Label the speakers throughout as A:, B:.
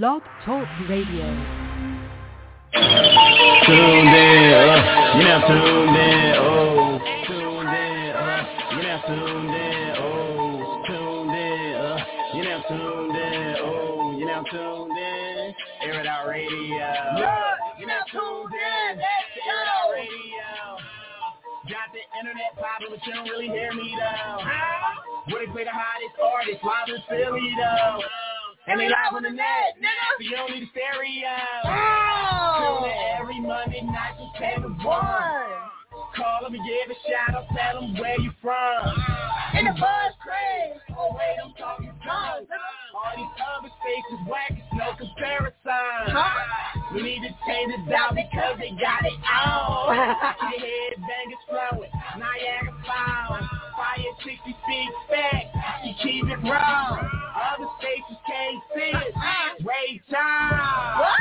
A: Blog Talk Radio.
B: Tuned in, uh, you now tuned in, oh, tuned in, uh, you now tuned in, oh, tuned in, uh, you now tuned in, oh, you now tuned in, air it out radio, yeah, you now tuned in, air it out radio, got the internet popping, but you don't really hear me though, where they play hottest artists, live in Philly though. And they live on the net, nigga. So you don't need a stereo.
C: Oh.
B: Tune in every Monday night from 10 to 1. Call them and give a shout out. Tell them where you from.
C: In the buzz craze.
B: Oh, wait, I'm talking guns. All these other spaces whack. It's no comparison.
C: Huh?
B: We need to change it out because they got it on. Your headbangers flowing. Niagara Falls. Fire 60 feet back. You keep it raw. Other stations can't see it. Ray time.
C: What?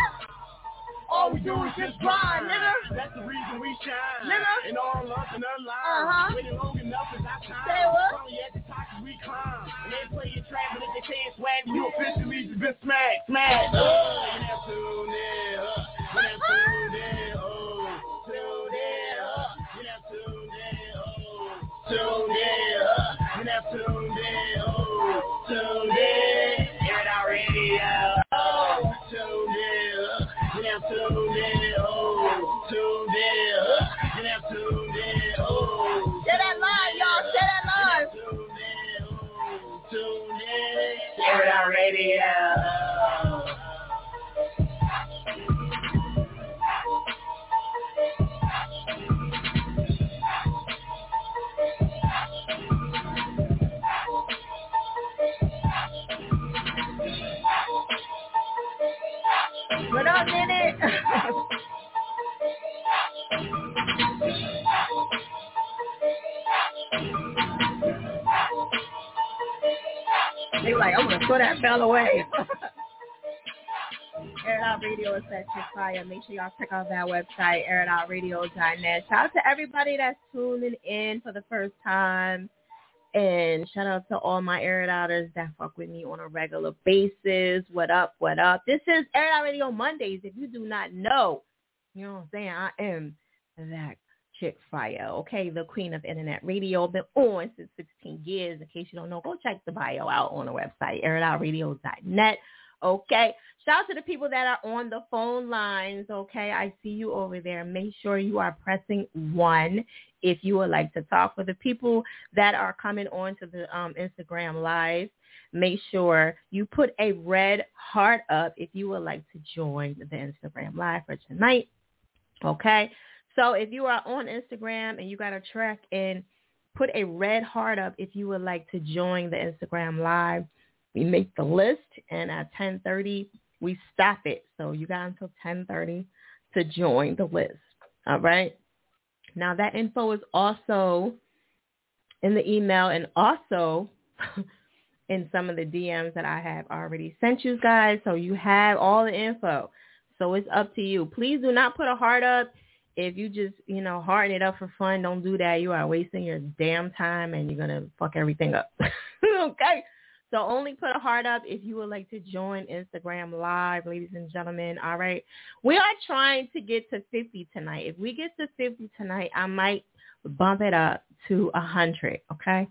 B: All we do is just grind,
C: nigga.
B: That's the reason we shine.
C: Nigga.
B: And all up and alive.
C: Uh-huh.
B: Waiting long enough is our time.
C: Say what?
B: Finally at the top as we climb. And they play your trap, but if they say it's swag, you officially just been smacked, smacked. Uh, you never tune in, uh, tuned in, oh, tuned in, uh, tuned in, oh, tuned in, uh, you never tuned in, oh, tuned in, hear it out radio, oh, tuned in, tuned in, oh, tuned in, tuned in, oh,
C: Say that live, y'all. Say that live.
B: tuned in, oh, tuned in, hear it out radio.
C: What up, minute? they like, I'm gonna throw that fell away. Air Out Radio is such a fire. Make sure y'all check out that website, airitoutradio.net. Shout out to everybody that's tuning in for the first time. And shout out to all my Air Outers that fuck with me on a regular basis. What up, what up? This is Air Out Radio Mondays. If you do not know, you know what I'm saying? I am that chick fire, okay? The queen of internet radio. Been on since 16 years. In case you don't know, go check the bio out on the website, airitoutradio.net. Okay. Shout out to the people that are on the phone lines. Okay. I see you over there. Make sure you are pressing one if you would like to talk. For the people that are coming on to the um, Instagram live, make sure you put a red heart up if you would like to join the Instagram live for tonight. Okay. So if you are on Instagram and you got a track in, put a red heart up if you would like to join the Instagram live. We make the list and at 1030 we stop it. So you got until 1030 to join the list. All right. Now that info is also in the email and also in some of the DMs that I have already sent you guys. So you have all the info. So it's up to you. Please do not put a heart up if you just, you know, harden it up for fun. Don't do that. You are wasting your damn time and you're going to fuck everything up. okay. So only put a heart up if you would like to join Instagram Live, ladies and gentlemen. All right. We are trying to get to 50 tonight. If we get to 50 tonight, I might bump it up to 100. Okay.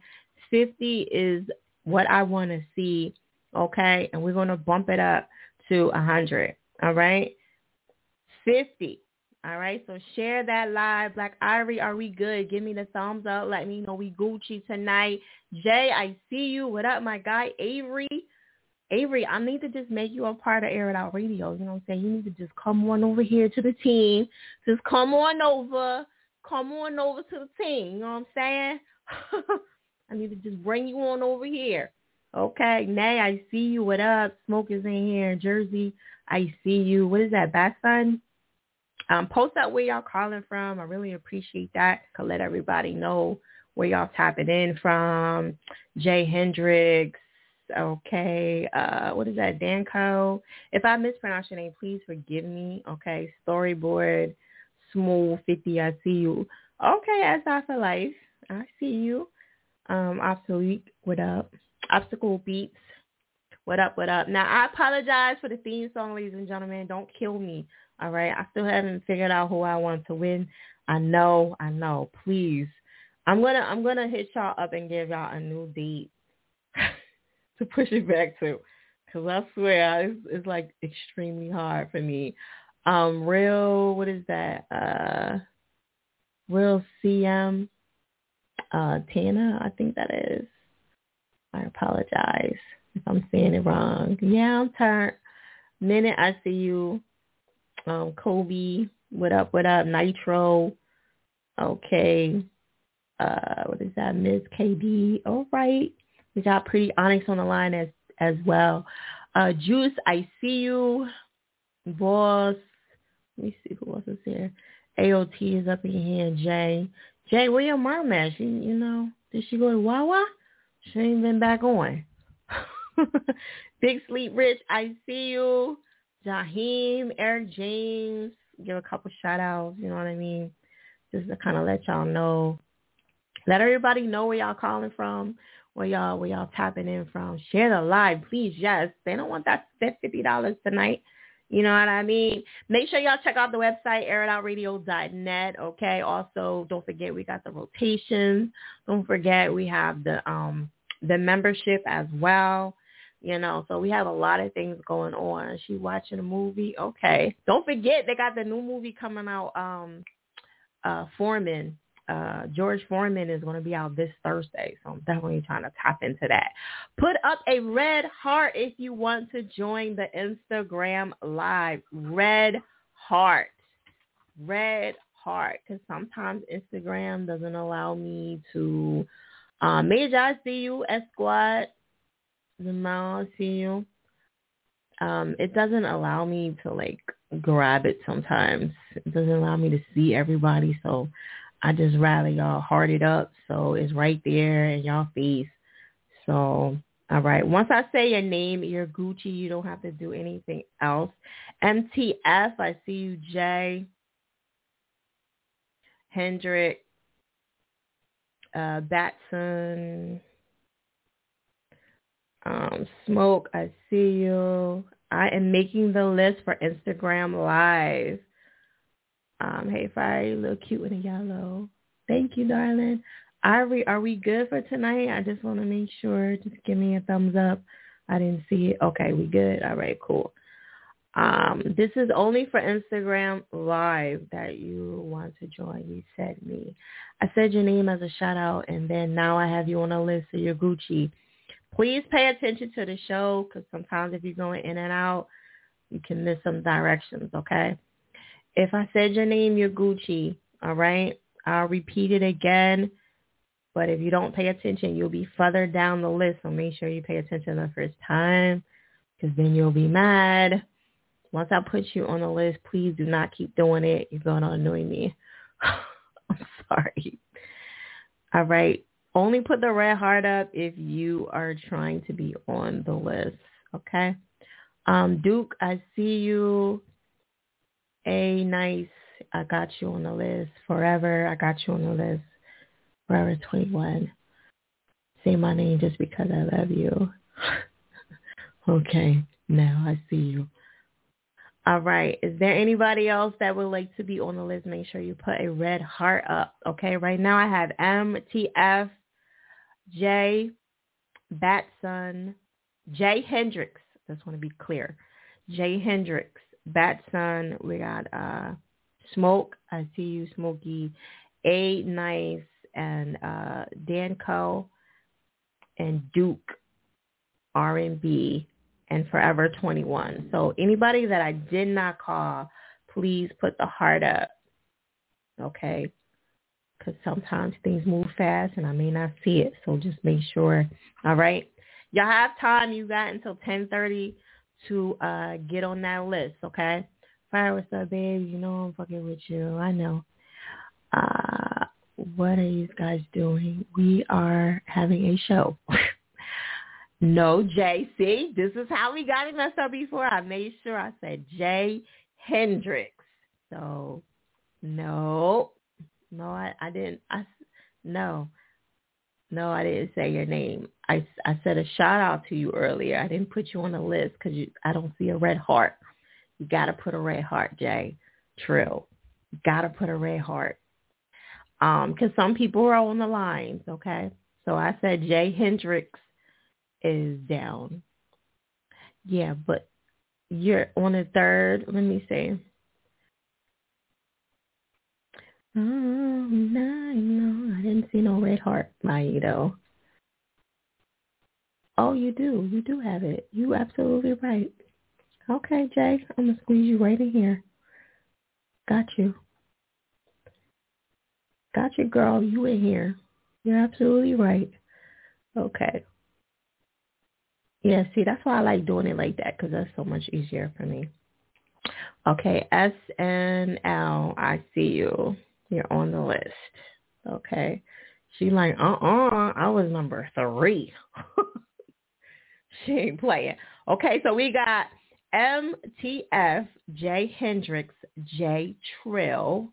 C: 50 is what I want to see. Okay. And we're going to bump it up to 100. All right. 50. All right, so share that live. Black Ivory, are we good? Give me the thumbs up. Let me know we Gucci tonight. Jay, I see you. What up, my guy? Avery. Avery, I need to just make you a part of Air It Out Radio. You know what I'm saying? You need to just come on over here to the team. Just come on over. Come on over to the team. You know what I'm saying? I need to just bring you on over here. Okay, Nay, I see you. What up? Smoke is in here. Jersey, I see you. What is that, Batson? Um, post out where y'all calling from. I really appreciate that. Could let everybody know where y'all tapping in from. Jay Hendricks. Okay. Uh, what is that? Danco. If I mispronounce your name, please forgive me. Okay. Storyboard. Smooth 50. I see you. Okay. As I for life. I see you. Um, obsolete. What up? Obstacle beats. What up, what up? Now, I apologize for the theme song, ladies and gentlemen. Don't kill me, all right? I still haven't figured out who I want to win. I know, I know. Please. I'm gonna I'm gonna hit y'all up and give y'all a new date to push it back to. Cause I swear it's, it's like extremely hard for me. Um, real, what is that? Uh, real CM, uh, Tana, I think that is. I apologize if I'm saying it wrong. Yeah, I'm. Minute, I see you. Um, Kobe, what up, what up? Nitro, okay. Uh, what is that? Ms. KB, all right. We got Pretty Onyx on the line as as well. Uh, Juice, I see you. Boss, let me see who else is here. AOT is up in here. Jay, Jay, where your mom at? She, you know, did she go to Wawa? She ain't been back on. Big Sleep Rich, I see you. Jaheim, Eric James, give a couple shout outs, you know what I mean? Just to kind of let y'all know. Let everybody know where y'all calling from, where y'all where y'all tapping in from. Share the live, please. Yes, they don't want that that fifty dollars tonight. You know what I mean? Make sure y'all check out the website, airitoutradio.net. Okay. Also, don't forget we got the rotations. Don't forget we have the um the membership as well. You know, so we have a lot of things going on. She watching a movie. Okay. Don't forget they got the new movie coming out, um, uh, Foreman. Uh, George Foreman is going to be out this Thursday, so I'm definitely trying to tap into that. Put up a red heart if you want to join the Instagram live. Red heart, red heart, because sometimes Instagram doesn't allow me to. Uh, Major, I see you, Esquad. See you. Um, it doesn't allow me to like grab it sometimes. It doesn't allow me to see everybody, so I just rather y'all heart it up so it's right there in y'all face. So all right. Once I say your name, you're Gucci. You don't have to do anything else. MTF, I see you, Jay. Hendrick, uh, Batson, um, Smoke, I see you. I am making the list for Instagram Live. Um, hey, Fire, you look cute with a yellow. Thank you, darling. Are we are we good for tonight? I just want to make sure. Just give me a thumbs up. I didn't see it. Okay, we good. All right, cool. Um, this is only for Instagram Live that you want to join. You said me. I said your name as a shout out, and then now I have you on a list of your Gucci. Please pay attention to the show because sometimes if you're going in and out, you can miss some directions. Okay. If I said your name, you're Gucci. All right. I'll repeat it again. But if you don't pay attention, you'll be further down the list. So make sure you pay attention the first time because then you'll be mad. Once I put you on the list, please do not keep doing it. You're going to annoy me. I'm sorry. All right. Only put the red heart up if you are trying to be on the list. Okay. Um, Duke, I see you. A nice. I got you on the list. Forever, I got you on the list. Forever 21. Say my name just because I love you. okay. Now I see you. All right. Is there anybody else that would like to be on the list? Make sure you put a red heart up. Okay. Right now I have MTF, Jay, Batson, Jay Hendricks. Just want to be clear. Jay Hendricks, Batson. We got uh, Smoke. I see you, Smokey. A Nice and uh, Danco and Duke R&B and Forever 21. So anybody that I did not call, please put the heart up. Okay? Because sometimes things move fast and I may not see it. So just make sure. All right? Y'all have time. You got until 1030 to uh, get on that list. Okay? Fire, what's up, babe? You know I'm fucking with you. I know. Uh, what are you guys doing? We are having a show. No, JC. This is how we got it messed up before. I made sure I said Jay Hendrix. So, no, no, I, I didn't. I no. No, I didn't say your name. I, I said a shout out to you earlier. I didn't put you on the list because I don't see a red heart. You got to put a red heart, Jay. Trill. Got to put a red heart. Um, because some people are on the lines, okay? So I said Jay Hendricks is down. Yeah, but you're on the third. Let me see. Oh, no, no, I didn't see no red heart, Maito. Oh, you do. You do have it. You absolutely right. Okay, Jay, I'm gonna squeeze you right in here. Got you. Got you, girl. You in here. You're absolutely right. Okay. Yeah, see, that's why I like doing it like that because that's so much easier for me. Okay, S N L, I see you. You're on the list. Okay. She like, uh-uh, I was number three. she ain't playing. Okay, so we got MTF, J Hendrix, J Trill.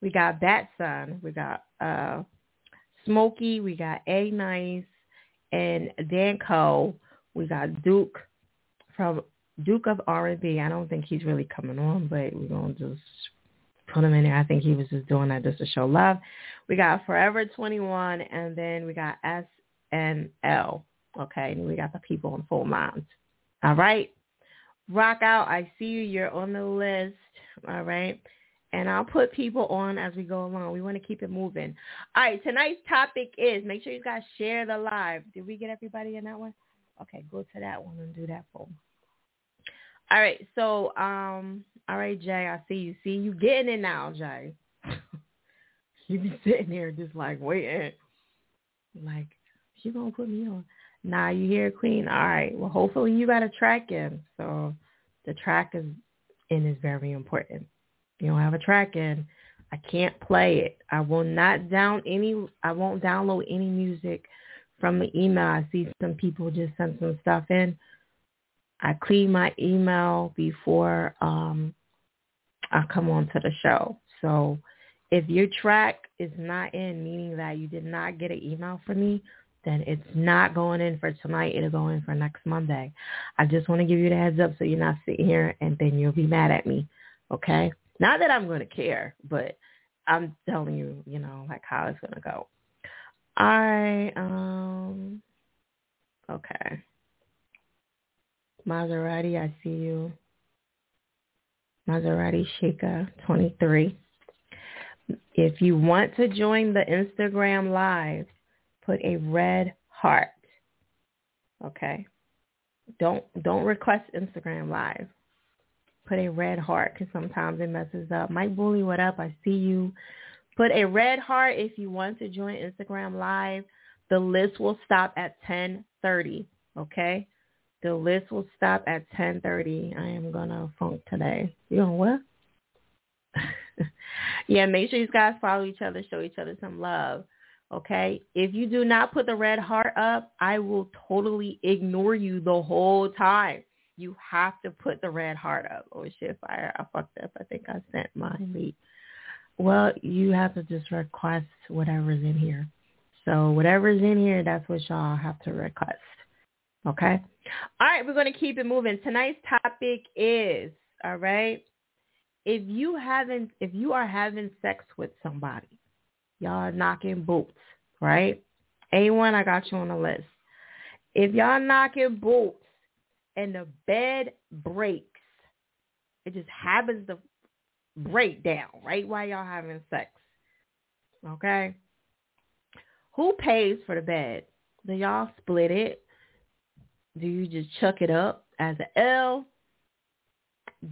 C: We got Batson. We got uh, Smokey. We got A Nice and Danco. We got Duke from Duke of R&B. I don't think he's really coming on, but we're going to just put him in there. I think he was just doing that just to show love. We got Forever 21, and then we got SNL. Okay, and we got the people on Full Minds. All right. Rock out. I see you. You're on the list. All right. And I'll put people on as we go along. We want to keep it moving. All right. Tonight's topic is make sure you guys share the live. Did we get everybody in that one? Okay, go to that one and do that for me. All right. So, um, all right, Jay, I see you. See you getting it now, Jay. you be sitting there just like waiting. Like, she gonna put me on. Nah, you hear Queen? All right. Well hopefully you got a track in. So the track is in is very important. You don't have a track in, I can't play it. I will not down any I won't download any music from the email. I see some people just sent some stuff in. I clean my email before um, I come on to the show. So if your track is not in, meaning that you did not get an email from me, then it's not going in for tonight. It'll go in for next Monday. I just want to give you the heads up so you're not sitting here and then you'll be mad at me. Okay? Not that I'm going to care, but I'm telling you, you know, like how it's going to go. Right. Um, okay. Maserati, I see you. Maserati Shika 23. If you want to join the Instagram live, put a red heart. Okay? Don't don't request Instagram live. Put a red heart because sometimes it messes up. Mike Bully, what up? I see you. Put a red heart if you want to join Instagram live. The list will stop at 10:30. Okay? The list will stop at 10:30. I am gonna funk today. You know what? yeah, make sure you guys follow each other, show each other some love. Okay? If you do not put the red heart up, I will totally ignore you the whole time. You have to put the red heart up. Oh shit, fire! I fucked up. I think I sent my late. Well, you have to just request whatever's in here. So whatever's in here, that's what y'all have to request. Okay? All right, we're going to keep it moving. Tonight's topic is, all right, if you haven't, if you are having sex with somebody, y'all knocking boots, right? A1, I got you on the list. If y'all knocking boots and the bed breaks, it just happens to break down right while y'all having sex. Okay? Who pays for the bed? Do y'all split it? Do you just chuck it up as an L?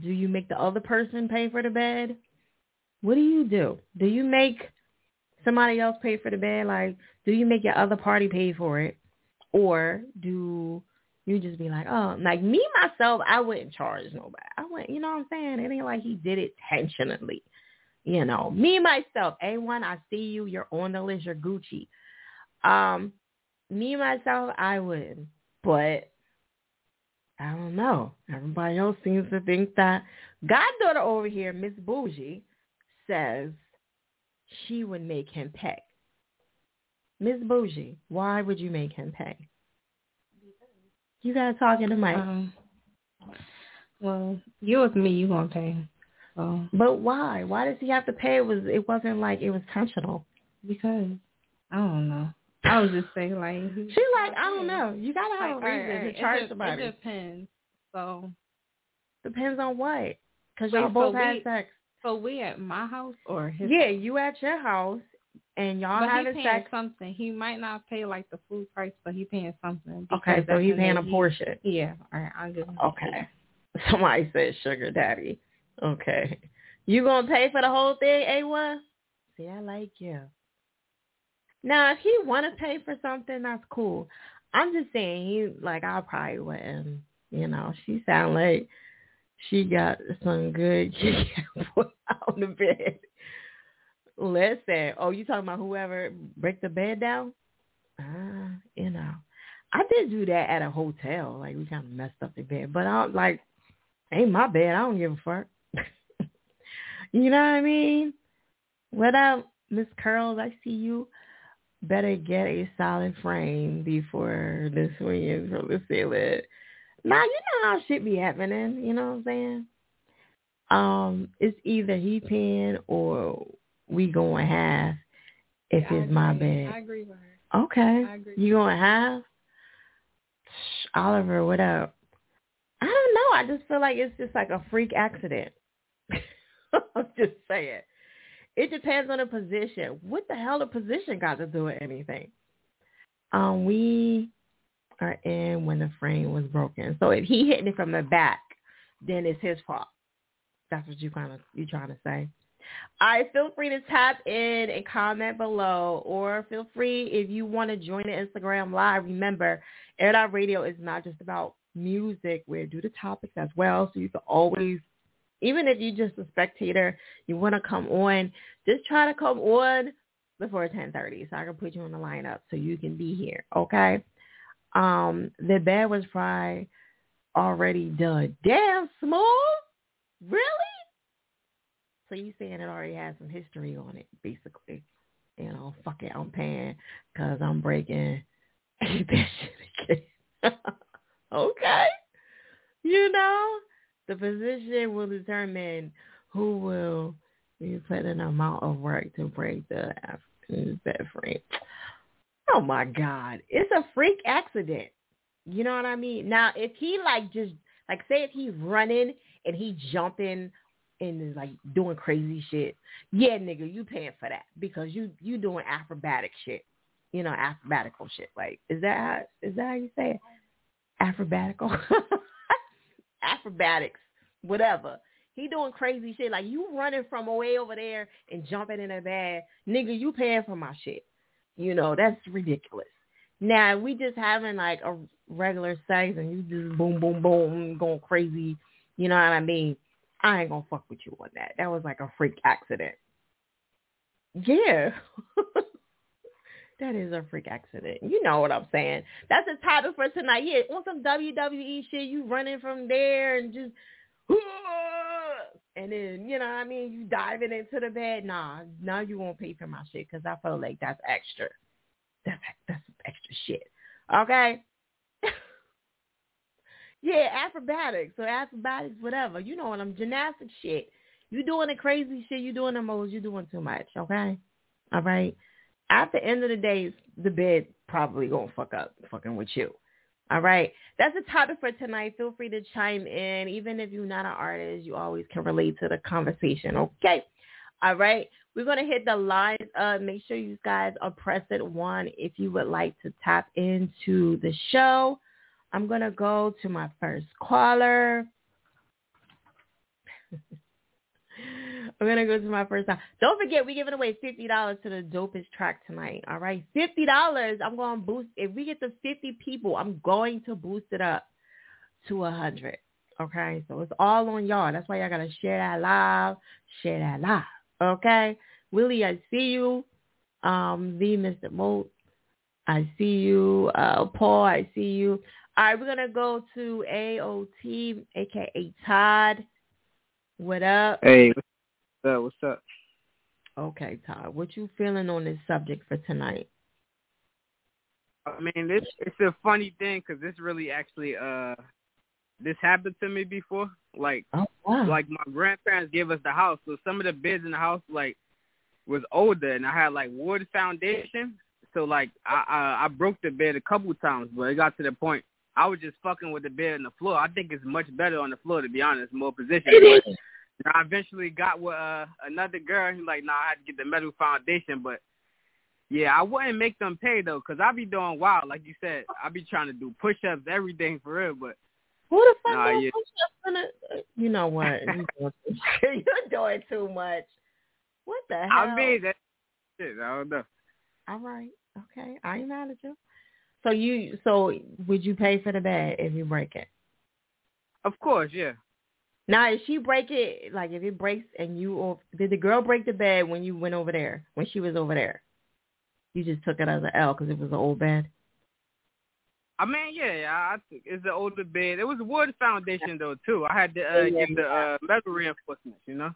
C: Do you make the other person pay for the bed? What do you do? Do you make somebody else pay for the bed? Like, do you make your other party pay for it? Or do you just be like, oh, like me, myself, I wouldn't charge nobody. I wouldn't, you know what I'm saying? It ain't like he did it intentionally. You know, me, myself, A1, I see you. You're on the list. You're Gucci. Um, me, myself, I would. But I don't know. Everybody else seems to think that goddaughter over here, Miss Bougie, says she would make him pay. Miss Bougie, why would you make him pay? You gotta talk in the mic.
A: Um, well, you with me, you gonna pay. So
C: But why? Why does he have to pay? It was it wasn't like it was intentional.
A: because I don't know. I was just saying like
C: She like, I don't know. You gotta have
A: Like,
C: a reason
A: alright,
C: to charge
A: it,
C: somebody.
A: It depends. So
C: Depends on what. Because y'all both
A: so
C: had
A: we-
C: sex.
A: so we at my house or his
C: Yeah, you at your house and y'all
A: but he
C: having
A: paying
C: sex.
A: something. He might not pay like the full price, but he paying something.
C: Okay, so he's paying a
A: he-
C: portion.
A: Yeah, all right, I'll give him.
C: Okay. Somebody said sugar daddy. Okay. You gonna pay for the whole thing, A1? See, I like you. Now, if he want to pay for something, that's cool. I'm just saying, he like I probably wouldn't. You know, she sound like she got some good on the bed. Listen, oh, you talking about whoever break the bed down? Ah, you know, I did do that at a hotel. Like we kind of messed up the bed, but I like ain't my bed. I don't give a fuck. you know what I mean? What up, Miss Curls? I see you. Better get a solid frame before the swinging from the ceiling. Now you know how shit be happening. You know what I'm saying? Um, it's either he paying or we going half if
A: Yeah,
C: it's my
A: agree.
C: bed.
A: I agree with her.
C: Okay. You going half? Oliver, what up? I don't know. I just feel like it's just like a freak accident. I'm just saying. It depends on the position. What the hell the position got to do with anything? Um, we are in when the frame was broken. So if he hit it from the back, then it's his fault. That's what you kind of you trying to say. All right, feel free to tap in and comment below, or feel free if you want to join the Instagram live. Remember, Air Out Radio is not just about music. We do the topics as well, so you can always, even if you're just a spectator, you want to come on, just try to come on before 10:30, so I can put you on the lineup so you can be here. Okay. Um, the bed was probably already done. Damn, smooth. Really? So you saying it already has some history on it, basically. You know, fuck it, I'm paying because I'm breaking that shit again. okay. You know, the physician will determine who will be put an amount of work to break the African frame. Oh my God. It's a freak accident. You know what I mean? Now, if he like just, like say if he's running and he jumping and is like doing crazy shit, yeah, nigga, you paying for that because you you doing acrobatic shit, you know, acrobatical shit. Like, is that how, is that how you say it? Acrobatical, acrobatics, whatever. He doing crazy shit like you running from away over there and jumping in a bed, nigga. You paying for my shit. You know that's ridiculous. Now we just having like a regular sex and you just boom boom boom going crazy. You know what I mean? I ain't gonna fuck with you on that. That was like a freak accident. Yeah. that is a freak accident. You know what I'm saying. That's the topic for tonight. Yeah, on some WWE shit, you running from there and just and then, you know what I mean, you diving into the bed. Nah, now you won't pay for my shit because I feel like that's extra. That's, that's extra shit. Okay? Yeah, acrobatics or acrobatics, whatever. You know what I'm gymnastic shit. You doing the crazy shit, you doing the most, you doing too much, okay? All right. At the end of the day, the bed probably gonna fuck up fucking with you. All right. That's the topic for tonight. Feel free to chime in. Even if you're not an artist, you always can relate to the conversation. Okay. All right. We're gonna hit the lines. Make sure you guys are pressing one if you would like to tap into the show. I'm going to go to my first caller. Going to go to my first time. Don't forget, we're giving away $50 to the dopest track tonight. All right. $50. I'm going to boost. If we get to 50 people, I'm going to boost it up to a 100. Okay. So it's all on y'all. That's why y'all got to share that live. Share that live. Okay. Willie, I see you. Um, the Mr. Moat. I see you. Uh, Paul, I see you. All right, we're gonna go to AOT, aka Todd. What up?
D: Hey, up? What's up?
C: Okay, Todd. What you feeling on this subject for tonight?
D: I mean, this it's a funny thing because this really actually uh this happened to me before. Like
C: Oh wow.
D: like my grandparents gave us the house, so some of the beds in the house like was older, and I had like wood foundation. So like I I, I broke the bed a couple times, but it got to the point I was just fucking with the bed on the floor. I think it's much better on the floor to be honest, more position.
C: It is.
D: I eventually got with uh, another girl. He like, nah, I had to get the metal foundation, but yeah, I wouldn't make them pay though, cause I be doing wild, like you said. I be trying to do push-ups, everything for real, but
C: Who the fuck
D: Nah, yeah.
C: push-ups You know what? You're doing too- You're doing too much. What the hell?
D: I mean that shit. I don't know.
C: All right. Okay. I ain't mad at you. So you so would you pay for the bed if you break it?
D: Of course, yeah.
C: Now if she break it like if it breaks and you did the girl break the bed when you went over there when she was over there? You just took it as an L because it was an old bed.
D: I mean, yeah, yeah, I it's the older bed. It was a wood foundation though too. I had to uh,
C: Yeah.
D: get the uh, metal reinforcements, you know.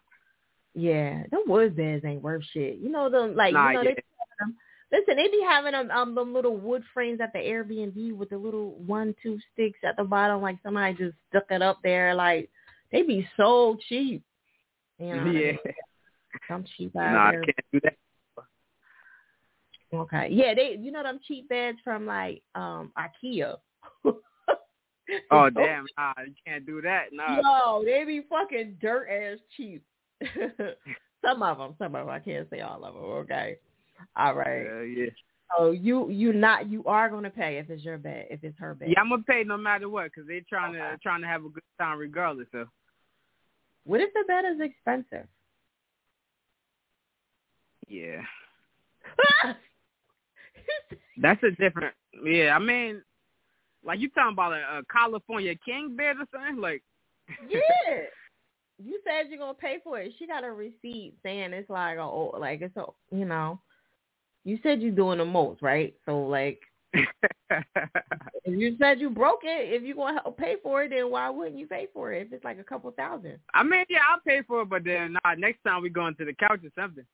C: Yeah, them wood beds ain't worth shit. You know them like
D: Nah,
C: you know
D: yeah.
C: they them. Listen, they be having them um them little wood frames at the Airbnb with the little one two sticks at the bottom, like somebody just stuck it up there. Like they be so cheap. You know
D: yeah.
C: Some cheap
D: Nah,
C: ass
D: I can't do that.
C: Okay. Yeah, they you know them cheap beds from like um IKEA.
D: Oh damn, nah, you can't do that. Nah.
C: Yo, they be fucking dirt ass cheap. some of them, some of them. I can't say all of them. Okay. All right.
D: Yeah, yeah.
C: So you you not you are gonna pay if it's your bed if it's her bed.
D: Yeah, I'm gonna pay no matter what, cause they're trying to trying to have a good time regardless. So
C: What if the bed is expensive?
D: yeah, that's a different. Yeah, I mean, like you talking about a, a California king bed or something? Like,
C: yeah. You said you're gonna pay for it. She got a receipt saying it's like a like it's a you know. You said you're doing the most, right? So like if you said you broke it, if you gonna help pay for it, then why wouldn't you pay for it if it's like a couple thousand?
D: I mean, yeah, I'll pay for it, but then nah, next time we going to the couch or something.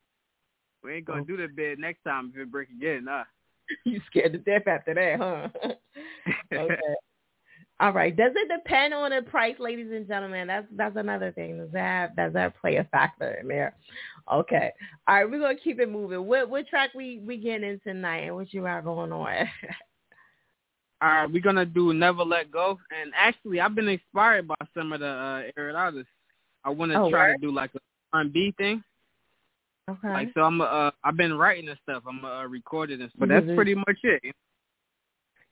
D: We ain't gonna
C: Oh.
D: do the bed next time if it break again. Nah.
C: you scared to death after that, huh? okay. All right. Does it depend on the price, ladies and gentlemen? That's that's another thing. Does that does that play a factor in there? Okay. All right, we're gonna keep it moving. What what track we we getting in tonight and what you got going on?
D: All right, we're gonna do Never Let Go, and actually, I've been inspired by some of the uh, artists. I want to
C: Oh,
D: try
C: word?
D: to do like a R&B thing.
C: okay.
D: Like so, I'm uh, I've been writing and stuff. I'm uh, recording and stuff. But that's
C: Mhm.
D: pretty much it.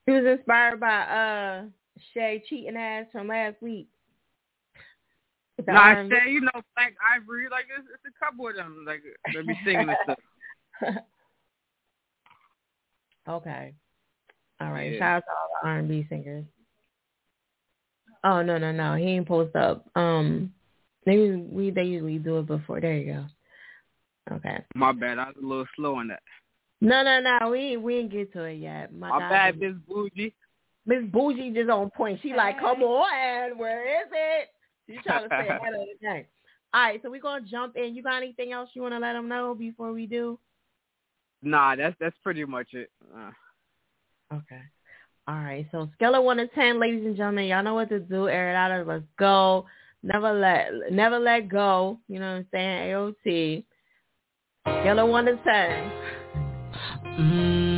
C: he was inspired by uh Shay cheating ass from last week.
D: Nah, I say, you know, Black Ivory, like it's, it's a couple of them, like they be singing and stuff.
C: okay. All right.
D: Yeah.
C: Shout out to all the R and B singers. Oh no no no! He ain't post up. Um, they we they usually do it before. There you go. Okay.
D: My bad, I was a little slow on that.
C: No no no! We ain't we ain't get to it yet. My,
D: My bad, Miss Bougie.
C: Miss Bougie just on point. She like, come on, where is it? She's trying to say ahead of the game. All right, so we're gonna jump in. You got anything else you want to let them know before we do?
D: Nah, that's that's pretty much it. Uh,
C: Okay. All right. So scale of one to ten, ladies and gentlemen, y'all know what to do. Air it out. Let's go. Never let never let go. You know what I'm saying? AOT. Scale of one to ten.
B: Mm,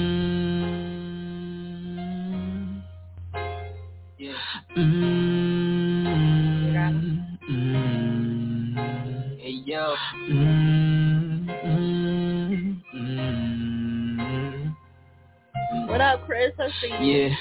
D: yeah.
B: mm, mm,
D: Hey yo,
B: mm, mm, mm.
C: What up, Chris? I see you.
B: Yeah.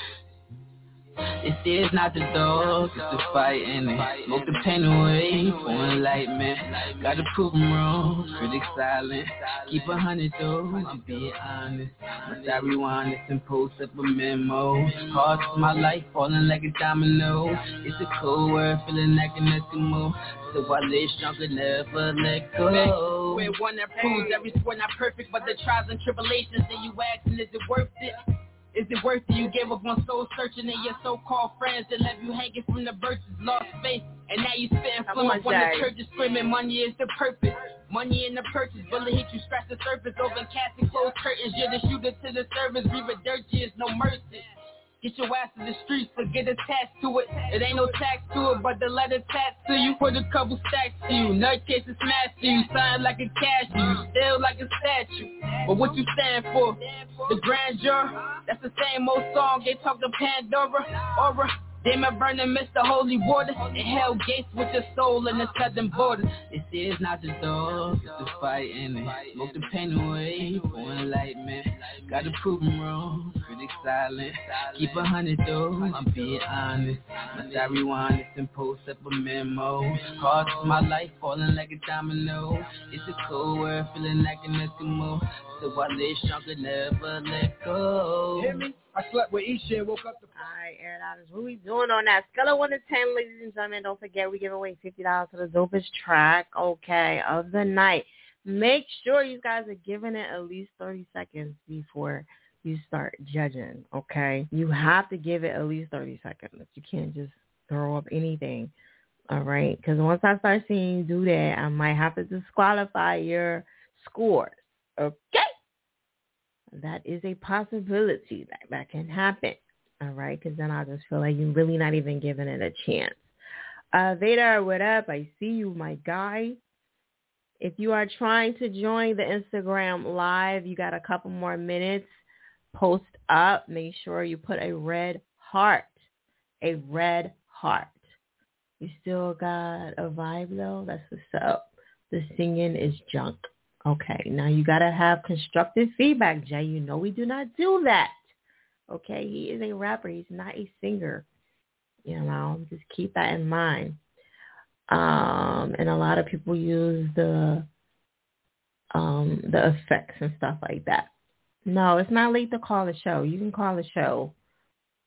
B: This is not the dog, it's the fight in it. Smoke the pain away for enlightenment. Gotta prove prove 'em wrong, critics silent. Keep a hundred though, I'm being honest. Once I rewind this and post up a memo. Parts of my life falling like a domino. It's a cold word, feeling like an Eskimo. So I lay stronger, never let go.
E: We're one that proves every sport not perfect, but the trials and tribulations that you asking, is it worth it? Is it worth it? You gave up on soul searching and your so-called friends that left you hanging from the verses, lost faith, and now you spitting
C: on,
E: up on the churches screaming money is the purpose. Money in the purchase, bullet hit you, scratch the surface, open casting, closed curtains. You're the shooter to the service, breathe it dirty, it's no mercy. Get your ass to the streets, so get attached to it. It ain't no tax to it, but the letter attached to you. Put a couple stacks to you. Nutcase and smash to you. Sign like a cashew. Still like a statue. But what you stand for? The grandeur? That's the same old song they talk to Pandora. Aura. Demon burning mist the holy water And hell gates with your soul in the southern border This is not the door, it's the fight in it. Smoke the pain away, for enlightenment. Gotta prove them wrong, critics silent. Keep a hundred though, I'm being honest. Must I rewind this and post up a memo. Cost my life falling like a domino. It's a cold world feeling like an Eskimo. So I live stronger, never let go.
F: Hear me? I slept with Isha and woke up the.
C: All right, Out is what we doing on that scale of one to ten, ladies and gentlemen. Don't forget we give away fifty dollars to the dopest track, okay, of the night. Make sure you guys are giving it at least thirty seconds before you start judging, okay? You have to give it at least thirty seconds. You can't just throw up anything, all right? Because once I start seeing you do that, I might have to disqualify your scores, okay? That is a possibility that that can happen. All right, because then I just feel like you're really not even giving it a chance. Uh, Vader, what up? I see you, my guy. If you are trying to join the Instagram live, you got a couple more minutes. Post up. Make sure you put a red heart. A red heart. You still got a vibe though? That's what's up. The singing is junk. Okay, now you got to have constructive feedback, Jay. You know we do not do that. Okay, he is a rapper. He's not a singer. You know, just keep that in mind. Um, and a lot of people use the um, the effects and stuff like that. No, it's not late to call the show. You can call the show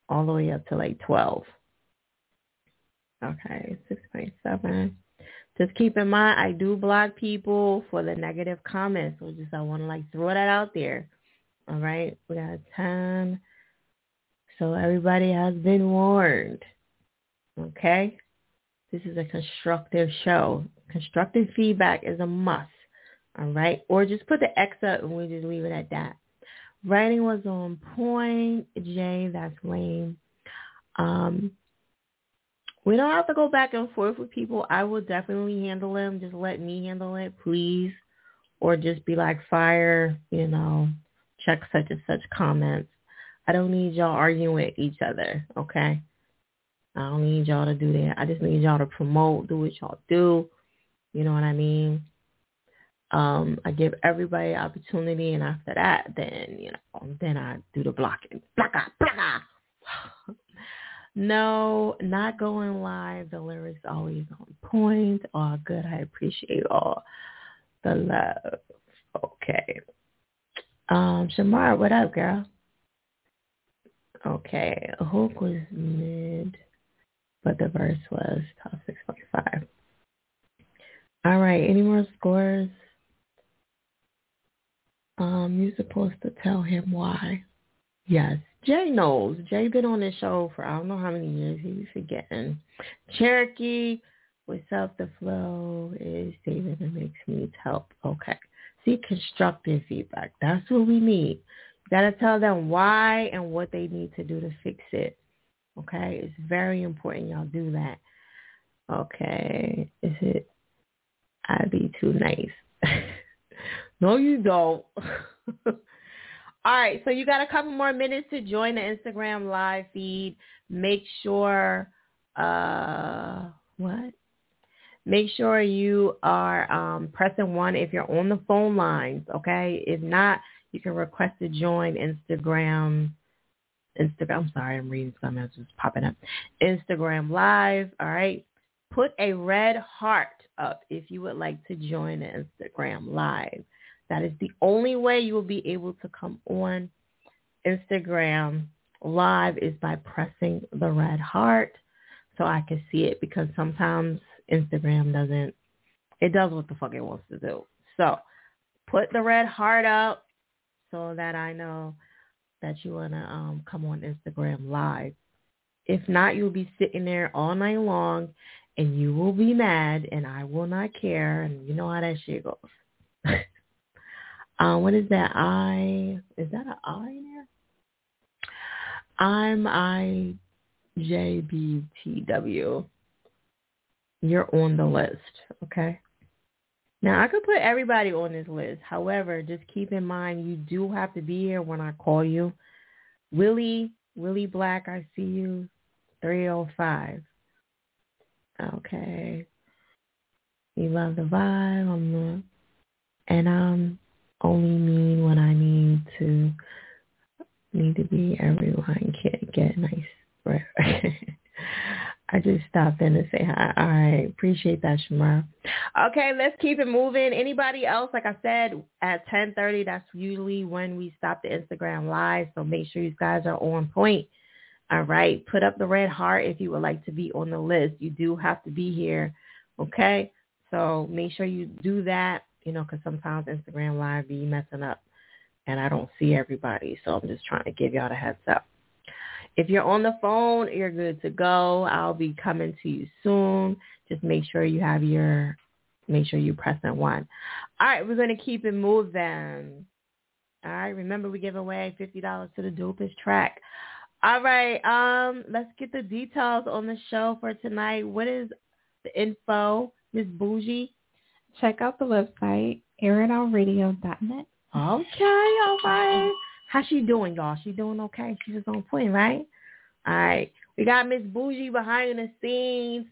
C: all the way up to like 12. Okay, 6.7 just keep in mind I do block people for the negative comments. So just I want to like throw that out there. All right, we got ten. So everybody has been warned. Okay, this is a constructive show. Constructive feedback is a must. All right, or just put the X up and we just leave it at that. Writing was on point. Jay, that's lame. Um, we don't have to go back and forth with people. I will definitely handle them. Just let me handle it, please. Or just be like, fire, you know, check such and such comments. I don't need y'all arguing with each other, okay? I don't need y'all to do that. I just need y'all to promote, do what y'all do. You know what I mean? Um, I give everybody opportunity, and after that, then you know, then I do the blocking. Blocka, blocka. No, not going live. The lyrics always on point. All good. I appreciate all the love. Okay. Um, Shamar, what up, girl? Okay. Hook was mid, but the verse was top 6.5. All right. Any more scores? Um, you're supposed to tell him why. Yes. Jay knows. Jay been on this show for I don't know how many years. He be forgetting. Cherokee, what's up? The flow is saving and makes needs help. Okay. See, constructive feedback. That's what we need. You got to tell them why and what they need to do to fix it. Okay. It's very important y'all do that. Okay. Is it? I'd be too nice. no, you don't. All right, so you got a couple more minutes to join the Instagram live feed. Make sure, uh, what? Make sure you are um, pressing one if you're on the phone lines, okay? If not, you can request to join Instagram. Instagram, I'm sorry, I'm reading something else just popping up. Instagram live, all right? Put a red heart up if you would like to join the Instagram live. That is the only way you will be able to come on Instagram live is by pressing the red heart so I can see it because sometimes Instagram doesn't, it does what the fuck it wants to do. So put the red heart up so that I know that you want to um, come on Instagram live. If not, you'll be sitting there all night long and you will be mad, and I will not care, and you know how that shit goes. um, what is that? I is that an I in there? I'm I J B T W. You're on the list, okay? Now I could put everybody on this list. However, just keep in mind you do have to be here when I call you. Willie, Willie Black, I see you. 305. Okay. You love the vibe. I'm the, and I'm only mean when I need to need to be everyone can get nice breath. I just stopped in to say hi. All right. Appreciate that, Shamar. Okay, let's keep it moving. Anybody else, like I said, at 1030, that's usually when we stop the Instagram live. So make sure you guys are on point. All right. Put up the red heart if you would like to be on the list. You do have to be here. Okay. So make sure you do that, you know, because sometimes Instagram live be messing up and I don't see everybody. So I'm just trying to give y'all the heads up. If you're on the phone, you're good to go. I'll be coming to you soon. Just make sure you have your, make sure you press that one. All right, we're going to keep it moving. All right, remember we give away $50 to the dopest track. All right, um, let's get the details on the show for tonight. What is the info, Miss Bougie?
A: Check out the website, airitoutradio.net.
C: Okay, all right. How's she doing, y'all? She doing okay? She's just on point, right? All right. We got Miss Bougie behind the scenes.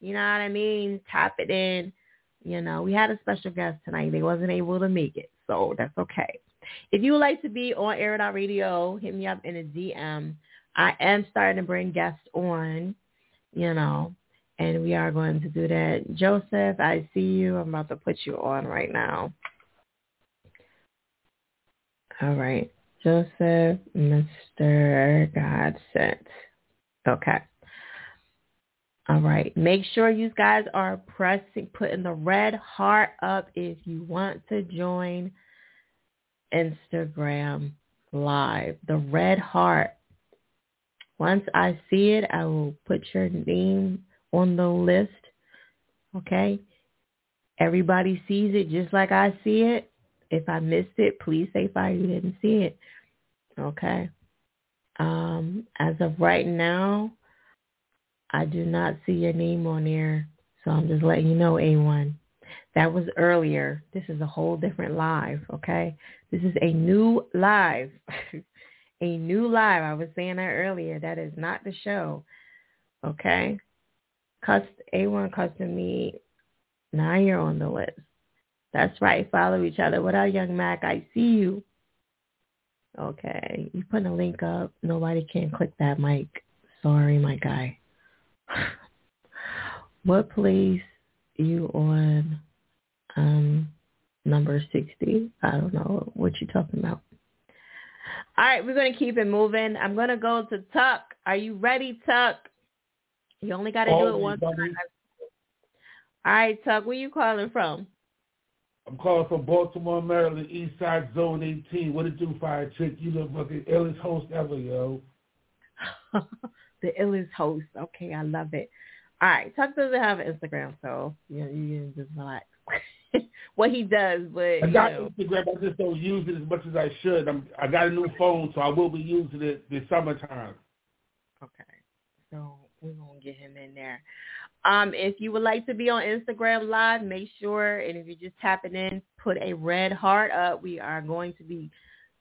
C: You know what I mean? Tap it in. You know, we had a special guest tonight. They wasn't able to make it, so that's okay. If you would like to be on Air Out Radio, hit me up in a DM. I am starting to bring guests on, you know, and we are going to do that. Joseph, I see you. I'm about to put you on right now. All right. Joseph, Mr. God sent. Okay. All right. Make sure you guys are pressing, putting the red heart up if you want to join Instagram Live. The red heart. Once I see it, I will put your name on the list. Okay? Everybody sees it just like I see it. If I missed it, please say fire you didn't see it. Okay. Um, as of right now, I do not see your name on there. So I'm just letting you know, A1. That was earlier. This is a whole different live, okay? This is a new live. a new live. I was saying that earlier. That is not the show. Okay? Cust A1 custom me. Now you're on the list. That's right. Follow each other. What up, young Mac? I see you. Okay. You putting a link up. Nobody can click that mic. Sorry, my guy. what place you on um number 60? I don't know what you're talking about. All right, we're going to keep it moving. I'm going to go to Tuck. Are you ready, Tuck? You only got to do it once. All right, Tuck, where you calling from?
G: I'm calling from Baltimore, Maryland, East Side Zone 18. What it do, Fire Chick? You the fucking illest host ever, yo.
C: the illest host. Okay, I love it. All right, Tuck doesn't have an Instagram, so you know, you can just relax. what he does, but
G: I got
C: know.
G: Instagram. I just don't use it as much as I should. I'm, I got a new phone, so I will be using it this summertime.
C: Okay, so we're gonna get him in there. Um, if you would like to be on Instagram Live, make sure, and if you're just tapping in, put a red heart up. We are going to be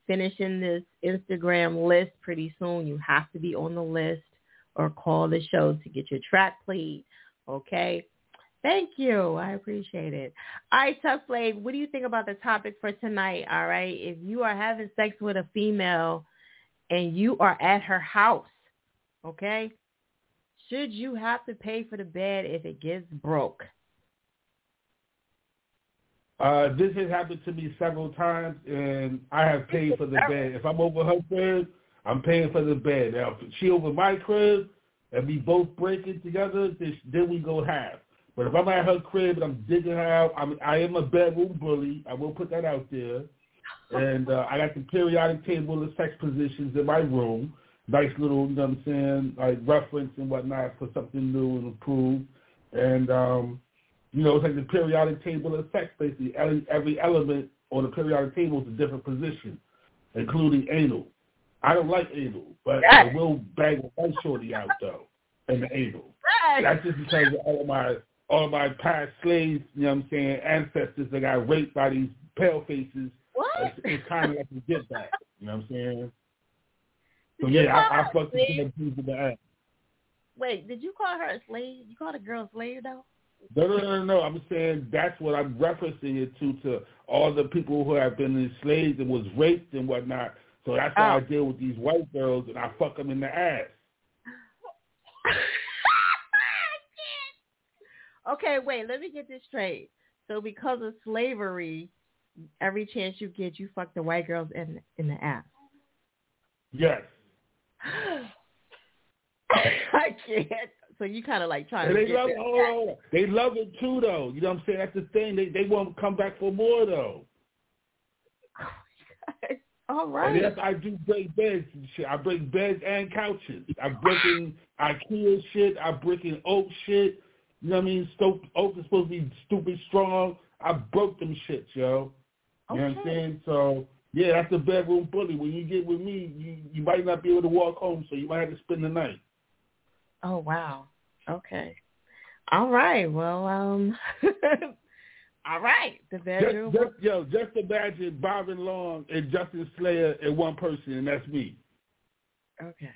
C: finishing this Instagram list pretty soon. You have to be on the list or call the show to get your track played. Okay. Thank you. I appreciate it. All right, Top Flav, what do you think about the topic for tonight? All right. If you are having sex with a female and you are at her house, okay, should you have to pay for the bed if it gets broke?
G: Uh, this has happened to me several times, and I have paid for the bed. If I'm over her crib, I'm paying for the bed. Now, if she over my crib, and we both break it together, then we go half. But if I'm at her crib and I'm digging her out, I'm, I am a bedroom bully. I will put that out there. And uh, I got the periodic table of sex positions in my room. Nice little, you know what I'm saying, like reference and whatnot for something new and improved. and um, you know, it's like the periodic table of sex. Basically, every, element on the periodic table is a different position, including anal. I don't like anal, but I will bang a white shorty out though in the anal. That's just because of all of my all of my past slaves, you know what I'm saying, ancestors that got raped by these pale faces.
C: What?
G: It's, it's kind of like a get back. You know what I'm saying? So
C: Did
G: yeah, I, I fucked the
C: slave?
G: piece of the ass.
C: Wait, did you call her a slave? You called a girl a slave though?
G: No, no, no, no. I'm saying that's what I'm referencing it to to all the people who have been enslaved and was raped and whatnot. So that's oh. I
C: Oh.
G: deal with these white girls and I fuck them in the ass.
C: okay, wait, let me get this straight. So because of slavery, every chance you get, you fuck the white girls in in the ass.
G: Yes.
C: I can't. So you kind of like trying
G: And
C: to
G: they
C: get
G: love
C: that.
G: hold on, hold on. They love it too though. You know what I'm saying? That's the thing. They they won't come back for more though.
C: All right.
G: And yes, I do break beds and shit. I break beds and couches. I break in IKEA shit. I break in oak shit. You know what I mean? Stoke, oak is supposed to be stupid strong. I broke them shits, yo. You know what I'm saying? So yeah, that's the bedroom bully. When you get with me, you you might not be able to walk home, so you might have to spend the night.
C: Oh wow. Okay. All right. Well, um. all right. The bedroom.
G: Just, just, yo, just imagine Bob and Long and Justin Slayer and one person, and that's me.
C: Okay.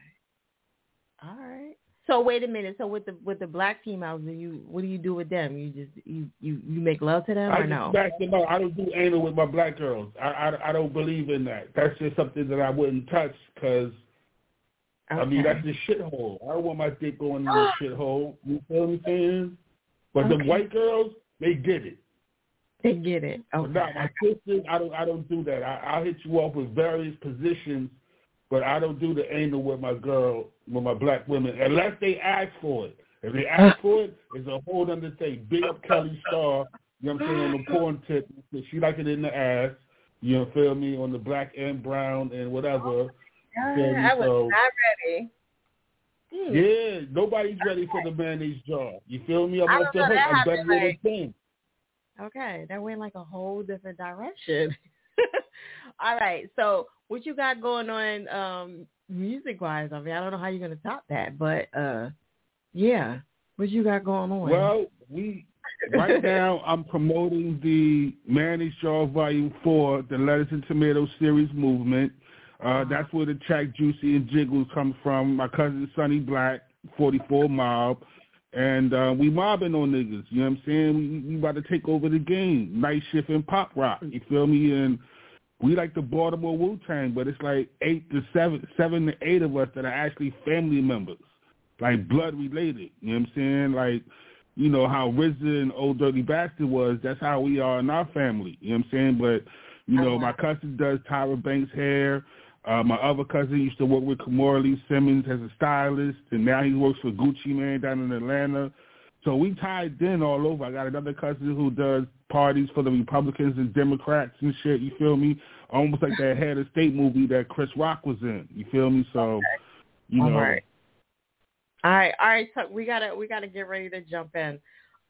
C: All right. So wait a minute. So with the with the black females, do you what do you do with them? You just you you you make love to them
G: I
C: or no?
G: back up. I don't do anal with my black girls. I, I, I don't believe in that. That's just something that I wouldn't touch because, I mean, that's a shithole. I don't want my dick going in a ah. shithole. You feel what I'm saying? But the white girls, they get it.
C: They get it. Okay.
G: not my sisters. I don't. I don't do that. I, I'll hit you up with various positions, but I don't do the anal with my girl, with my black women, unless they ask for it. If they ask ah. for it, it's a whole other thing. Big up Kelly Starr. You know what I'm saying on the porn tip. She like it in the ass. You know, feel me on the black and brown and whatever.
C: Yeah,
G: feel me?
C: I was
G: So-
C: not ready.
G: Yeah, nobody's ready for the mayonnaise jar. You feel me? I'm off the hook. I'm better than
C: like-
G: thing.
C: Okay, that went like a whole different direction. All right, so what you got going on um music wise? I mean, I don't know how you're gonna top that, but uh yeah, what you got going on?
G: Well, we right now I'm promoting the Mayonnaise Jar Volume Four, the Lettuce and Tomato Series movement. Uh, that's where the track Juicy and Jiggles comes from. My cousin Sonny Black, 44 Mob. And uh, we mobbing on niggas, you know what I'm saying? We, we about to take over the game. Night shift and pop rock, you feel me? And we like the Baltimore Wu Tang, but it's like eight to seven, seven to eight of us that are actually family members, like blood related. You know what I'm saying? Like, you know how RZA and Ol' Dirty Bastard was. That's how we are in our family. You know what I'm saying? But you know, my cousin does Tyra Banks' hair. Uh, my other cousin used to work with Kimora Lee Simmons as a stylist, and now he works for Gucci Mane down in Atlanta. So we tied in all over. I got another cousin who does parties for the Republicans and Democrats and shit. You feel me? Almost like that head of state movie that Chris Rock was in. You feel me? So, you know,
C: All right. All right, all right. So we gotta we gotta get ready to jump in.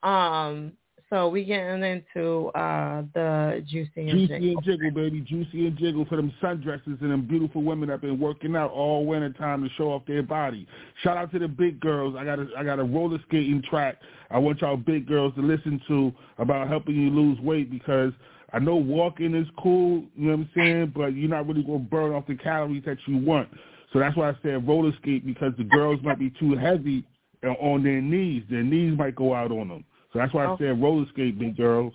C: Um, so we getting into uh the juicy and
G: Juicy
C: Jiggle.
G: and jiggle, baby. Juicy and jiggle for them sundresses and them beautiful women that been working out all winter time to show off their body. Shout out to the big girls. I got a I got a roller skating track. I want y'all big girls to listen to about helping you lose weight because I know walking is cool, you know what I'm saying, but you're not really gonna burn off the calories that you want. So that's why I said roller skate because the girls might be too heavy on their knees. Their knees might go out on them. So that's why I
C: Okay.
G: said roller skate, big girls.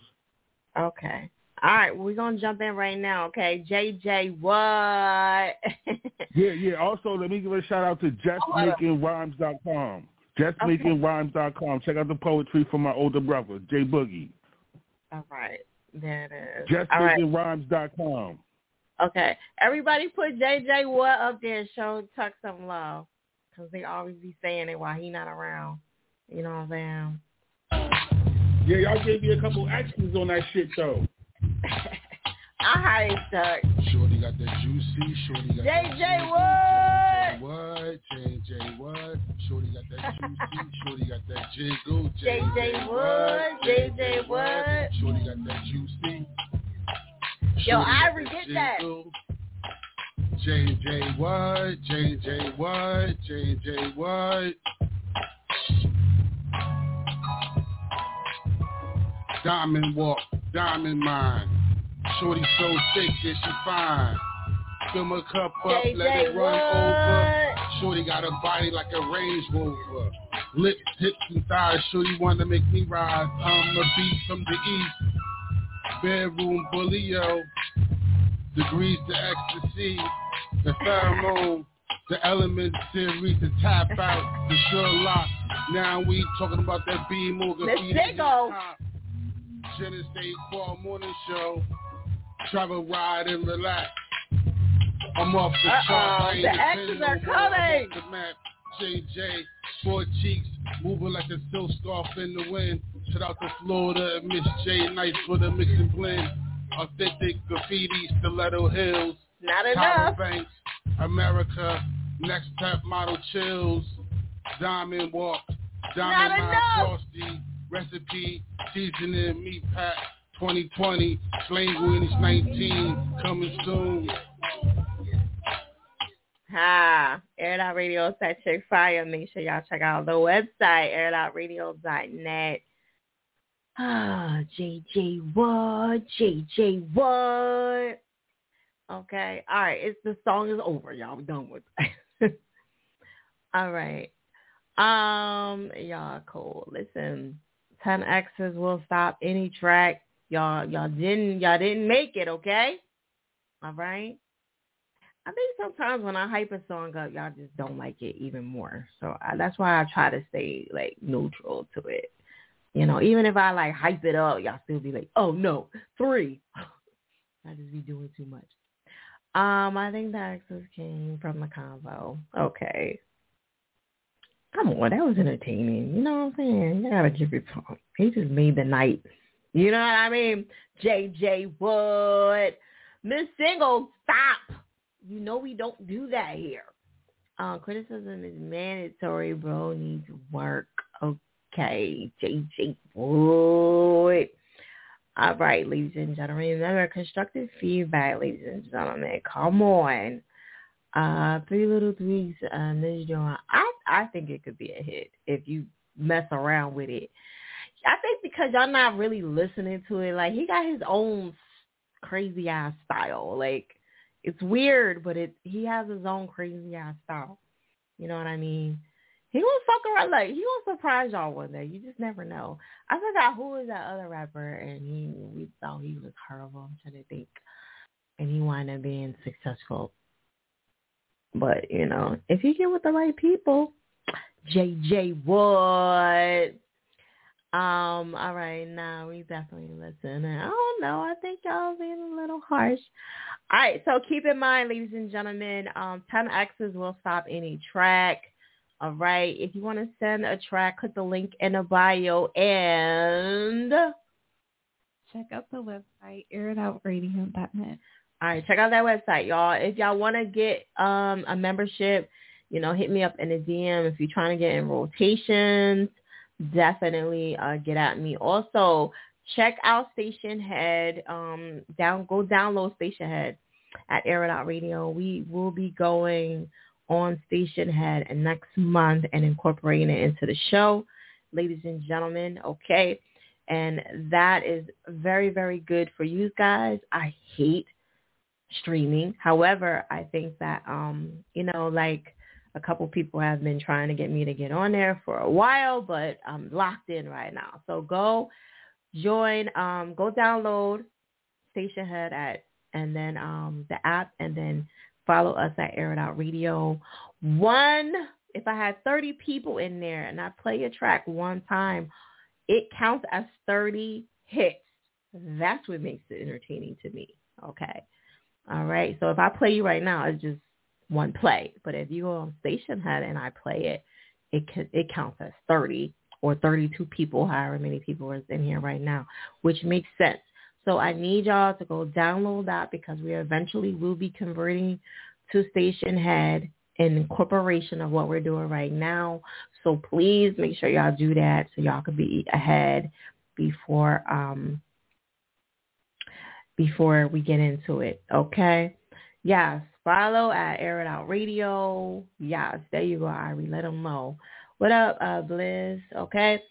C: Okay. All right, we're gonna jump in right now. Okay, JJ, what?
G: Yeah, yeah. Also, let me give a shout out to justmakingrhymes.com. Justmakingrhymes.com. Check out the poetry from my older brother, Jay Boogie.
C: all right, there it is. All right.
G: Justmakingrhymes.com.
C: Okay, everybody put JJ what up there and show Tuck some love, cause they always be saying it while he not around. You know what I'm saying?
G: Yeah, y'all gave me a couple actions on that shit though.
C: All right, Tuck.
H: Shorty got that juicy, shorty got
C: JJ what?
H: what? J&J what? Shorty got that juicy. Shorty got that jiggle.
C: JJ what? JJ what?
H: Shorty got that juicy.
C: Yo,
H: Shorty got
C: Ivory, get that.
H: jiggle. J&J what? J&J what? J&J what? Diamond walk, diamond mine. Shorty so thick that she fine. Fill my cup up, let it run over. Shorty got a body like a Range Rover. Lips, hips, and thighs. Shorty wanna make me rise. I'm the beat from the east. Bedroom bully, yo. Degrees to ecstasy. The pheromone. The element series to tap out. The Sherlock. Now we talking about that B Morgan.
C: Miss Diggle.
H: Genesee Fall Morning Show. Travel, ride, and relax. I'm off the chart.
C: The X's are
H: on what I'm
C: coming.
H: the map. JJ, four cheeks, moving like a silk scarf in the wind. Shout out to Florida and Miss J Nice for the mix and blend. Authentic graffiti, stiletto hills.
C: Not enough.
H: Banks, America, next pep model chills. Diamond walk, diamond
C: Not enough.
H: frosty, recipe, seasoning, meat pack. 2020, Language 19, coming soon.
C: Ha. Air Out Radio is that chick fire. Make sure y'all check out the website, airitoutradio.net. Ah, JJ what? JJ what? Okay. All right. It's the song is over, y'all. I'm done with it. All right. Um, y'all cool. Listen, 10 X's will stop any track. Y'all y'all didn't y'all didn't make it, okay? All right. I think sometimes when I hype a song up, y'all just don't like it even more. So I, that's why I try to stay like neutral to it. You know, even if I like hype it up, y'all still be like, "Oh no, three. I just be doing too much. Um, I think the access came from the convo. Okay. Come on, that was entertaining. You know what I'm saying? You gotta give it. He just made the night. You know what I mean? JJ Wood. Miss Single, stop. You know we don't do that here. Uh, criticism is mandatory, bro. Needs work. Okay, JJ Wood. All right, ladies and gentlemen. Remember, constructive feedback, ladies and gentlemen. Come on. Uh, Three Little Threes, uh, this joint. I, I think it could be a hit if you mess around with it. I think because y'all not really listening to it. Like, he got his own crazy ass style. Like, it's weird, but it he has his own crazy ass style. You know what I mean? He gonna fuck around like he gonna surprise y'all one day. You just never know. I forgot who was that other rapper, and he we thought he was horrible. I'm trying to think, and he wound up being successful. But you know, if you get with the right people, JJ Wood. Um, all right, now we definitely listen. I don't know, I think y'all being a little harsh. All right, so keep in mind, ladies and gentlemen, um, 10 X's will stop any track. All right, if you want to send a track, click the link in the bio and
A: Check out the website, airitoutradio.net.
C: All right, check out that website, y'all. If y'all want to get um, a membership, you know, hit me up in a DM. If you're trying to get in rotations, definitely uh, get at me. Also, check out Stationhead. Um, down, go download Stationhead at Air Radio. We will be going on Stationhead next month and incorporating it into the show, ladies and gentlemen. Okay. And that is very, very good for you guys. I hate streaming. However, I think that, um, you know, like a couple people have been trying to get me to get on there for a while, but I'm locked in right now. So go join, um, go download Stationhead at, and then um, the app, and then follow us at Air It Out Radio. One, if I had 30 people in there and I play a track one time, it counts as 30 hits. That's what makes it entertaining to me. Okay. All right. So if I play you right now, it's just one play. But if you go on Stationhead and I play it, it can, it counts as 30 or 32 people, however many people is in here right now, which makes sense. So I need y'all to go download that because we eventually will be converting to Stationhead in incorporation of what we're doing right now. So please make sure y'all do that so y'all can be ahead before um before we get into it. Okay. Yes. Follow at Air It Out Radio. Yes. There you go, Irie. Let them know. What up, uh, Bliss? Okay.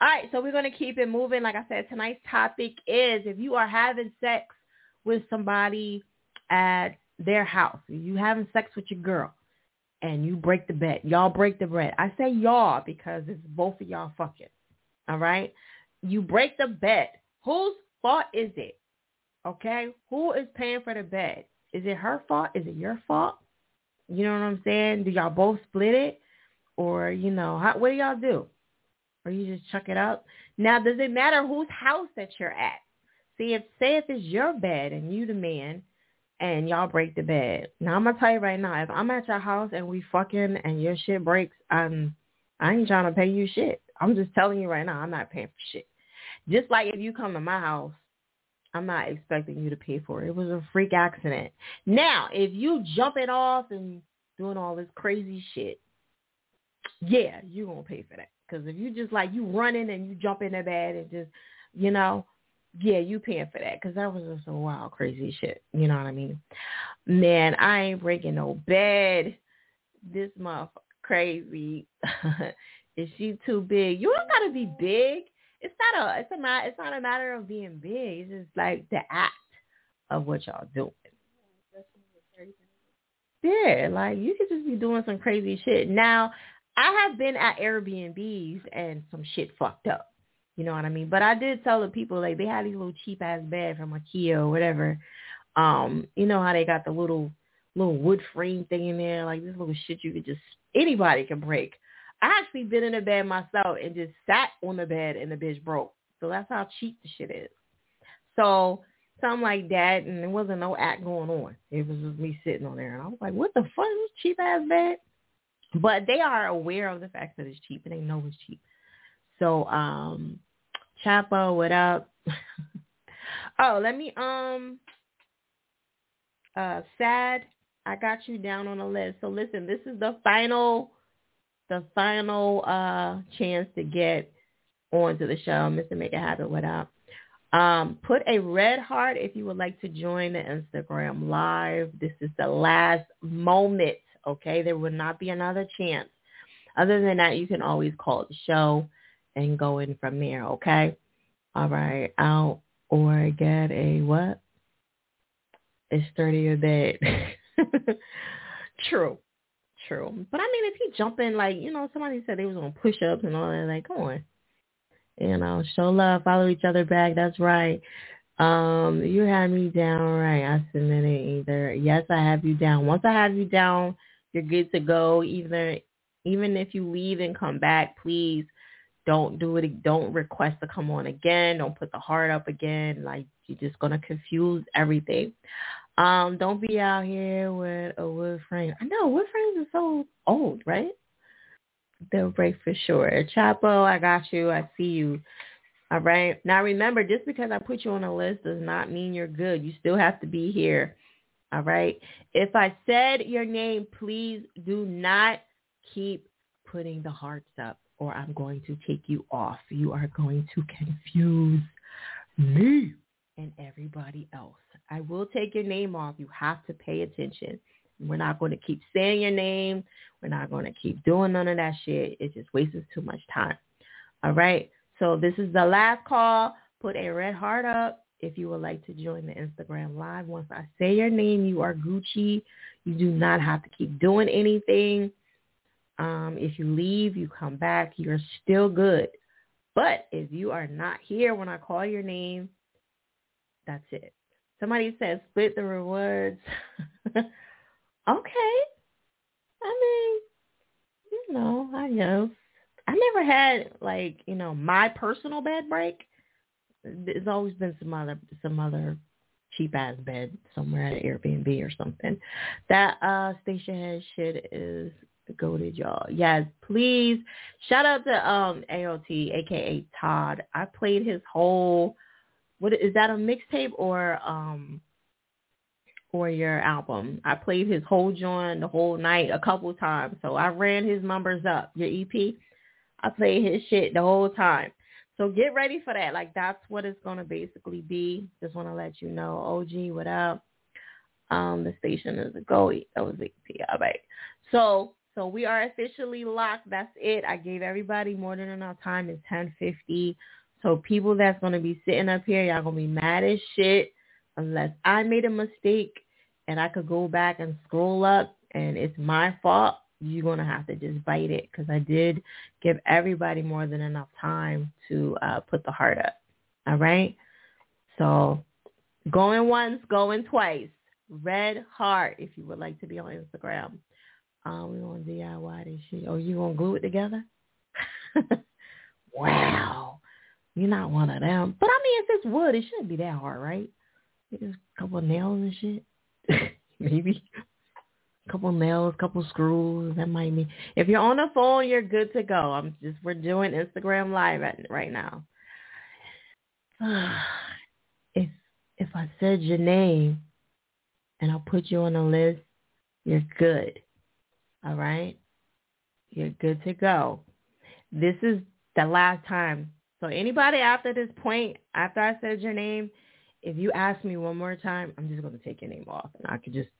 C: All right. So we're going to keep it moving. Like I said, tonight's topic is if you are having sex with somebody at their house, you having sex with your girl and you break the bed. Y'all break the bed. I say y'all because it's both of y'all fucking. All right. You break the bed. Whose fault is it? Okay. Who is paying for the bed? Is it her fault? Is it your fault? You know what I'm saying? Do y'all both split it? Or, you know, how, what do y'all do? Or you just chuck it up? Now, does it matter whose house that you're at? See, if say if it's your bed and you the man and y'all break the bed. Now I'm gonna tell you right now, if I'm at your house and we fucking and your shit breaks, I'm I ain't trying to pay you shit. I'm just telling you right now, I'm not paying for shit. Just like if you come to my house, I'm not expecting you to pay for it. It was a freak accident. Now, if you jump it off and doing all this crazy shit, yeah, you gonna pay for that. Because if you just like you running and you jump in the bed and just, you know, yeah, you paying for that because that was just some wild, crazy shit. You know what I mean? Man, I ain't breaking no bed. This motherfucker crazy. Is she too big? You don't gotta be big. It's not a. It's a not. It's not a matter of being big. It's just like the act of what y'all doing. Yeah, like you could just be doing some crazy shit. Now, I have been at Airbnbs and some shit fucked up. You know what I mean? But I did tell the people like they had these little cheap ass beds from IKEA or whatever. Um, you know how they got the little little wood frame thing in there, like this little shit you could just anybody can break. I actually been in a bed myself and just sat on the bed and the bitch broke. So that's how cheap the shit is. So something like that, and there wasn't no act going on. It was just me sitting on there, and I was like, "What the fuck is cheap ass bed?" But they are aware of the fact that it's cheap, and they know it's cheap. So, um, Chapo, what up? oh, let me, um, uh, sad. I got you down on the list. So listen, this is the final, the final, uh, chance to get onto the show. Mr. Make It Happen, what up? Um, put a red heart if you would like to join the Instagram live. This is the last moment, okay? There will not be another chance. Other than that, you can always call the show and go in from there, okay? All right, out or get a what? It's sturdier bed. true, true. But I mean, if he jump in, like, you know, somebody said they was on push-ups and all that, like, come on. You know, show love, follow each other back. That's right. Um, you had me down right. I submitted either. Yes, I have you down. Once I have you down, you're good to go. Either even if you leave and come back, please don't do it. Don't request to come on again. Don't put the heart up again. Like you're just gonna confuse everything. Um, don't be out here with a wood frame. I know wood frames are so old, right? They'll break for sure. Chapo, I got you. I see you. All right. Now remember, just because I put you on a list does not mean you're good. You still have to be here. All right. If I said your name, please do not keep putting the hearts up or I'm going to take you off. You are going to confuse me and everybody else. I will take your name off. You have to pay attention. We're not going to keep saying your name. We're not going to keep doing none of that shit. It just wastes too much time. All right. So this is the last call. Put a red heart up if you would like to join the Instagram live. Once I say your name, you are Gucci. You do not have to keep doing anything. Um, if you leave, you come back, you're still good. But if you are not here when I call your name, that's it. Somebody says split the rewards. okay. I mean, you know, I guess. I never had like, you know, my personal bed break. There's always been some other some other cheap ass bed somewhere at Airbnb or something. That uh Stationhead shit is goaded, y'all. Yes, please. Shout out to um AOT, aka Todd. I played his whole what is that a mixtape or um for your album. I played his whole joint the whole night a couple times. So I ran his numbers up. Your EP, I played his shit the whole time. So get ready for that. Like that's what it's gonna basically be. Just want to let you know, OG, what up? Um, the station is a go. That was EP. All right. So so we are officially locked. That's it. I gave everybody more than enough time. It's ten fifty. So people that's gonna be sitting up here, y'all gonna be mad as shit unless I made a mistake and I could go back and scroll up and it's my fault. You're gonna have to just bite it because I did give everybody more than enough time to uh, put the heart up. All right. So going once, going twice. Red heart if you would like to be on Instagram. Um, we want DIY this shit. Oh, you gonna glue it together? wow. You're not one of them. But I mean, if it's wood, it shouldn't be that hard, right? Just a couple of nails and shit. Maybe a couple of nails, a couple of screws. That might be. If you're on the phone, you're good to go. I'm just we're doing Instagram live at, right now. if if I said your name and I'll put you on the list, you're good. All right? You're good to go. This is the last time. So anybody after this point, after I said your name, if you ask me one more time, I'm just going to take your name off and I could just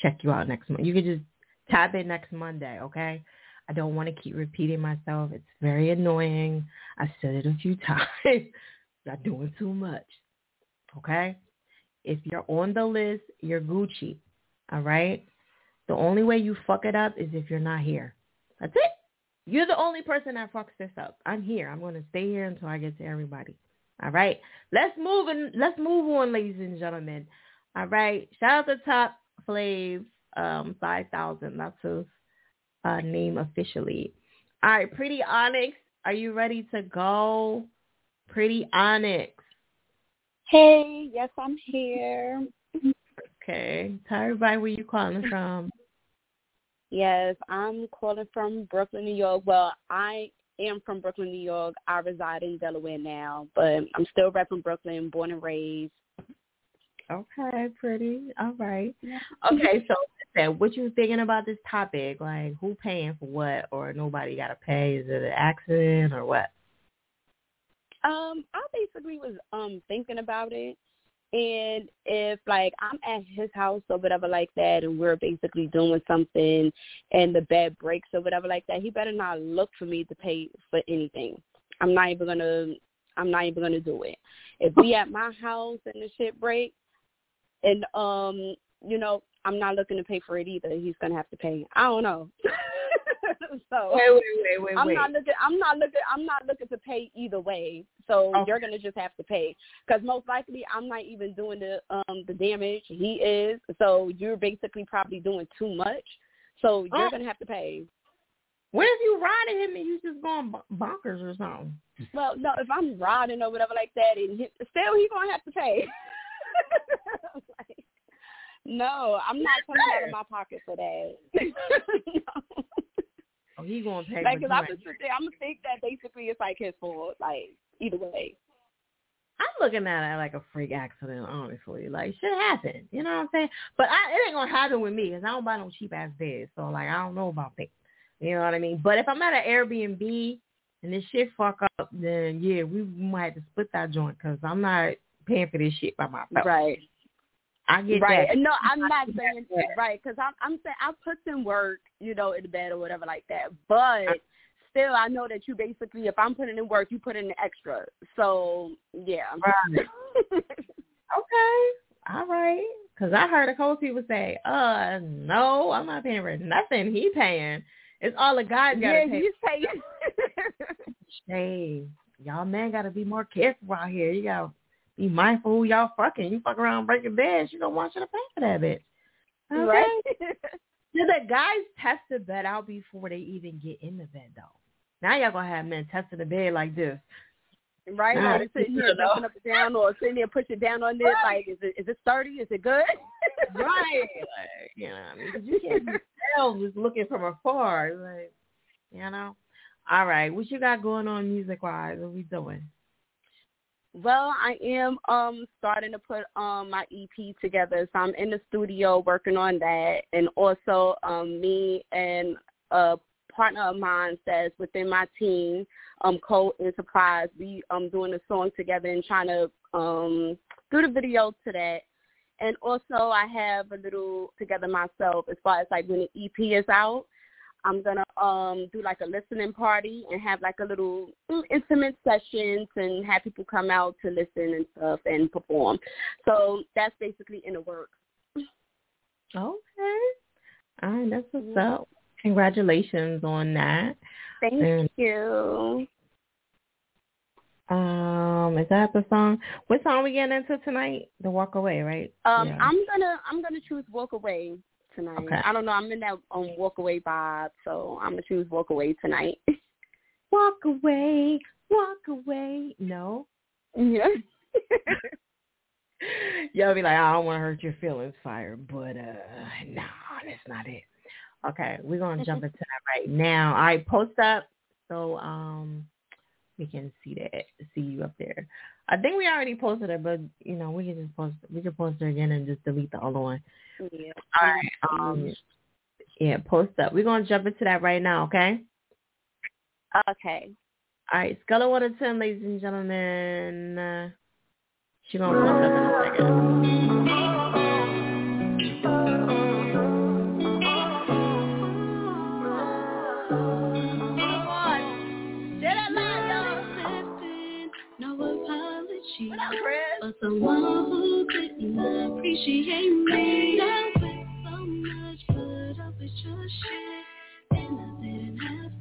C: check you out next month. You could just tap in next Monday, okay? I don't want to keep repeating myself. It's very annoying. I said it a few times. I'm doing too much, okay? If you're on the list, you're Gucci, all right? The only way you fuck it up is if you're not here. That's it. You're the only person that fucks this up. I'm here. I'm going to stay here until I get to everybody. All right. Let's move and let's move on, ladies and gentlemen. All right. Shout out to Top Flav, um, five thousand. That's his uh, name officially. All right, Pretty Onyx, are you ready to go? Pretty Onyx.
I: Hey, yes, I'm here.
C: Okay. Tell everybody where you calling from.
I: Yes, I'm calling from Brooklyn, New York. Well, I am from Brooklyn, New York. I reside in Delaware now, but I'm still repping Brooklyn, born and raised.
C: Okay, pretty. All right. Okay, so listen, what you thinking about this topic? Like, who paying for what, or nobody got to pay? Is it an accident or what?
I: Um, I basically was um thinking about it, and if like I'm at his house or whatever like that, and we're basically doing something, and the bed breaks or whatever like that, he better not look for me to pay for anything. I'm not even gonna. I'm not even gonna do it. If we at my house and the shit breaks, and um, you know, I'm not looking to pay for it either. He's gonna have to pay. I don't know. so
C: wait, wait, wait, wait,
I: I'm
C: wait.
I: not looking. I'm not looking. I'm not looking to pay either way. So
C: Okay.
I: you're gonna just have to pay because most likely I'm not even doing the um the damage. He is. So you're basically probably doing too much. So you're
C: Oh.
I: gonna have to pay.
C: What if you riding him and you just going bonkers or something?
I: Well, no, if I'm riding or whatever like that, and he, still he's gonna have to pay. Like, no, I'm not coming out of my pocket for that. no.
C: Oh, he gonna pay.
I: Like, cause I'm just sit there, I'm gonna think that basically it's like his fault. Like, either way.
C: I'm looking at it like a freak accident, honestly. Like shit happened, you know what I'm saying? But I, it ain't gonna happen with me because I don't buy no cheap ass beds. So like I don't know about that. You know what I mean? But if I'm at an Airbnb and this shit fuck up, then yeah, we might have to split that joint because I'm not paying for this shit by myself.
I: Right.
C: I get
I: right.
C: that.
I: No, I'm not saying
C: that.
I: right because I'm I'm saying I put in work, you know, in the bed or whatever like that. But still, I know that you basically, if I'm putting in work, you put in the extra. So yeah.
C: Right. Okay. All right. Because I heard a couple people say, uh, no, I'm not paying for nothing. He paying. It's all the guys got to
I: yeah,
C: pay.
I: you say
C: Hey, y'all men got to be more careful out here. You got be mindful who y'all fucking. You fuck around breaking beds, you don't want you to pay for that bitch. Okay?
I: right.
C: Do the guys test the bed out before they even get in the bed, though? Now y'all going to have men testing the bed like this.
I: Right,
C: Nah,
I: like sitting here
C: you know.
I: jumping up and down, or sitting there pushing down on it. Like, is it is it sturdy? Is it good?
C: right. Like, you know, what I mean, 'Cause you can't tell just looking from afar. Like, you know. All right, what you got going on music wise? What we doing?
I: Well, I am um starting to put um my EP together, so I'm in the studio working on that, and also um me and a partner of mine that's within my team, um Cole Enterprise, we um doing a song together and trying to um do the video to that. And also I have a little together myself as far as like when the EP is out. I'm gonna um do like a listening party and have like a little intimate sessions and have people come out to listen and stuff and perform. So that's basically in the works.
C: Okay. All right, that's what's up. Congratulations on that.
I: Thank
C: And-
I: you.
C: Um, is that the song? What song we getting into tonight? The Walk Away, right?
I: Um,
C: Yeah.
I: I'm gonna I'm gonna choose Walk Away tonight.
C: Okay.
I: I don't know. I'm in that um Walk Away vibe, so I'm gonna choose Walk Away tonight.
C: Walk away, walk away. No.
I: yeah.
C: Y'all be like, I don't want to hurt your feelings, fire, but uh, nah, that's not it. Okay, we're gonna jump into that right now. All right, post up so um we can see that, see you up there. I think we already posted it, but you know we can just post, we can post it again and just delete the other one.
I: yeah.
C: All right, um, yeah, post up. We're gonna jump into that right now, okay?
I: Okay.
C: All right, scale of one to ten, ladies and gentlemen. She gonna post up in a second.
J: Apology. For someone who didn't appreciate me. Now with so much put up with your shit. And I didn't have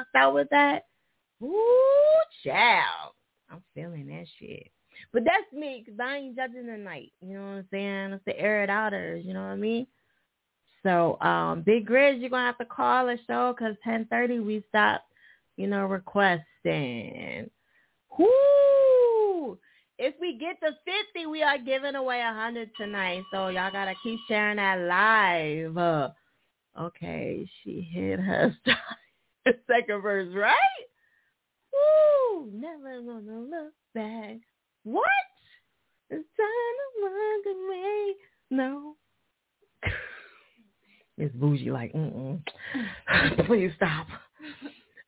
C: rocked out with that. Ooh, child. I'm feeling that shit. But that's me, because I ain't judging tonight. You know what I'm saying? It's the air it outers, you know what I mean? So, um, Big Grizz, you're going to have to call the show because 1030 we stop, you know, requesting. Whoo! If we get to 50, we are giving away a 100 tonight. So y'all got to keep sharing that live. Uh, okay, she hit her second verse, right? Woo! Never gonna look back. What? It's time to walk away. No. It's bougie like, mm-mm. Please stop.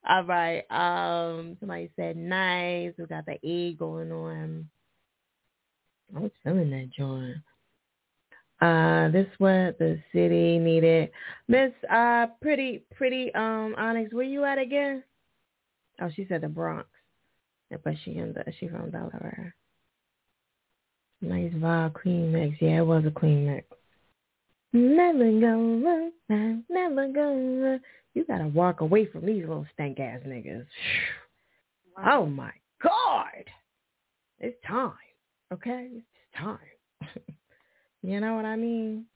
C: All right. Um, somebody said nice. We got the E going on. I was feeling that joint. Uh, this what the city needed. Miss uh pretty pretty um Onyx, where you at again? Oh, she said the Bronx. But she in the she from Delaware. Nice vibe, clean mix. Yeah, it was a clean mix. Never gonna never gonna. You gotta walk away from these little stank ass niggas. Oh my God, it's time. Okay, it's time. you know what I mean?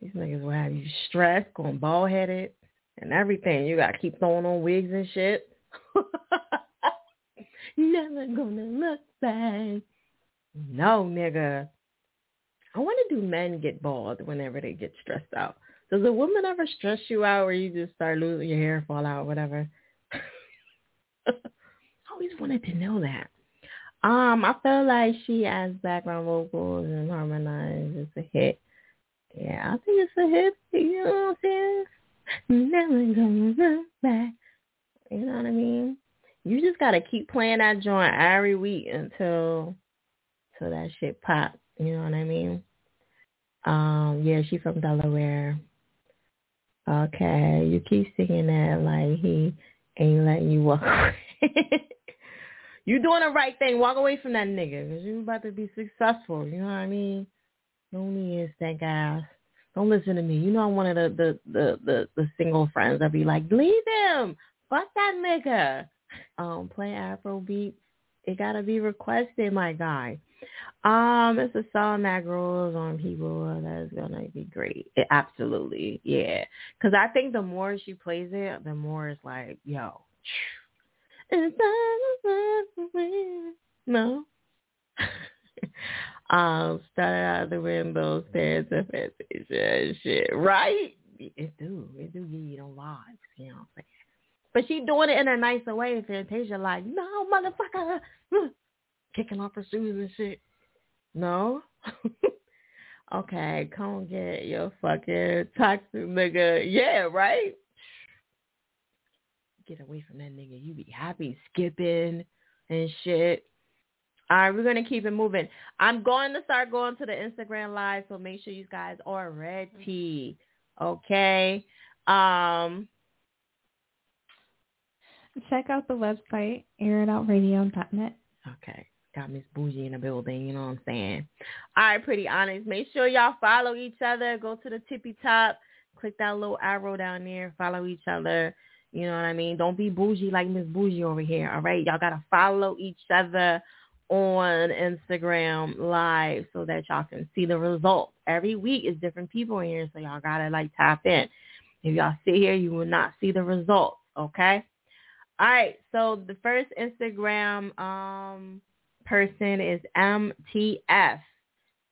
C: These niggas will have you stressed, going bald headed. and everything. You gotta keep throwing on wigs and shit. Never gonna look back. No, nigga. I want to do men get bald whenever they get stressed out. Does a woman ever stress you out where you just start losing your hair, fall out, whatever? I always wanted to know that. Um, I feel like she has background vocals and harmonized. It's a hit. Yeah, I think it's a hit. You know what I'm saying? Never gonna back. You know what I mean? You just gotta keep playing that joint every week until until that shit pop. You know what I mean? Um, yeah, she from Delaware. Okay, you keep singing that like he ain't letting you walk away. You doing the right thing. Walk away from that nigga because you about to be successful. You know what I mean? Need to stank ass. Don't listen to me. You know I'm one of the the the the, the single friends that be like, leave him. Fuck that nigga. Um, play Afro beats. It gotta be requested, my guy. Um, it's a song that grows on people. That's gonna be great. It, absolutely, yeah. Because I think the more she plays it, the more it's like, yo. No. um, started out the window, stairs to fantasy shit, right? It do, it do give you them vibes, you know what I'm saying? But she doing it in a nicer way. Fantasia like, no, motherfucker, kicking off her shoes and shit. No. okay, come get your fucking toxic nigga. Yeah, right. Get away from that nigga. You be happy skipping and shit. All right, we're gonna keep it moving. I'm going to start going to the Instagram live, so make sure you guys are ready. Okay. Um
A: Check out the website, airitoutradio.net.
C: Okay. Got Miss Bougie in the building, you know what I'm saying? All right, pretty honest. Make sure y'all follow each other. Go to the tippy top. Click that little arrow down there. Follow each other. You know what I mean? Don't be bougie like Miss Bougie over here. All right. Y'all gotta follow each other on Instagram live so that y'all can see the results. Every week is different people in here, so y'all gotta like tap in. If y'all sit here, you will not see the results. Okay. All right. So the first Instagram um person is MTF.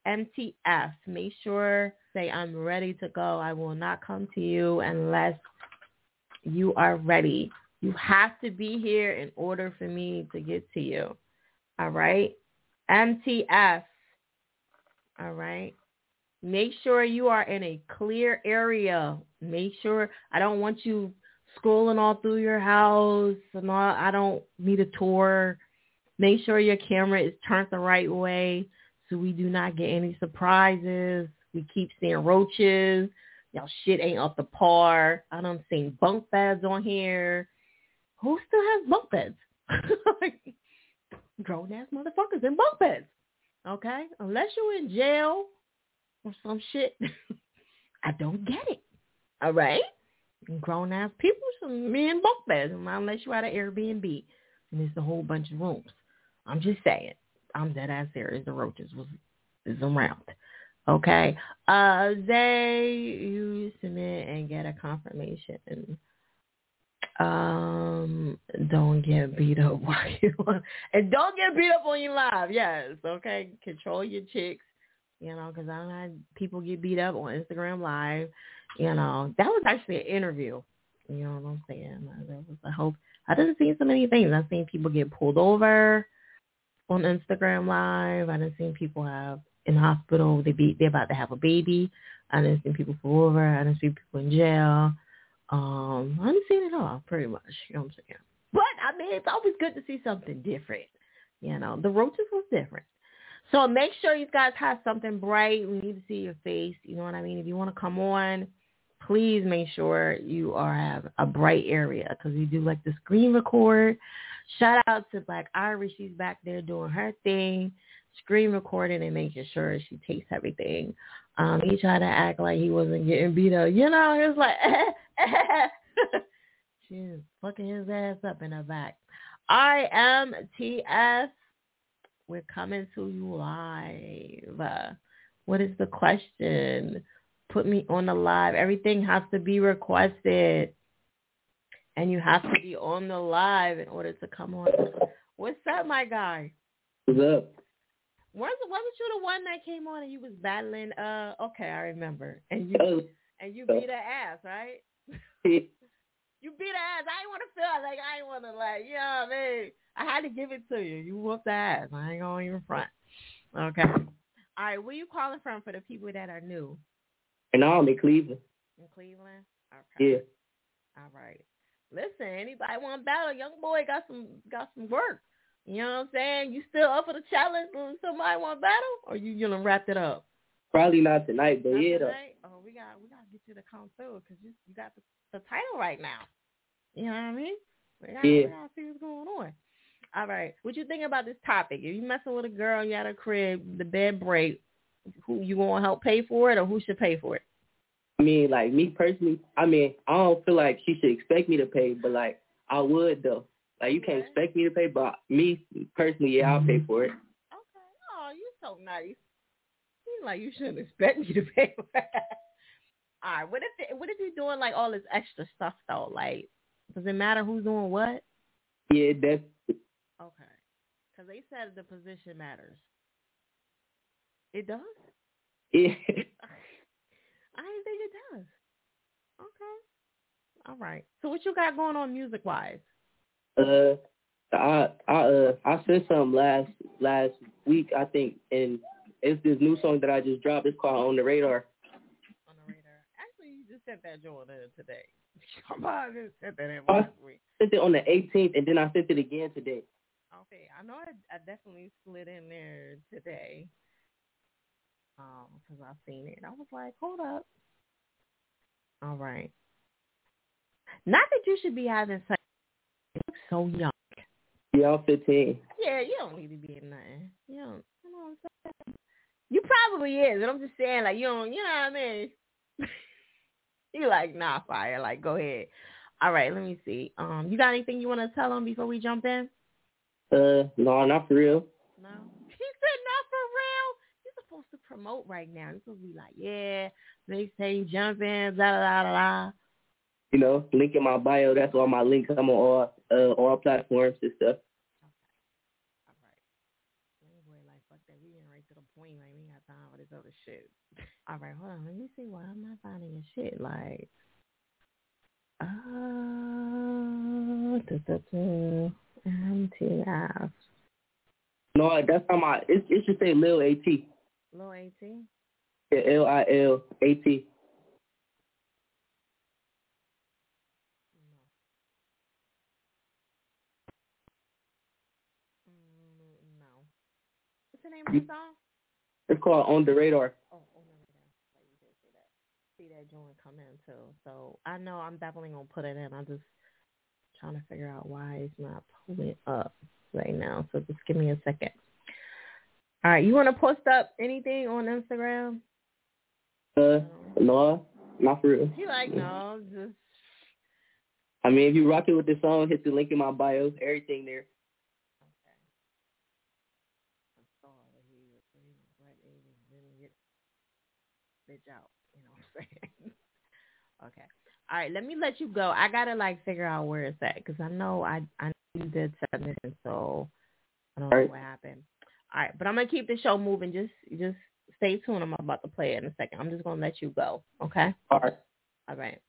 C: MTF. Make sure say I'm ready to go. I will not come to you unless you are ready. You have to be here in order for me to get to you. All right? MTF. All right? Make sure you are in a clear area. Make sure I don't want you scrolling all through your house and all. I don't need a tour. Make sure your camera is turned the right way so we do not get any surprises. We keep seeing roaches. Y'all shit ain't up to par. I don't seen bunk beds on here. Who still has bunk beds? Grown ass motherfuckers in bunk beds. Okay? Unless you're in jail or some shit. I don't get it. All right? Grown ass people be in bunk beds unless you're at an Airbnb and it's a whole bunch of rooms. I'm just saying. I'm dead ass serious. The roaches was is around. Okay. Uh they you submit and get a confirmation. Um don't get beat up while you and don't get beat up on your live. Yes, okay. Control your chicks. You know, because I've had people get beat up on Instagram Live. You know, that was actually an interview. You know what I'm saying? That was, I hope I didn't see so many things. I've seen people get pulled over on Instagram Live. I didn't see people have in hospital. They be they're about to have a baby. I done seen people pull over. I done seen people in jail. Um, I done seen it all pretty much. You know what I'm saying? But I mean, it's always good to see something different. You know, the roaches was different. So make sure you guys have something bright. We need to see your face. You know what I mean? If you want to come on, please make sure you are have a bright area because we do like the screen record. Shout out to Black Iris. She's back there doing her thing, screen recording and making sure she takes everything. Um, he tried to act like he wasn't getting beat up. You know, he was like, she's fucking his ass up in the back. I am TS. We're coming to you live. What is the question? Put me on the live. Everything has to be requested. and you have to be on the live in order to come on. What's up, my guy?
K: What's up?
C: Was wasn't you the one that came on and you was battling? Uh, okay, I remember. And you
K: Oh.
C: and you beat her ass, right? You beat her ass. I didn't want to feel like I didn't want to like, you know what I mean? I had to give it to you. You whooped the ass. I ain't gonna even front. Okay. All right. Where you calling from for the people that are new
K: And now I'm in Cleveland.
C: in Cleveland? Okay.
K: Yeah.
C: All right. Listen, anybody want to battle? Young boy got some got some work. You know what I'm saying? You still up for the challenge? When somebody want battle, or you gonna wrap it up?
K: Probably not tonight, but
C: Not
K: yeah,
C: tonight? Oh, we got we got to get you to come through because you you got the, the title right now. You know what I mean? We got,
K: Yeah.
C: we got to see what's going on. All right. What you think about this topic? If you messing with a girl, you at a crib, the bed break, who you gonna help pay for it, or who should pay for it?
K: I mean, like me personally, I mean, I don't feel like she should expect me to pay, but like I would though. Like you can't expect me to pay, but me personally, yeah, I'll pay mm-hmm. for it. Okay.
C: Oh, you're so nice. You like you shouldn't expect me to pay for it. All right. What if what if you're doing like all this extra stuff though? Like, does it matter who's doing what?
K: Yeah, that's
C: Okay. Because they said the position matters. It does?
K: yeah.
C: I didn't think it does. Okay. All right. So what you got going on music wise?
K: Uh, I I uh I said something last last week I think, and it's this new song that I just dropped. It's called On the Radar. On the Radar.
C: Actually, you just sent that joint in today. Come on, just sent that in last week.
K: sent it on the 18th, and then I sent it again today.
C: Okay, I know I, I definitely slid in there today. Um, because I seen it. I was like, hold up. All right. Not that you should be having sex. So young.
K: Yeah, I'm 15.
C: Yeah, you don't need to be in nothing. You don't. You know what I'm saying? You probably is, but I'm just saying, like, you don't. You know what I mean? you like, nah, fire. Like, go ahead. All right, let me see. Um, you got anything you want to tell them before we jump in?
K: Uh, no, not for real.
C: No. He said not for real. You're supposed to promote right now. You're supposed to be like, yeah, they say jump in, blah, blah, blah, blah.
K: You know, link in my bio. That's all my links. I'm on all uh all platforms and stuff.
C: Boy, like, fuck that. We right to the point. Like, we got time for this other shit. All right, hold on. Let me see why I'm not finding your shit. Like, uh, da, da, da, MTF.
K: No, that's not my. It, it should say Lil At.
C: Lil AT?
K: Yeah, L I L A T.
C: No. What's the name of the song?
K: It's called On the Radar.
C: Oh, oh you did that. See that joint come in too. So I know I'm definitely gonna put it in. I'm just trying to figure out why it's not pulling up right now. So just give me a second. All right, you want to post up anything on Instagram?
K: Uh, no, not for real.
C: He like no, just
K: I mean, if you rock it with the song, hit the link in my bio. Everything there.
C: Bitch out. You know what I'm saying? okay. All right, let me let you go. I gotta like figure out where it's at because I know I I know you did submission, so I don't know
K: right.
C: what happened. All right, but I'm gonna keep the show moving. Just just stay tuned. I'm about to play it in a second. I'm just gonna let you go. Okay.
K: All right.
C: All right.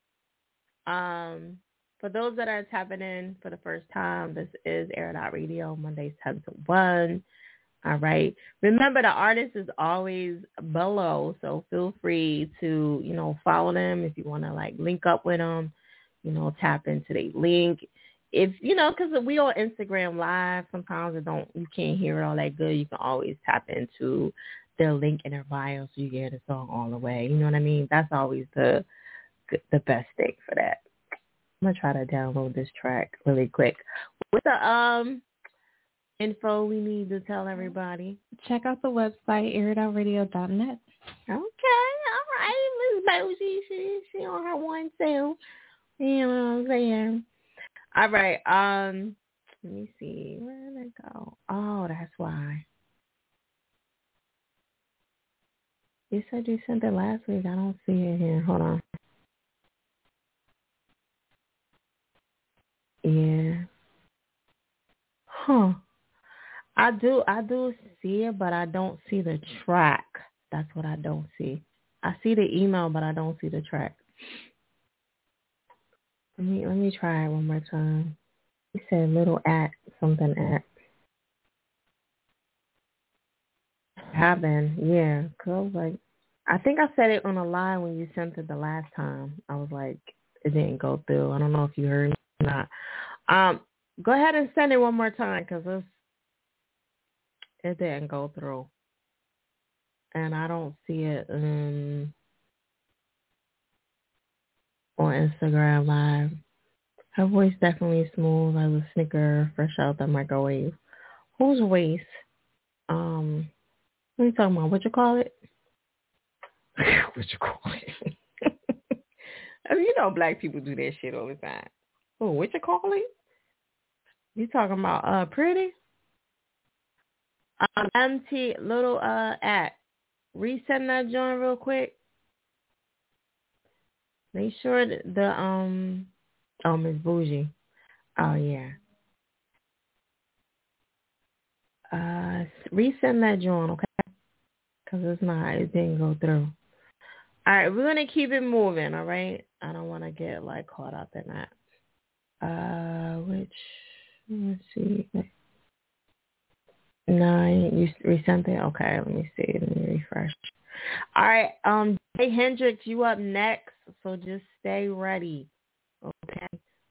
C: Um, for those that are tapping in for the first time, this is Air Dot Radio, Mondays 10 to 1. All right. Remember, the artist is always below, so feel free to, you know, follow them if you want to, like, link up with them, you know, tap into their link. If, you know, because we on Instagram Live, sometimes it don't, you can't hear it all that good. You can always tap into their link in their bio so you get the song all the way. You know what I mean? That's always the the best thing for that. I'm gonna try to download this track really quick. With the um info we need to tell everybody.
A: Check out the website, airitoutradio.net.
C: Okay, all right, Miss Bougie, she she on her one too. You know what I'm saying? All right, um, let me see, where did it go? Oh, that's why. You said you sent it last week. I don't see it here. Hold on. Yeah. Huh. I do I do see it, but I don't see the track. That's what I don't see. I see the email, but I don't see the track. Let me let me try it one more time. He said little at something at. Happened, yeah. Cause like, I think I said it on a line when you sent it the last time. I was like, it didn't go through. I don't know if you heard me or not. Um, go ahead and send it one more time because it's it didn't go through, and I don't see it um, on Instagram Live. Her voice definitely smooth as a snicker fresh out the microwave. Whose waist? Um, what are you talking about? What you call it? what you call it? I mean, you know, black people do that shit all the time. Oh, what you call it? You talking about uh pretty? Um, MT little uh at resend that joint real quick. Make sure the um oh Miss Bougie. Oh yeah. Uh, resend that joint, okay? Cause it's not, it didn't go through. All right, we're gonna keep it moving. All right, I don't want to get like caught up in that. Uh, which let's see. Nine, you resent it. Okay, let me see. Let me refresh. All right, um, Jay Hendricks, you up next, so just stay ready. Okay,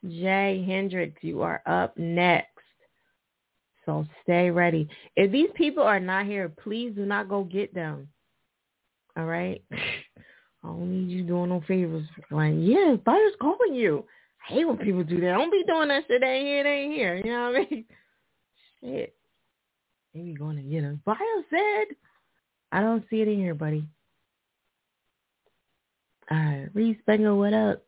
C: Jay Hendricks, you are up next. So stay ready. If these people are not here, please do not go get them. All right. I don't need you doing no favors. Like, yeah, buyer's calling you. I hate when people do that. Don't be doing that shit. They ain't here. They ain't here. You know what I mean? Shit. They be going to get them. Fiya said. I don't see it in here, buddy. All right. Reese Bengal, what up?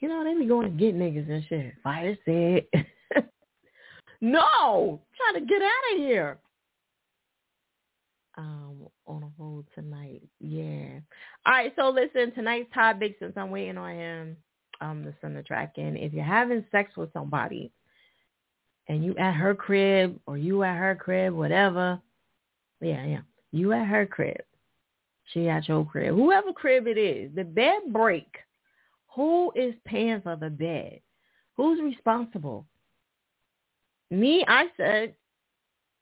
C: You know, they be going to get niggas and shit. Fiya said. no. Trying to get out of here. Um, on a road tonight. Yeah. All right, so listen, tonight's topic, since I'm waiting on him um to send the track in, if you're having sex with somebody and you at her crib or you at her crib, whatever, yeah, yeah, you at her crib, she at your crib, whoever crib it is, the bed break, who is paying for the bed? Who's responsible? Me, I said,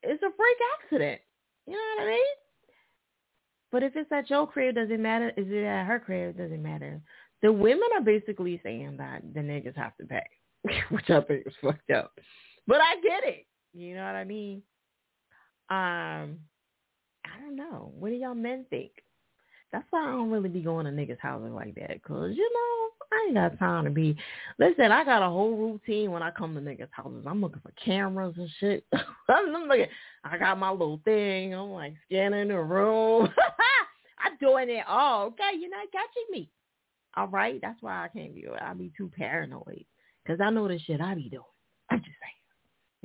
C: it's a freak accident. You know what I mean? But if it's at your crib, does it matter? Is it at her crib? Does it matter? The women are basically saying that the niggas have to pay, which I think is fucked up. But I get it. You know what I mean? Um, I don't know. What do y'all men think? That's why I don't really be going to niggas' houses like that. Cause you know, I ain't got time to be. Listen, I got a whole routine when I come to niggas' houses. I'm looking for cameras and shit. I'm looking. I got my little thing. I'm like scanning the room. I'm doing it all. Okay, you're not catching me. All right, that's why I can't be. I be too paranoid because I know the shit I be doing. I'm just saying.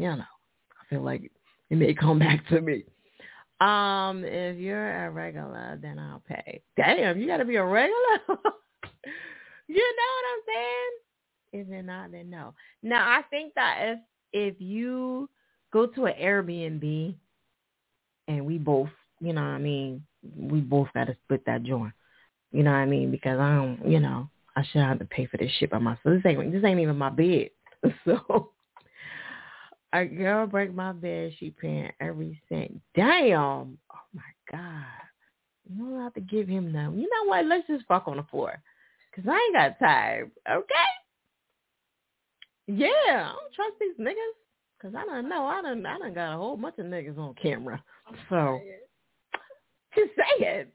C: You know, I feel like it may come back to me. Um, if you're a regular, then I'll pay. Damn, you got to be a regular. you know what I'm saying? If you're not, then no. Now, I think that if if you go to an Airbnb and we both, you know what I mean, we both got to split that joint. You know what I mean? Because I don't, you know, I should have to pay for this shit by myself. This ain't this ain't even my bed. So a girl break my bed, she paying every cent. Damn. Oh my God. You don't have to give him none. You know what? Let's just fuck on the floor. Cause I ain't got time. Okay? Yeah, I don't trust these niggas. Cause I don't know. I don't I done got a whole bunch of niggas on camera. So just say it.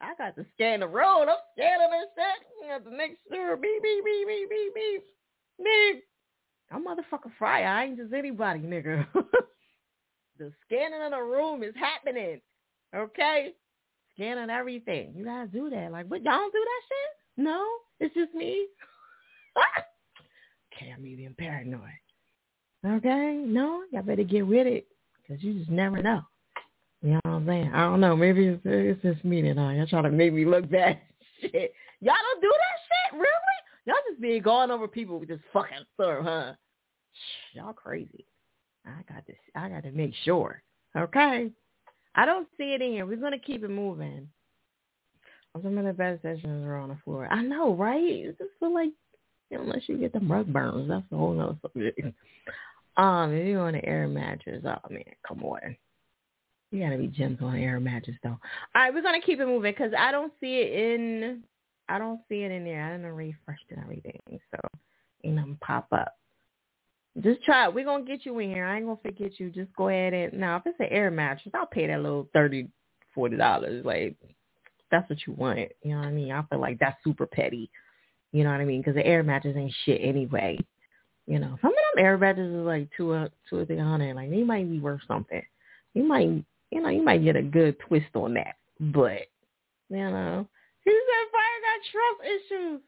C: I got to scan the road. I'm scanning this shit. You have to make sure beep beep beep beep beep beep beep. I'm motherfucking fry. I ain't just anybody, nigga. the scanning of the room is happening. Okay? Scanning everything. You guys do that. Like, what? Y'all don't do that shit? No? It's just me? okay, I'm medium paranoid. Okay? No? Y'all better get with it. Because you just never know. You know what I'm saying? I don't know. Maybe it's, it's just me uh, y'all trying to make me look bad. Shit. Y'all don't do that shit? Really? Y'all just be going over people with this fucking stuff, huh? Y'all crazy. I got this. I got to make sure. Okay. I don't see it in here. We're gonna keep it moving. Some of the best sessions are on the floor. I know, right? It just feel like unless you get the rug burns, that's a whole nother subject. Um, if you're on an air mattress, oh man, come on. You gotta be gentle on air mattress though. All right, we're gonna keep it moving because I don't see it in. I don't see it in there. I didn't refresh and everything, so ain't nothing pop up. Just try it. We're gonna get you in here. I ain't gonna forget you. Just go ahead and now if it's an air mattress, I'll pay that little thirty, forty dollars. Like that's what you want. You know what I mean? I feel like that's super petty. You know what I mean? Because the air mattress ain't shit anyway. You know, some of them air mattresses is like two or two or three hundred. Like they might be worth something. You might, you know, you might get a good twist on that. But you know, he said Fiya got trust issues.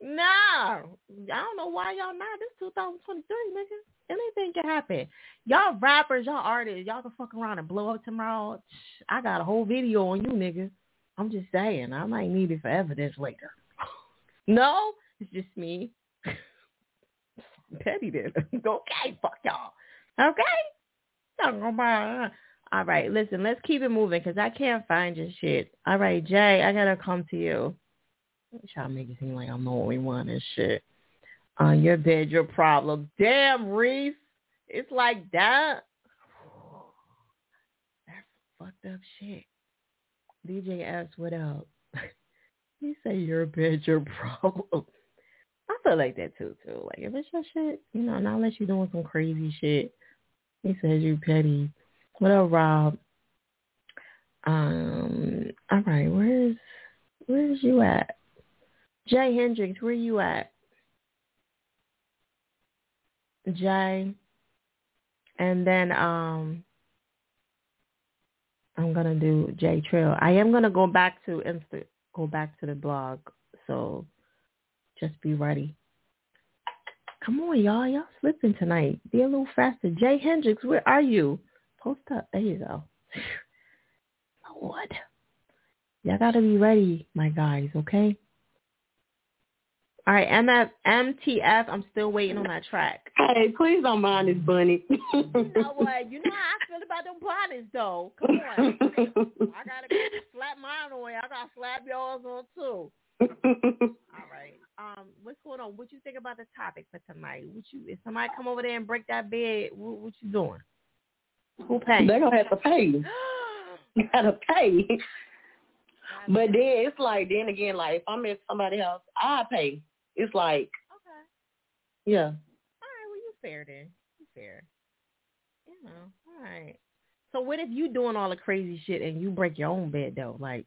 C: Nah, I don't know why y'all not. This 2023, nigga. Anything can happen. Y'all rappers, y'all artists, y'all can fuck around and blow up tomorrow. I got a whole video on you, nigga. I'm just saying, I might need it for evidence later. no, it's just me. Petty then. okay, fuck y'all. Okay? All right, listen, let's keep it moving because I can't find your shit. All right, Jay, I gotta come to you. To make it seem like I'm the only one and shit. On your bed, your problem. Damn, Reese. It's like that. That's fucked up shit. DJ S, what up? you say your bed, your problem. I feel like that too, too. Like if it's your shit, you know, not unless you're doing some crazy shit. He says you petty. What up, Rob? Um, all right, where's where's you at? Jay Hendricks, where you at? Jay. And then um I'm gonna do J Trail. I am gonna go back to Insta go back to the blog. So just be ready. Come on, y'all. Y'all slipping tonight. Be a little faster. Jay Hendricks, where are you? Post up. There you go. Lord. Y'all got to be ready, my guys, okay? All right, MF, MTF, I'm still waiting on that track.
K: Hey, please don't mind this bunny.
C: you know what? You know how I feel about them bunnies, though. Come on. I got to slap mine on. I got to slap yours on, too. All right. Um, what's going on? What you think about the topic for tonight? What you if somebody come over there and break that bed, what, what you doing? Who paying?
K: They're gonna have to pay. you gotta pay. But then it's like then again, like if I'm at somebody else, I pay. It's like
C: Okay.
K: Yeah.
C: All right, well you fair then. You fair. You know, all right. So what if you doing all the crazy shit and you break your own bed though? Like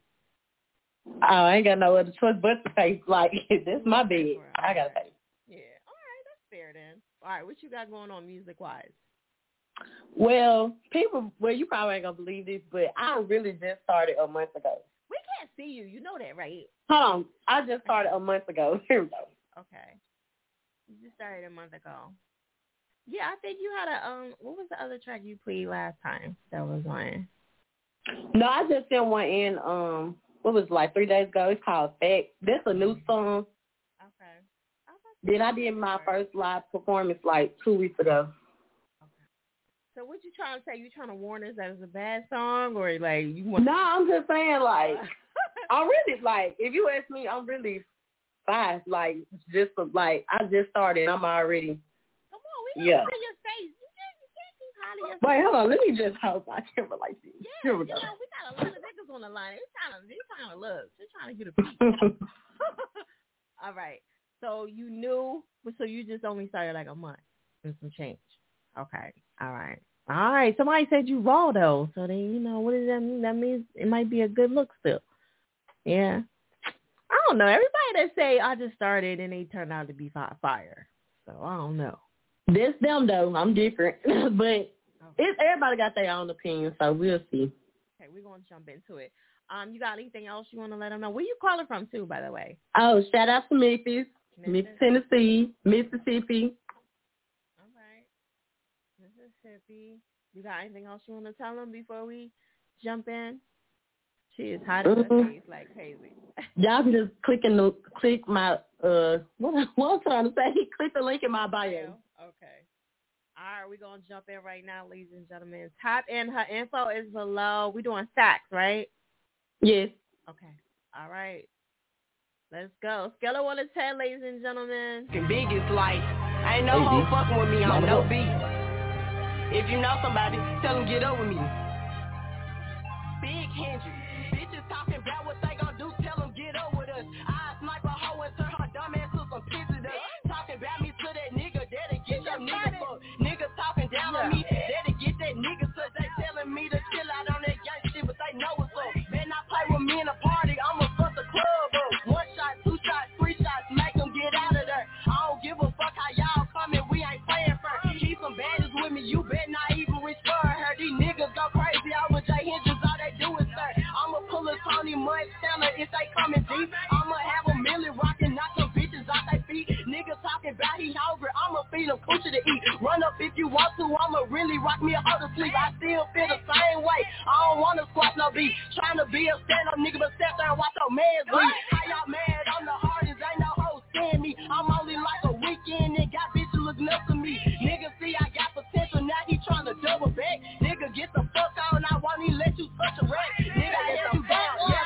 K: Oh, I ain't got no other choice but to pay. Like this my bed. I gotta pay.
C: Yeah. All right, that's fair then. All right, what you got going on music wise?
K: Well, people, well, you probably ain't gonna believe this, but I really just started a month ago.
C: We can't see you. You know that, right?
K: Hold on, I just started a month ago. Here we go.
C: Okay. You just started a month ago. Yeah, I think you had a um. What was the other track you played last time that was on?
K: No, I just sent one in. Um, what was it, like three days ago? It's called Fact. That's a new song.
C: Okay.
K: Then I did my first live performance like two weeks ago.
C: So what you trying to say? You trying to warn us that it's a bad song, or like you want?
K: No, I'm just saying like I'm really like if you ask me, I'm really fast. Like just like I just started. I'm already.
C: Come on, we
K: Yeah.
C: see your face. You can't, you can't keep hiding your
K: Wait, hold on. Let me just hope I can relate to you.
C: Yeah,
K: Here we
C: you
K: go.
C: know, we got a lot of niggas on the line. They trying to, they trying to look. They trying to get a peek. All right. So you knew, so you just only started like a month and some change. Okay. All right. All right. Somebody said you raw though, so then you know what does that mean? That means it might be a good look still. Yeah. I don't know. Everybody that say I just started and they turned out to be fire. So I don't know.
K: This them though. I'm different, but it's everybody got their own opinion, so we'll see.
C: Okay, we're gonna jump into it. Um, you got anything else you want to let them know? Where you calling from too, by the way?
K: Oh, shout out to Memphis, Miss Tennessee, Mississippi.
C: All right. You got anything else you want to tell them before we jump in? She is hiding her
L: Mhm.
C: face like crazy.
L: Y'all can just click in the click my uh what I- what I'm trying to say. Click the link in my bio.
C: Okay. All right, we're gonna jump in right now, ladies and gentlemen. Type in her info is below. We're doing stacks, right?
L: Yes.
C: Okay. All right. Let's go. Scale of one to ten, ladies and gentlemen.
E: fucking biggest life. Ain't no
C: Hey,
E: hoe fucking with me on
C: Mama
E: no
C: Ho.
E: beat. If you know somebody, tell them get over me. Big Hendrix. Bitches talking about what they gon' do, tell them get over us. I snipe a hoe and turn her dumb ass to some pieces up. Talking about me to that nigga, that'll get your nigga fucked. Niggas talking down on me, that'll get that nigga sucked. They telling me to chill out on that gang shit, but they know what's up. Better not play with me in a party, I'ma fuck you bet not even for her. These niggas go crazy over J Hendrix, all they do is stir. I'ma pull a Tony Montana if they coming deep. I'ma have a million rockin', knock some bitches off they feet. Niggas talking about he hungry, I'ma feed him coochie to eat. Run up if you want to, I'ma really rock me a to sleep. I still feel the same way. I don't wanna squash no beat. to be a stand-up nigga, but step there and watch your mans bleed. How y'all mad? I'm the hardest, ain't no hoe stand me. I'm only like a weekend and got bitches looking up to me. Nigga I he tryna double back. Nigga get the fuck on, I won't even let you touch a rat. Nigga get the fuck yeah,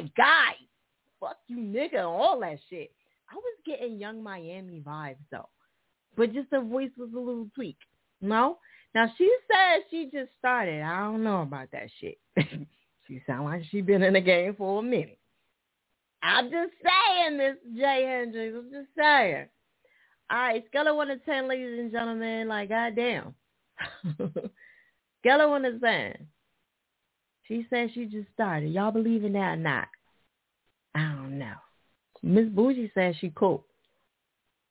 C: My guy. Fuck you, nigga, and all that shit. I was getting Young Miami vibes, though. But just her voice was a little tweak. No? Now, she said she just started. I don't know about that shit. she sound like she been in the game for a minute. I'm just saying, Miss J. Hendricks. I'm just saying. All right, scale of 1 to 10, ladies and gentlemen. Like, goddamn. Scale of 1 to 10. She said she just started. Y'all believe in that or not? I don't know. Miss Bougie says she cool.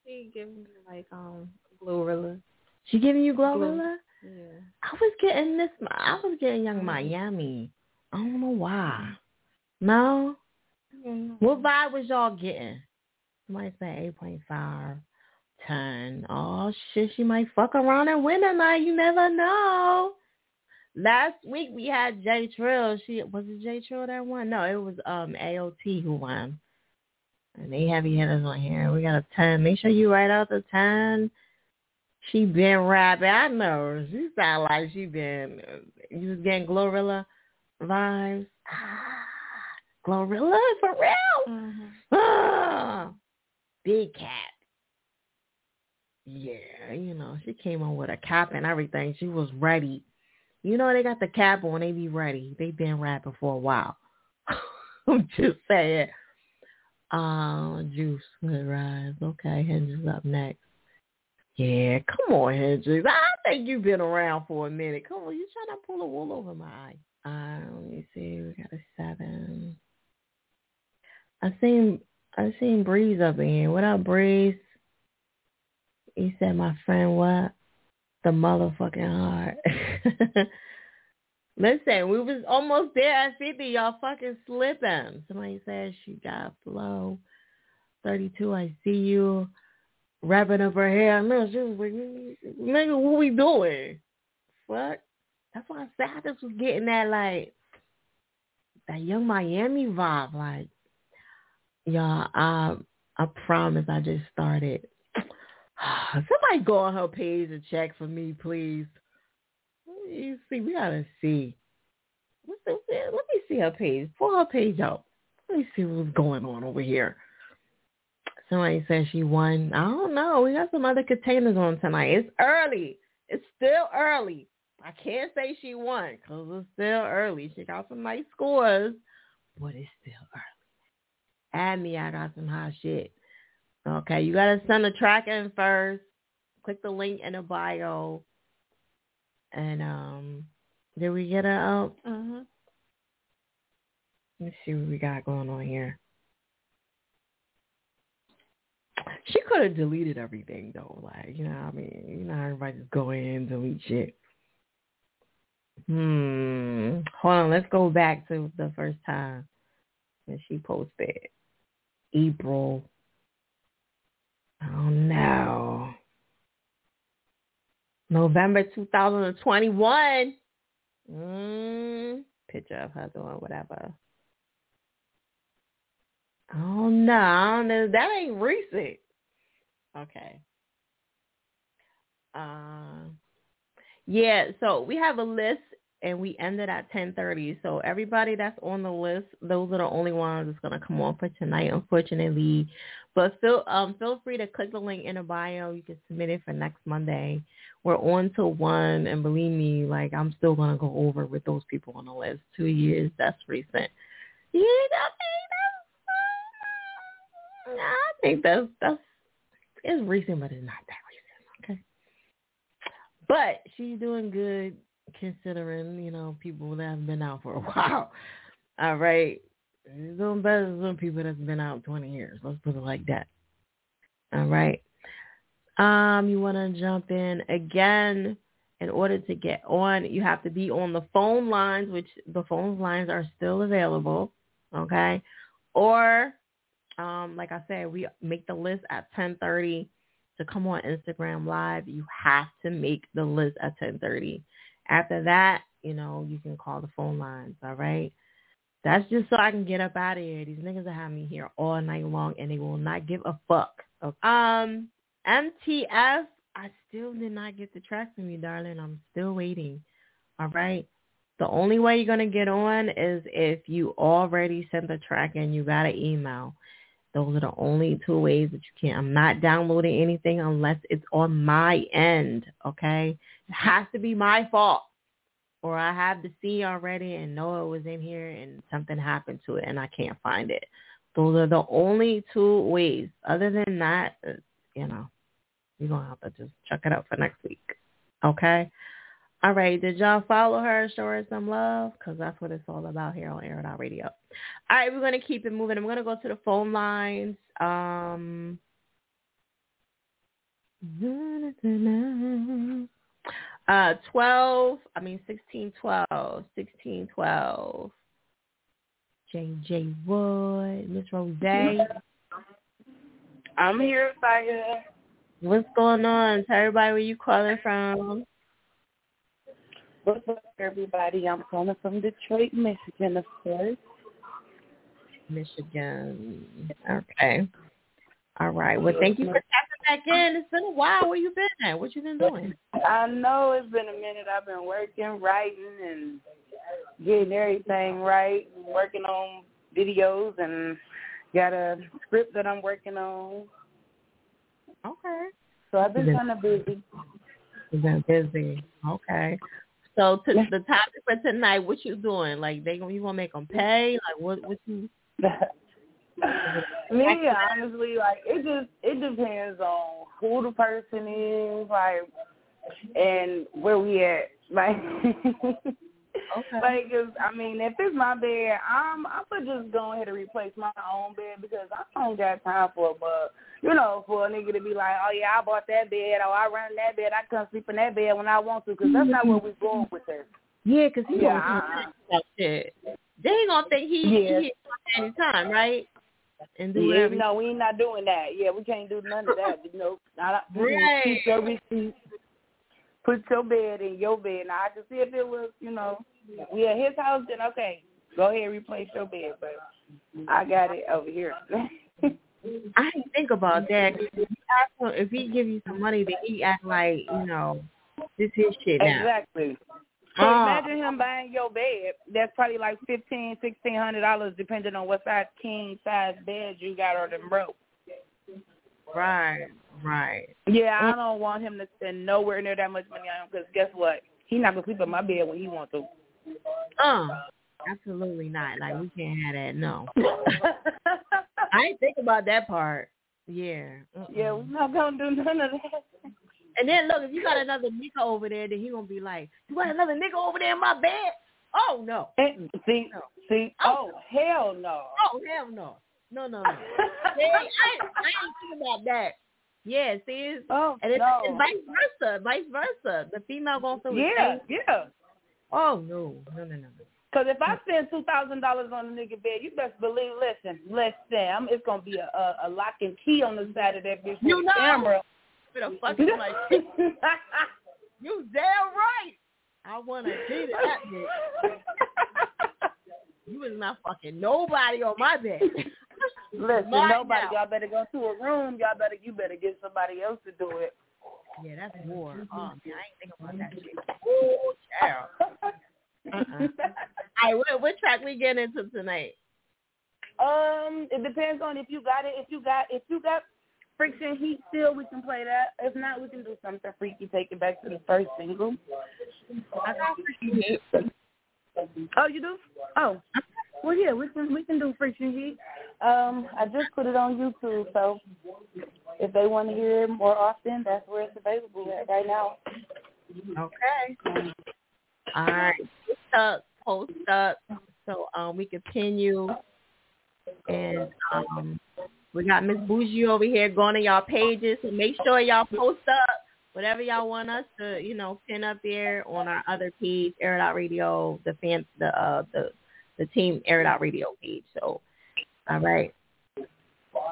A: She giving me like um Glorilla.
C: She giving you Glorilla?
A: Yeah.
C: I was getting this. I was getting Young Miami. I don't know why. No. What vibe was y'all getting? Somebody say 8.5, 10. Oh shit, she might fuck around and win tonight. You never know. Last week we had J Trill. She was it J Trill that won? No, it was um AOT who won. And they heavy hitters on here. We got a ten. Make sure you write out the ten. She been rapping. I know. She sound like she been. You was getting Glorilla vibes. Glorilla for real. Ah, big cat. Yeah, you know she came on with a cap and everything. She was ready. You know they got the cap on. They be ready. They been rapping for a while. I'm just saying. Uh, Juice with Rise. Okay, Hendrix up next. Yeah, come on, Hendrix. I think you've been around for a minute. Come on, you trying to pull a wool over my eye. Uh, let me see. We got a seven. I seen I seen Breeze up in. What up, Breeze? He said, "My friend, what? The motherfucking heart." Listen, we was almost there at 50. Y'all fucking slipping. Somebody says she got flow. 32, I see you. Wrapping up her hair. No, she was like, nigga, what we doing? Fuck. That's why I said I just was getting that, like, that young Miami vibe. Like, y'all, I, I promise I just started. Somebody go on her page and check for me, please. You see, we gotta see. Let me see her page. Pull her page out. Let me see what's going on over here. Somebody says she won. I don't know. We got some other containers on tonight. It's early. It's still early. I can't say she won because it's still early. She got some nice scores, but it's still early. Add me. I got some hot shit. Okay, you got to send a track in first. Click the link in the bio. And um, did we get a? Um,
A: Mm-hmm.
C: Let's see what we got going on here. She could have deleted everything though. Like, you know what I mean? You know everybody just go in and delete shit. Hmm. Hold on, let's go back to the first time when she posted. April. Oh no. November 2021. Mm, picture of her doing whatever. Oh no, I. That ain't recent. Okay. Uh, yeah, so we have a list and we ended at 10:30. So everybody that's on the list, those are the only ones that's gonna come on for tonight, unfortunately. But feel um feel free to click the link in the bio. You can submit it for next Monday. We're on to one, and believe me, like I'm still gonna go over with those people on the list. Two years, that's recent. Yeah, I think that's that's it's recent, but it's not that recent. Okay, but she's doing good considering you know people that have been out for a while. All right, she's doing better than some people that's been out 20 years. Let's put it like that. All right. Um, you want to jump in again. In order to get on, you have to be on the phone lines, which the phone lines are still available. Okay, or um, like I said, we make the list at 10:30 to come on Instagram Live. You have to make the list at 10:30. After that, you know, you can call the phone lines. All right. That's just so I can get up out of here. These niggas are having me here all night long, and they will not give a fuck. Okay. Um, MTF, I still did not get the track from you, darling. I'm still waiting. All right. The only way you're gonna get on is if you already sent the track and you got an email. Those are the only two ways that you can. I'm not downloading anything unless it's on my end. Okay. It has to be my fault. Or I have the C already and know it was in here and something happened to it and I can't find it. Those are the only two ways. Other than that, uh, you know, you're going to have to just check it out for next week. Okay? All right. Did y'all follow her? Show her some love? Because that's what it's all about here on Air Out Radio. All right. We're going to keep it moving. I'm going to go to the phone lines. Um, uh, 12, I mean 1612, 1612. JJ Wood, Miss Rose.
M: I'm here, Saya.
C: What's going on? Tell everybody where you calling from.
M: What's up, everybody? I'm calling from Detroit, Michigan, of course.
C: Michigan. Okay. All right. Well, thank you for tapping back in. It's been a while. Where you been at? What you been doing?
M: I know it's been a minute. I've been working, writing, and getting everything right. Working on videos and got a script that I'm working on.
C: Okay.
M: So I've been kind of busy.
C: You've been busy. Okay. So to the topic for tonight, what you doing? Like they you gonna make them pay? Like what? What you?
M: Me, honestly, like it just it depends on who the person is, like, and where we at. Like,
C: okay.
M: like, cause, I mean, if it's my bed, I'm I'm gonna just go ahead and replace my own bed because I don't got time for it. But you know, for a nigga to be like, oh yeah, I bought that bed, or I run that bed, I come sleep in that bed when I want to, because that's not where we're going with this.
C: Yeah, because he
M: Yeah,
C: gonna think that shit. They ain't gonna think he
M: Yeah.
C: he any time, right? And do
M: Yeah,
C: whatever.
M: no, we ain't not doing that. Yeah, we can't do none of that. You know, not,
C: Right.
M: keep your receipt. Put your bed in your bed. Now I can see if it was, you know, we at his house. Then okay, go ahead and replace your bed. But I got it over here.
C: I didn't think about that. If, he give you some money, then he act like you know this his shit now.
M: exactly. So
C: Oh.
M: imagine him buying your bed. That's probably like fifteen, sixteen hundred dollars, depending on what size king size bed you got or them broke.
C: Right, right.
M: Yeah, I don't want him to spend nowhere near that much money on him because guess what? He not gonna sleep in my bed when he wants to.
C: Uh, absolutely not. Like we can't have that. No. I didn't think about that part. Yeah. Uh-uh.
M: Yeah, we're not gonna do none of that.
C: And then look, if you got another nigga over there, then he gonna be like, "You got another nigga over there in my bed?" Oh no.
M: And see, See? Oh, hell no.
C: Oh hell no. No, no, no. See, I, I ain't thinking about that. Yeah, see, it's,
M: oh,
C: and it's,
M: no.
C: it's vice versa, vice versa. The female feel the
M: Yeah, yeah.
C: Oh no, no, no, no.
M: Because if I spend two thousand dollars on a nigga bed, you best believe. Listen, listen, I'm, it's gonna be a, a, a lock and key on the side of that bitch.
C: You
M: with
C: know.
M: camera.
C: Fucking like, you damn right. I want to see that bitch. You is not fucking nobody on my bed.
M: Listen,
C: Right
M: nobody.
C: now.
M: Y'all better go to a room. Y'all better. You better get somebody else to do it.
C: Yeah, that's war. Oh man, I ain't thinking about that shit. Ooh, child. Uh-uh. All right, what, what track we getting into tonight?
M: Um, it depends on if you got it. If you got, if you got friction heat still, we can play that. If not, we can do something freaky. Take it back to the first single.
C: I got friction heat.
M: Oh, you do? Oh, well, yeah, we can we can do friction heat. Um, I just put it on YouTube, so if they want to hear it more often, that's where it's available at right now.
C: Okay. All right. Post up, post up. So um, we continue, and um, we got Miss Bougie over here going to y'all pages. So make sure y'all post up whatever y'all want us to, you know, pin up there on our other page, Air It Out Radio, the fan, the uh, the the team Air It Out Radio page. So, all right.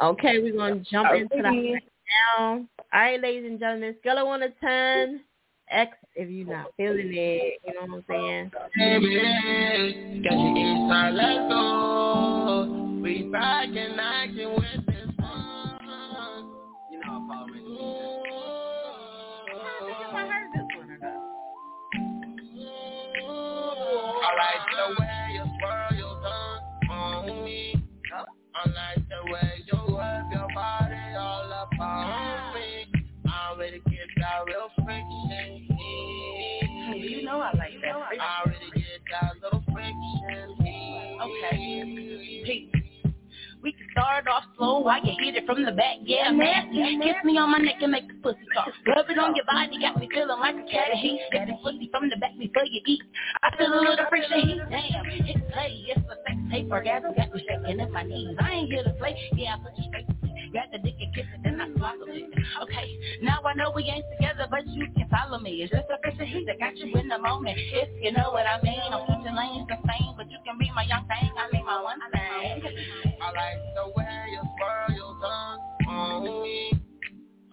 C: Okay, we're gonna jump into that right now. All right, ladies and gentlemen, scale of one to ten. X if you're not feeling it. You know what I'm saying?
N: Baby, got you inside, let's go. I
J: can hit it from the back, yeah, nasty. Kiss me on my neck and make the pussy talk. Rub it on your body, got me feeling like a cat of heat. Get the pussy from the back before you eat. I feel a little friction heat, damn. Hit play, it's a sex tape, orgasm got me shaking in my knees. I ain't here to play, yeah, I put you straight. Grab the dick and kiss it, then I swallow it. Okay, now I know we ain't together, but you can follow me. It's just a friction heat that got you in the moment. If you know what I mean, I'm switching lanes the same, but you can be my young thing. I mean my one thing.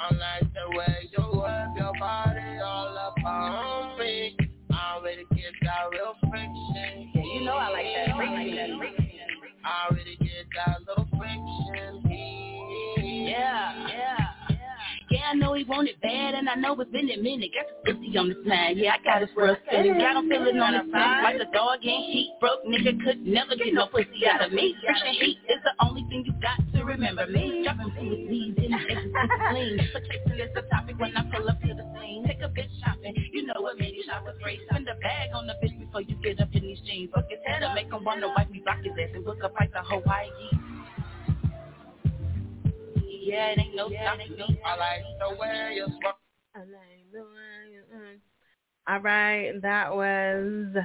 N: I like the way you work your body all up on me. I already get that real friction.
J: Yeah, you know I like that friction.
N: I already get that little friction.
J: Yeah, yeah. I know he want it bad, and I know it's been a minute. Got the pussy on his mind. Yeah, I got his world spinning. Got him feeling on his side like a dog in heat. Broke nigga could never get no pussy out of me. Friction heat is the only thing you got to remember me. Dropping to his knees in his clean. But chasing is the topic when I pull up to the scene. Take a bitch shopping. You know what made you shop with free. Spend a bag on the bitch before you get up in these jeans. Fuck his head up, make him wanna wipe me, block his ass, and book a flight to Hawaii. Yeah, it ain't no stopping me.
N: I like the way you.
C: All right, that was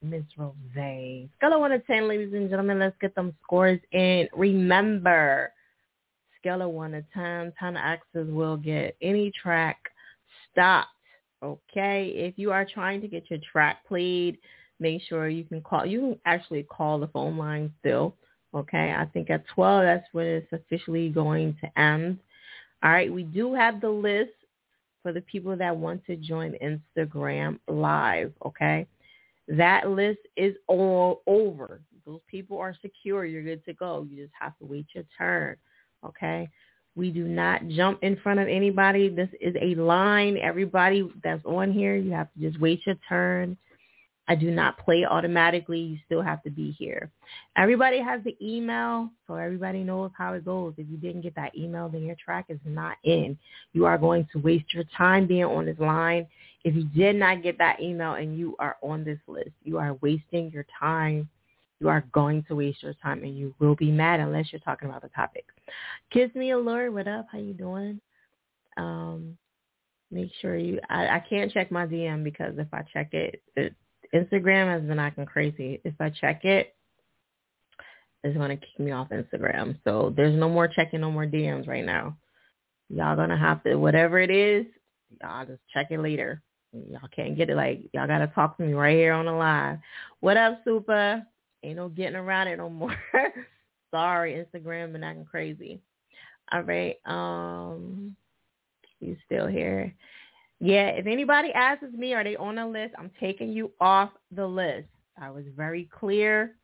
C: Miss Rose. Scale of one to ten, ladies and gentlemen. Let's get them scores in. Remember, scale of one to ten, ten X's will get any track stopped. Okay, if you are trying to get your track played, make sure you can call. You can actually call the phone line still. Okay, I think at 12, that's when it's officially going to end. All right, we do have the list for the people that want to join Instagram Live. Okay, that list is all over. Those people are secure. You're good to go. You just have to wait your turn. Okay. We do not jump in front of anybody. This is a line. Everybody that's on here, you have to just wait your turn. I do not play automatically. You still have to be here. Everybody has the email, so everybody knows how it goes. If you didn't get that email, then your track is not in. You are going to waste your time being on this line. If you did not get that email and you are on this list, you are wasting your time. You are going to waste your time and you will be mad unless you're talking about the topic. Kiss me allure, what up? How you doing? Um, make sure you I, I can't check my DM because if I check it, it Instagram has been acting crazy. If I check it, it, is going to kick me off Instagram. So there's no more checking no more DMs right now. Y'all gonna have to whatever it is, y'all just check it later. Y'all can't get it like y'all gotta talk to me right here on the live. What up, Super? Ain't no getting around it no more. Sorry, Instagram been acting crazy. All right. Um you still here. Yeah, if anybody asks me, are they on the list? I'm taking you off the list. I was very clear.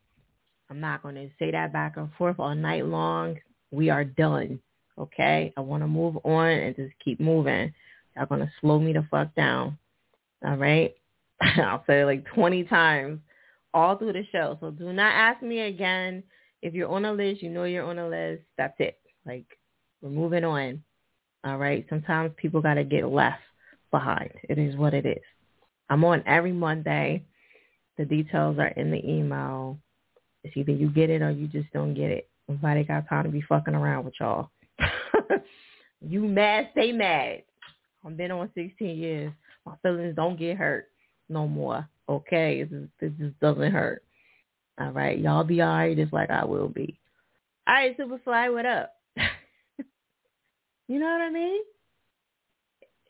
C: I'm not going to say that back and forth all night long. We are done. Okay? I want to move on and just keep moving. Y'all going to slow me the fuck down. All right? I'll say it like 20 times all through the show. So do not ask me again. If you're on a list, you know you're on a list. That's it. Like, we're moving on. All right? Sometimes people got to get left behind. It is what it is. I'm on every Monday. The details are in the email. It's either you get it or you just don't get it. Nobody got time to be fucking around with y'all. you mad, stay mad. I've been on 16 years. My feelings don't get hurt no more. Okay, just, it just doesn't hurt. All right, y'all be all right just like I will be. All right, Superfly, what up? you know what I mean?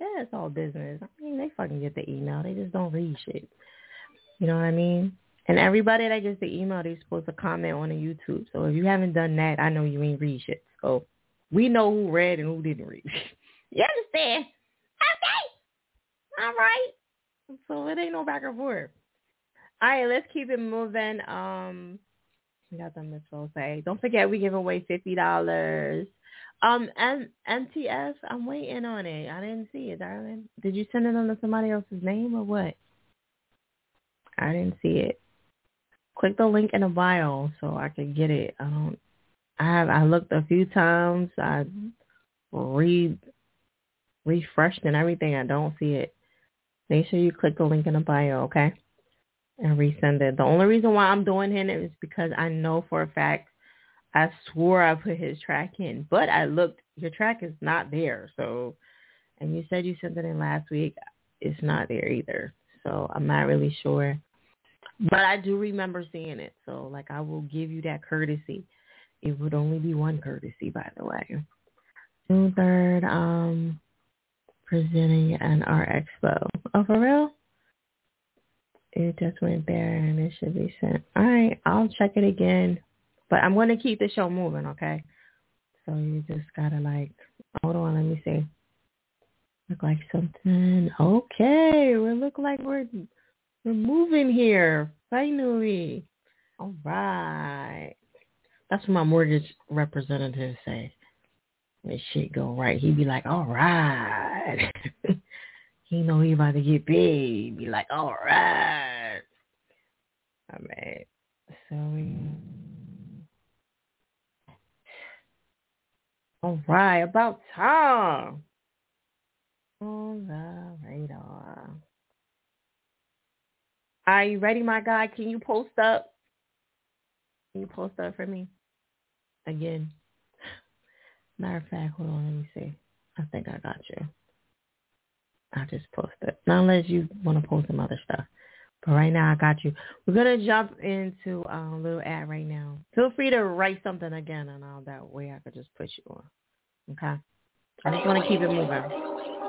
C: Yeah, it's all business. I mean, they fucking get the email. They just don't read shit. You know what I mean? And everybody that gets the email, they're supposed to comment on the YouTube. So if you haven't done that, I know you ain't read shit. So we know who read and who didn't read. you understand? Okay. All right. So it ain't no back and forth. All right, let's keep it moving. Um, we got something to say. Don't forget we give away fifty dollars. Um, M- MTF, I'm waiting on it. I didn't see it, darling. Did you send it under somebody else's name or what? I didn't see it. Click the link in the bio so I could get it. I don't. I have. I looked a few times. I read, refreshed and everything. I don't see it. Make sure you click the link in the bio, okay? And resend it. The only reason why I'm doing it is because I know for a fact I swore I put his track in, but I looked. Your track is not there. So, and you said you sent it in last week. It's not there either. So I'm not really sure. But I do remember seeing it. So like I will give you that courtesy. It would only be one courtesy, by the way. June third, um, presenting an art expo. Oh, for real? It just went there and it should be sent. All right, I'll check it again. But I'm going to keep the show moving, okay? So you just got to like, hold on, let me see. Look like something. Okay, we look like we're we're moving here finally. All right. That's what my mortgage representative say. This shit go right. He'd be like, all right. he know he about to get paid. Be like, all right. All right. So we. All right, about time. On the radar. Are you ready, my guy? Can you post up? Can you post up for me? Again. Matter of fact, hold on, let me see. I think I got you. I just posted. Not unless you want to post some other stuff. But right now I got you. We're gonna jump into um, a little ad right now. Feel free to write something again and all that way I could just put you on. Okay? I just want to keep it moving.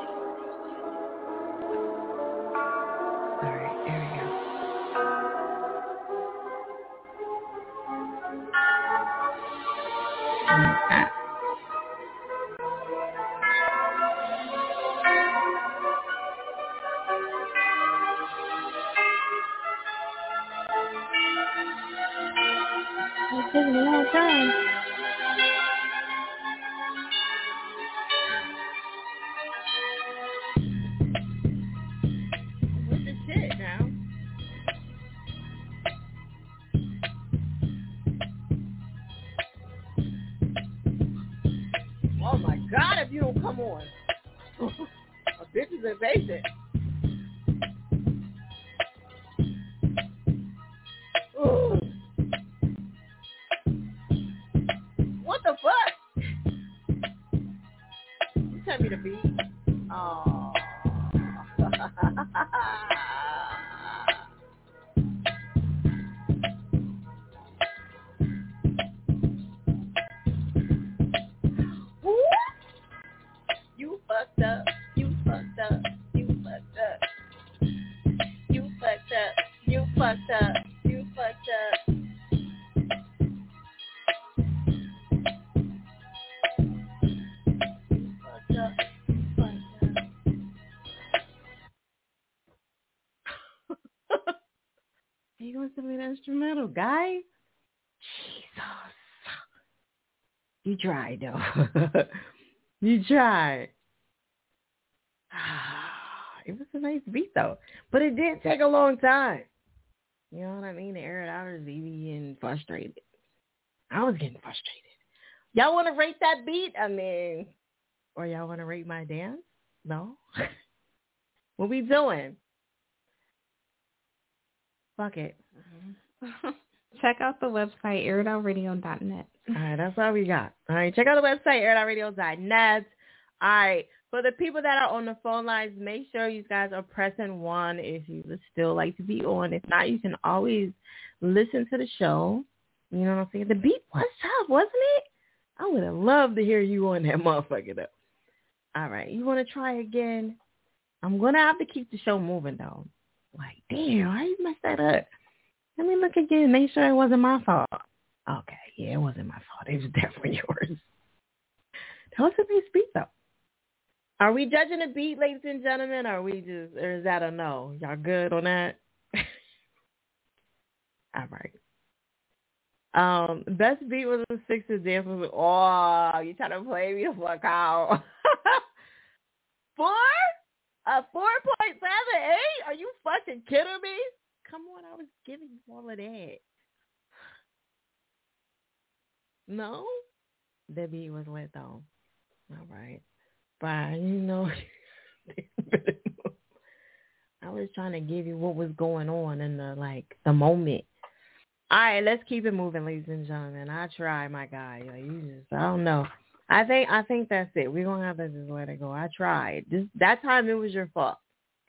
C: Guy? Jesus. You tried though. you tried. It was a nice beat though, but it did take a long time. You know what I mean? The air it out is getting frustrated. I was getting frustrated. Y'all want to rate that beat? I mean, or y'all want to rate my dance? No. what we doing? Fuck it. Mm-hmm.
A: Check out the website airitoutradio.net.
C: All right, that's all we got. All right, check out the website, airitoutradio.net. All right, for the people that are on the phone lines, make sure you guys are pressing one if you would still like to be on. If not, you can always listen to the show. You know what I'm saying? The beat was tough, wasn't it? I would have loved to hear you on that motherfucker though. All right, you want to try again? I'm gonna have to keep the show moving though. Like, damn, you messed that up? Let me look again, make sure it wasn't my fault. Okay, yeah, it wasn't my fault. It was definitely yours. That was a nice beat though. Are we judging a beat, ladies and gentlemen, or are we just, or is that a no? Y'all good on that? All right. Um, best beat was the six of dance oh, you trying to play me the fuck out. Four? A four point seven eight? Are you fucking kidding me? Come on, I was giving you all of that. No? The beat was lit though. All right. But you know I was trying to give you what was going on in the like the moment. All right, let's keep it moving, ladies and gentlemen. I try, my guy. Like, you just, I don't know. I think, I think that's it. We're gonna have to just let it go. I tried. This that time it was your fault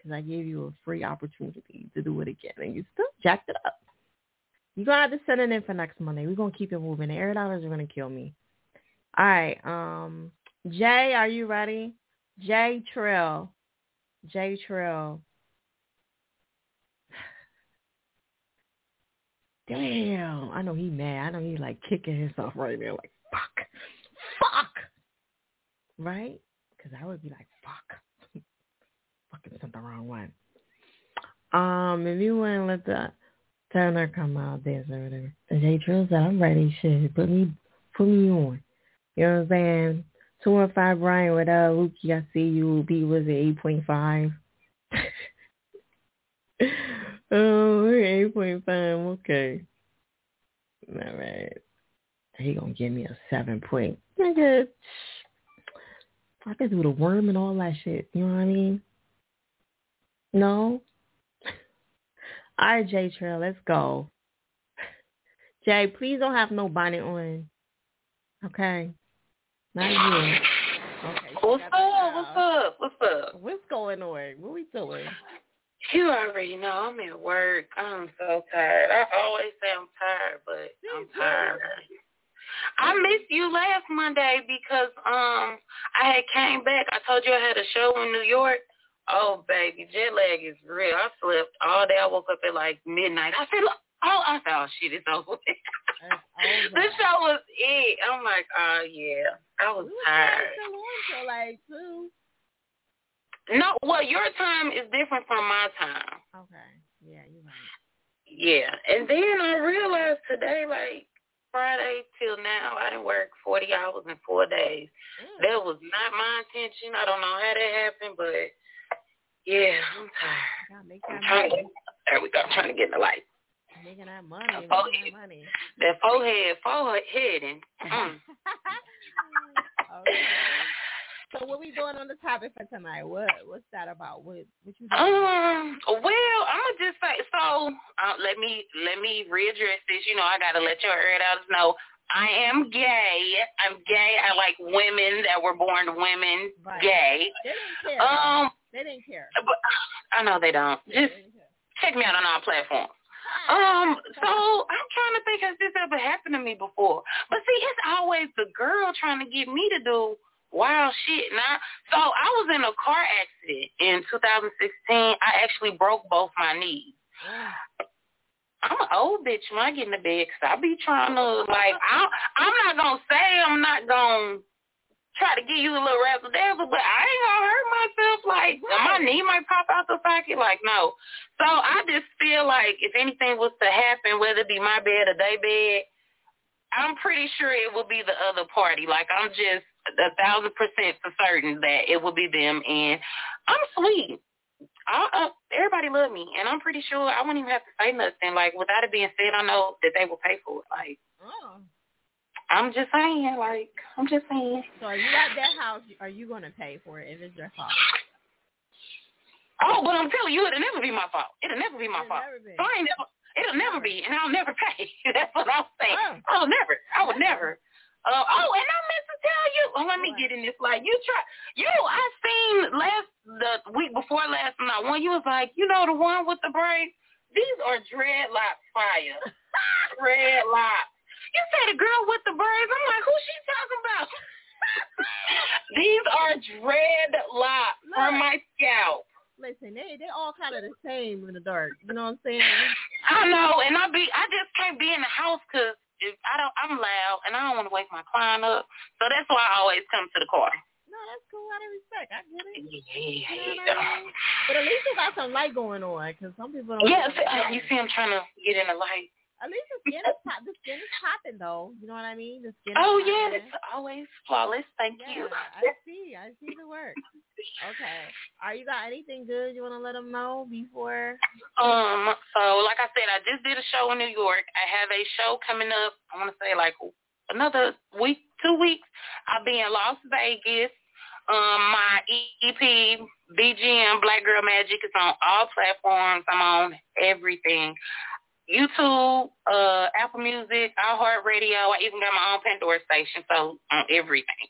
C: because I gave you a free opportunity to do it again, and you still jacked it up. You're gonna have to send it in for next Monday. We're gonna keep it moving. The air dollars are gonna kill me. All right, um, Jay, are you ready? Jay Trill. Jay Trill. Damn. I know he mad. I know he like kicking himself right now. Like, fuck. Fuck. Right? Because I would be like, fuck. Sent the wrong one. Um, if you want to let the Turner come out, dance or whatever. And Jay Trill said, I'm ready. Shit. Put me, put me on. You know what I'm saying? Two five Brian with uh Luki, I see you. B was at eight point five. oh, eight point five. Okay. All right. He gonna give me a seven point. Nigga, I could do the worm and all that shit. You know what I mean? No. All right, Jay Trail, let's go. Jay, please don't have no bonnet on. Okay. Not you. Okay.
O: What's up? What's up? What's up?
C: What's going on? What we doing?
O: You already know I'm at work. I'm so tired. I always say I'm tired, but I'm tired. I missed you last Monday because um I had came back. I told you I had a show in New York. Oh baby, jet lag is real. I slept all day. I woke up at like midnight. I said, oh, I thought oh, shit is over. the show was it. I'm like, oh yeah, I was tired.
P: So like two.
O: No, well, your time is different from my time.
P: Okay. Yeah, you're right.
O: Yeah, and then I realized today, like Friday till now, I didn't work 40 hours in four days.
P: Mm.
O: That was not my intention. I don't know how that happened, but yeah, I'm tired. I'm trying get, there we go. I'm trying to get in the light.
P: Making that money.
O: That
P: making
O: forehead,
P: money.
O: that forehead, forehead, and mm.
P: okay. So what we doing on the topic for tonight? What what's that about? What what you doing?
O: Um. Well, I'm gonna just say so. Uh, let me let me readdress this. You know, I gotta let your ear out know. I am gay. I'm gay. I like women that were born women.
P: Right.
O: Gay.
P: They didn't care.
O: Um.
P: They didn't care.
O: But I know they don't. Just check me out on our platform. Um, so I'm trying to think, has this ever happened to me before? But see, it's always the girl trying to get me to do wild shit. Now, so I was in a car accident in 2016. I actually broke both my knees. I'm an old bitch when I get in the bed 'cause I be trying to like I I'm not gonna say I'm not gonna try to give you a little razzle dazzle, but I ain't gonna hurt myself. Like my knee might pop out the socket. Like no. So I just feel like if anything was to happen, whether it be my bed or they bed, I'm pretty sure it will be the other party. Like I'm just a thousand percent for certain that it will be them, and I'm sweet. I, uh, everybody love me, and I'm pretty sure I wouldn't even have to say nothing. Like without it being said, I know that they will pay for it. Like
C: Oh.
O: I'm just saying, like I'm just saying.
C: So are you at their house, are you going to pay for it if it's your fault?
O: Oh, but I'm telling you, it'll never be my fault. It'll never be my
C: It'll
O: fault.
C: never be.
O: So I ain't never, it'll never be, and I'll never pay. That's what I'm saying. I'll never. I would never. Uh, oh, and I meant to tell you. Oh, let me get in this. Like you try, you. I seen last the week before last night when you was like, you know, the one with the braids. These are dreadlock Fiya. dreadlock. You said a girl with the braids. I'm like, who's she talking about? These are dreadlocks from my scalp.
C: Listen, they they all kind of the same in the dark. You know what I'm saying?
O: I know, and I be I just can't be in the house 'cause if I don't I'm loud and I don't want to wake my client up. So that's why I always come to the car.
C: No, that's cool. Out of respect, I get it.
O: Yeah,
C: You know I mean? But at least you got some light going on, 'cause some people don't.
O: Yes,
C: have uh,
O: you see I'm trying to get in the light.
C: At least the skin is pop. The skin is popping though. You know what I mean? The skin. Is
O: Oh
C: popping.
O: yeah, it's always flawless. Thank you.
C: I see. I see the work. Okay. Are you got anything good you want to let them know before?
O: Um, so like I said, I just did a show in New York. I have a show coming up. I want to say like another week, two weeks. I'll be in Las Vegas. Um, my EP, BGM, Black Girl Magic, is on all platforms. I'm on everything. YouTube, uh, Apple Music, iHeartRadio. I even got my own Pandora station, so on everything.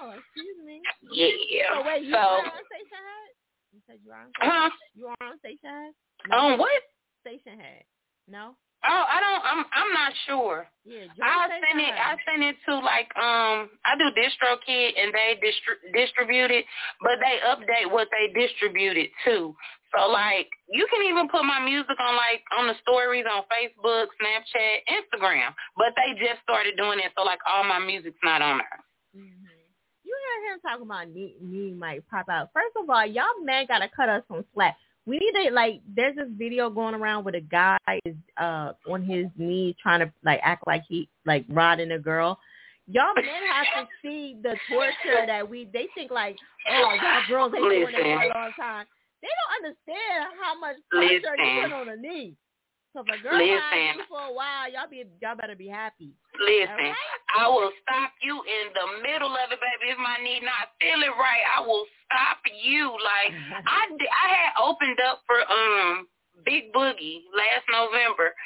C: Oh, excuse me.
O: Yeah.
C: So wait, you
O: So-
C: are on Stationhead? You said you are on. Station
O: Huh?
C: You are on Stationhead?
O: On what?
C: Stationhead. No.
O: Oh, I don't. I'm. I'm not sure.
C: Yeah.
O: I send it. I send it to like um. I do DistroKid and they distri- distribute it, but they update what they distribute it to. So like you can even put my music on like on the stories on Facebook, Snapchat, Instagram. But they just started doing it, so like all my music's not on there.
C: You hear him talking about me, me might pop out. First of all, y'all men gotta cut us some slack. We need to like. There's this video going around with a guy is uh on his knees trying to like act like he like riding a girl. Y'all men have to see the torture that we. They think like, oh, y'all girls ain't doing it for a long time. They don't understand how much pressure they
O: Listen.
C: put on a knee. So if a girl
O: Listen.
C: you for a while, y'all be y'all better be happy.
O: Listen, I will stop you in the middle of it, baby. If my knee not feeling right, I will stop you. Like I, I had opened up for um Big Boogie last November,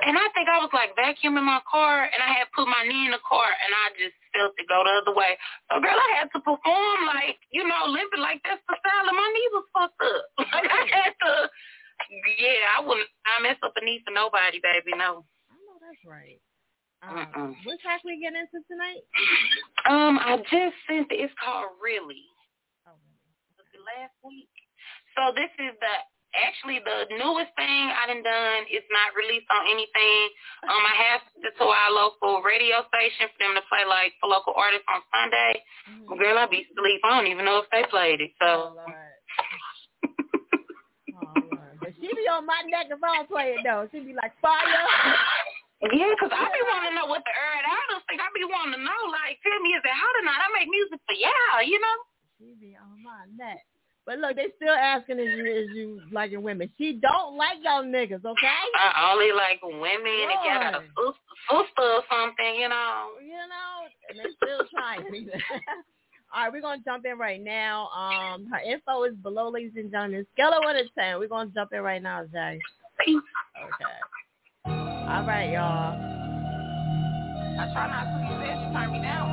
O: and I think I was like vacuuming my car, and I had put my knee in the car, and I just felt it go the other way. So, girl, I had to perform like you know limping like that's the style, and my knee was fucked up. Like I had to. Yeah, I wouldn't. I mess up a knee for nobody, baby. No.
C: I know that's right. Um, what track we getting into tonight?
O: Um, I just sent it. It's called Really. Was it last week? So this is the actually the newest thing I done done. It's not released on anything. Um, I have it to our local radio station for them to play like for local artists on Sunday. Well, girl, I be asleep. I don't even know if they played it. So
C: But she be on my neck if I don't play it though. She be like Fiya.
O: Yeah, 'cause I be wanting to know what the Earth Adams think. I be wanting to know, like, tell me, is it hot or not? I make music for y'all, you know?
C: She be on my neck. But look, they still asking is you is you liking women. She don't like y'all niggas, okay?
O: I only like women if y'all got a sister, sister or something, you know.
C: You know, and they still trying. All right, we're gonna jump in right now. Um, her info is below, ladies and gentlemen. Scale of one to ten. We're gonna jump in right now, Jay. Okay. All right, y'all.
Q: I try not to use it. You turn me down.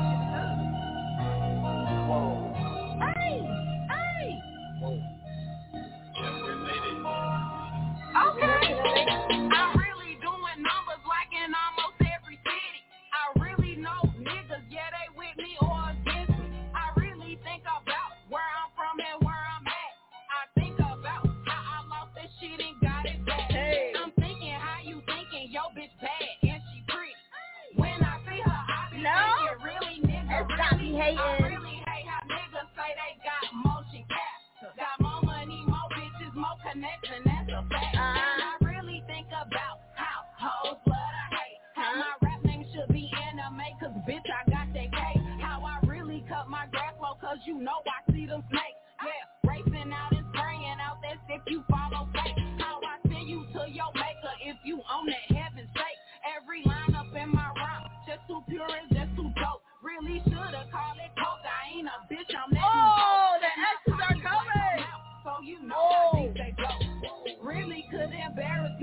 Q: Whoa.
C: Hating.
Q: I really hate how niggas say they got motion capture. Got more money, more bitches, more connection, that's a fact. I really think about how hoes I hate. How my rap name should be anime, cause bitch I got that cake. How I really cut my grass low, cause you know I see them snakes. Yeah, racing out and spraying out that if you follow fake. How I send you to your maker if you own that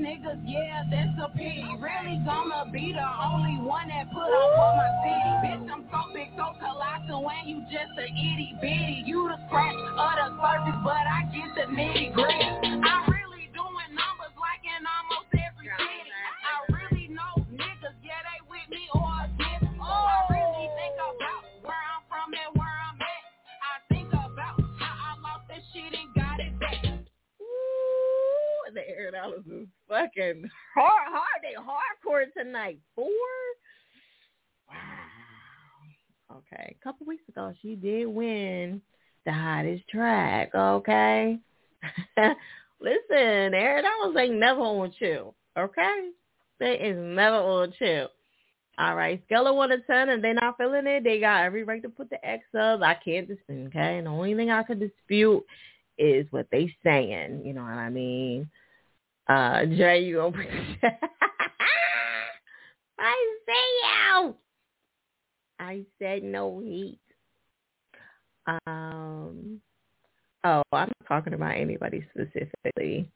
Q: niggas, yeah, that's a pity. Really gonna be the only one that put up for my city. Bitch, I'm so big, so colossal, and you just a itty bitty. You the scratch of the surface, but I get the nitty gritty. I really doing numbers like in almost every city. I really know niggas, yeah, they with me or against me. So I really think about where I'm from and where I'm at. I think about how I lost that shit and got it back.
C: Ooh, the air dollars is fucking hard, hard. They hardcore tonight. Four. Wow. Okay, a couple weeks ago, she did win the hottest track. Okay. Listen, air dollars ain't never on chill. Okay, they is never on chill. All right, scale of one to ten, and they're not feeling it. They got every right to put the X up. I can't dispute. Okay, and the only thing I could dispute is what they saying. You know what I mean? Uh, Jay, you gonna I say out. I said no heat. Um. Oh, I'm not talking about anybody specifically.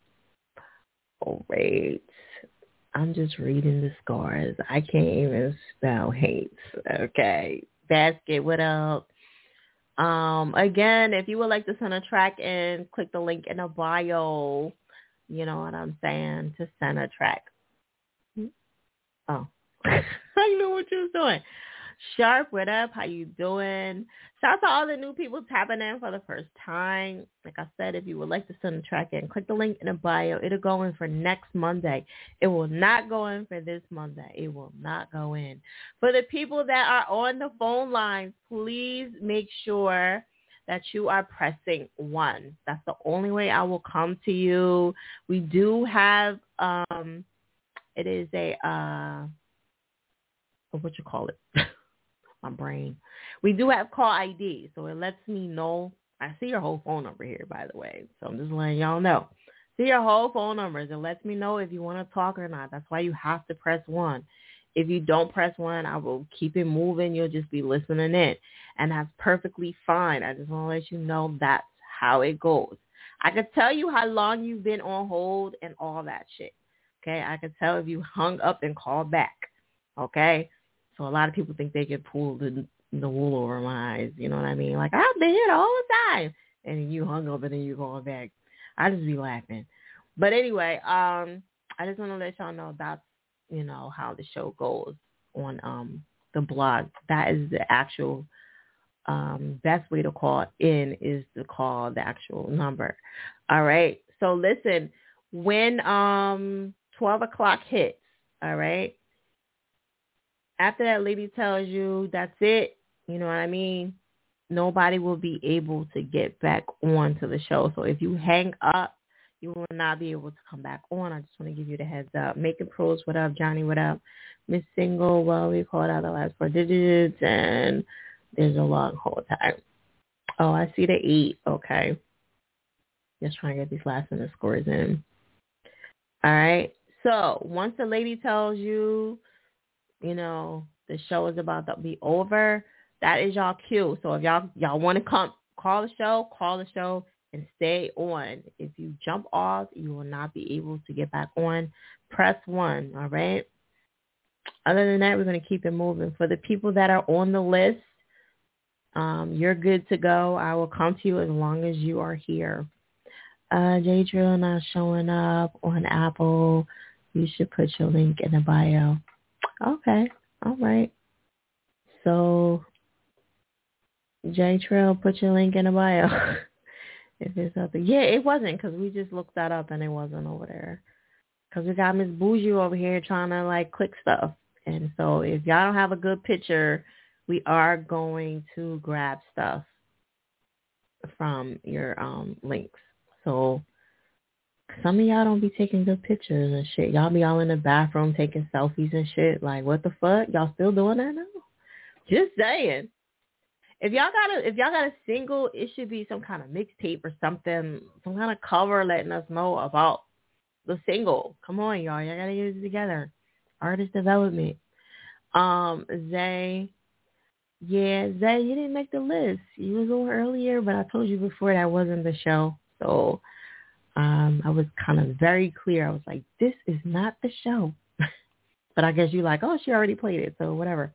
C: Oh, wait. I'm just reading the scores. I can't even spell hates. Okay. Basket, what up? Um, again, if you would like to send a track in, click the link in the bio. You know what I'm saying? To send a track. Oh. I knew what you was doing. Sharp, what up? How you doing? Shout out to all the new people tapping in for the first time. Like I said, if you would like to send a track in, click the link in the bio. It'll go in for next Monday. It will not go in for this Monday. It will not go in. For the people that are on the phone lines, please make sure that you are pressing one. That's the only way I will come to you. We do have um it is a uh what you call it? My brain. We do have call ID, so it lets me know. I see your whole phone number here, by the way. So I'm just letting y'all know. See your whole phone numbers. It lets me know if you want to talk or not. That's why you have to press one. If you don't press one, I will keep it moving. You'll just be listening in. And that's perfectly fine. I just want to let you know that's how it goes. I could tell you how long you've been on hold and all that shit. Okay? I could tell if you hung up and called back. Okay? So a lot of people think they can pull the the wool over my eyes. You know what I mean? Like I've been here the whole time, and you hung up and then you going back. I just be laughing. But anyway, um, I just want to let y'all know that's you know how the show goes on um the blog. That is the actual um best way to call in is to call the actual number. All right. So listen, when um twelve o'clock hits, all right, after that lady tells you that's it, you know what I mean? Nobody will be able to get back on to the show. So if you hang up, you will not be able to come back on. I just want to give you the heads up. Making pros, what up? Johnny, what up? Miss Single, well, we called out the last four digits, and there's a long hold time. Oh, I see the eight. Okay. Just trying to get these last minute scores in. All right. So once the lady tells you you know, the show is about to be over, that is y'all cue. So if y'all y'all want to come call the show, call the show and stay on. If you jump off, you will not be able to get back on. Press one, all right? Other than that, we're going to keep it moving. For the people that are on the list, um, you're good to go. I will come to you as long as you are here. Uh, J Drill not showing up on Apple. You should put your link in the bio. Okay. All right. So J Trail, put your link in the bio. if it's. Yeah, it wasn't because we just looked that up and it wasn't over there. Because we got Miss Bougie over here trying to like click stuff. And so if y'all don't have a good picture, we are going to grab stuff from your um links. So some of y'all don't be taking good pictures and shit. Y'all be all in the bathroom taking selfies and shit. Like what the fuck? Y'all still doing that now? Just saying. If y'all got a if y'all got a single, it should be some kind of mixtape or something, some kind of cover letting us know about the single. Come on, y'all. Y'all gotta get it together. Artist development. Um, Zay. Yeah, Zay, you didn't make the list. You was on earlier, but I told you before that wasn't the show. So um, I was kind of very clear. I was like, this is not the show. but I guess you like, oh, she already played it, so whatever.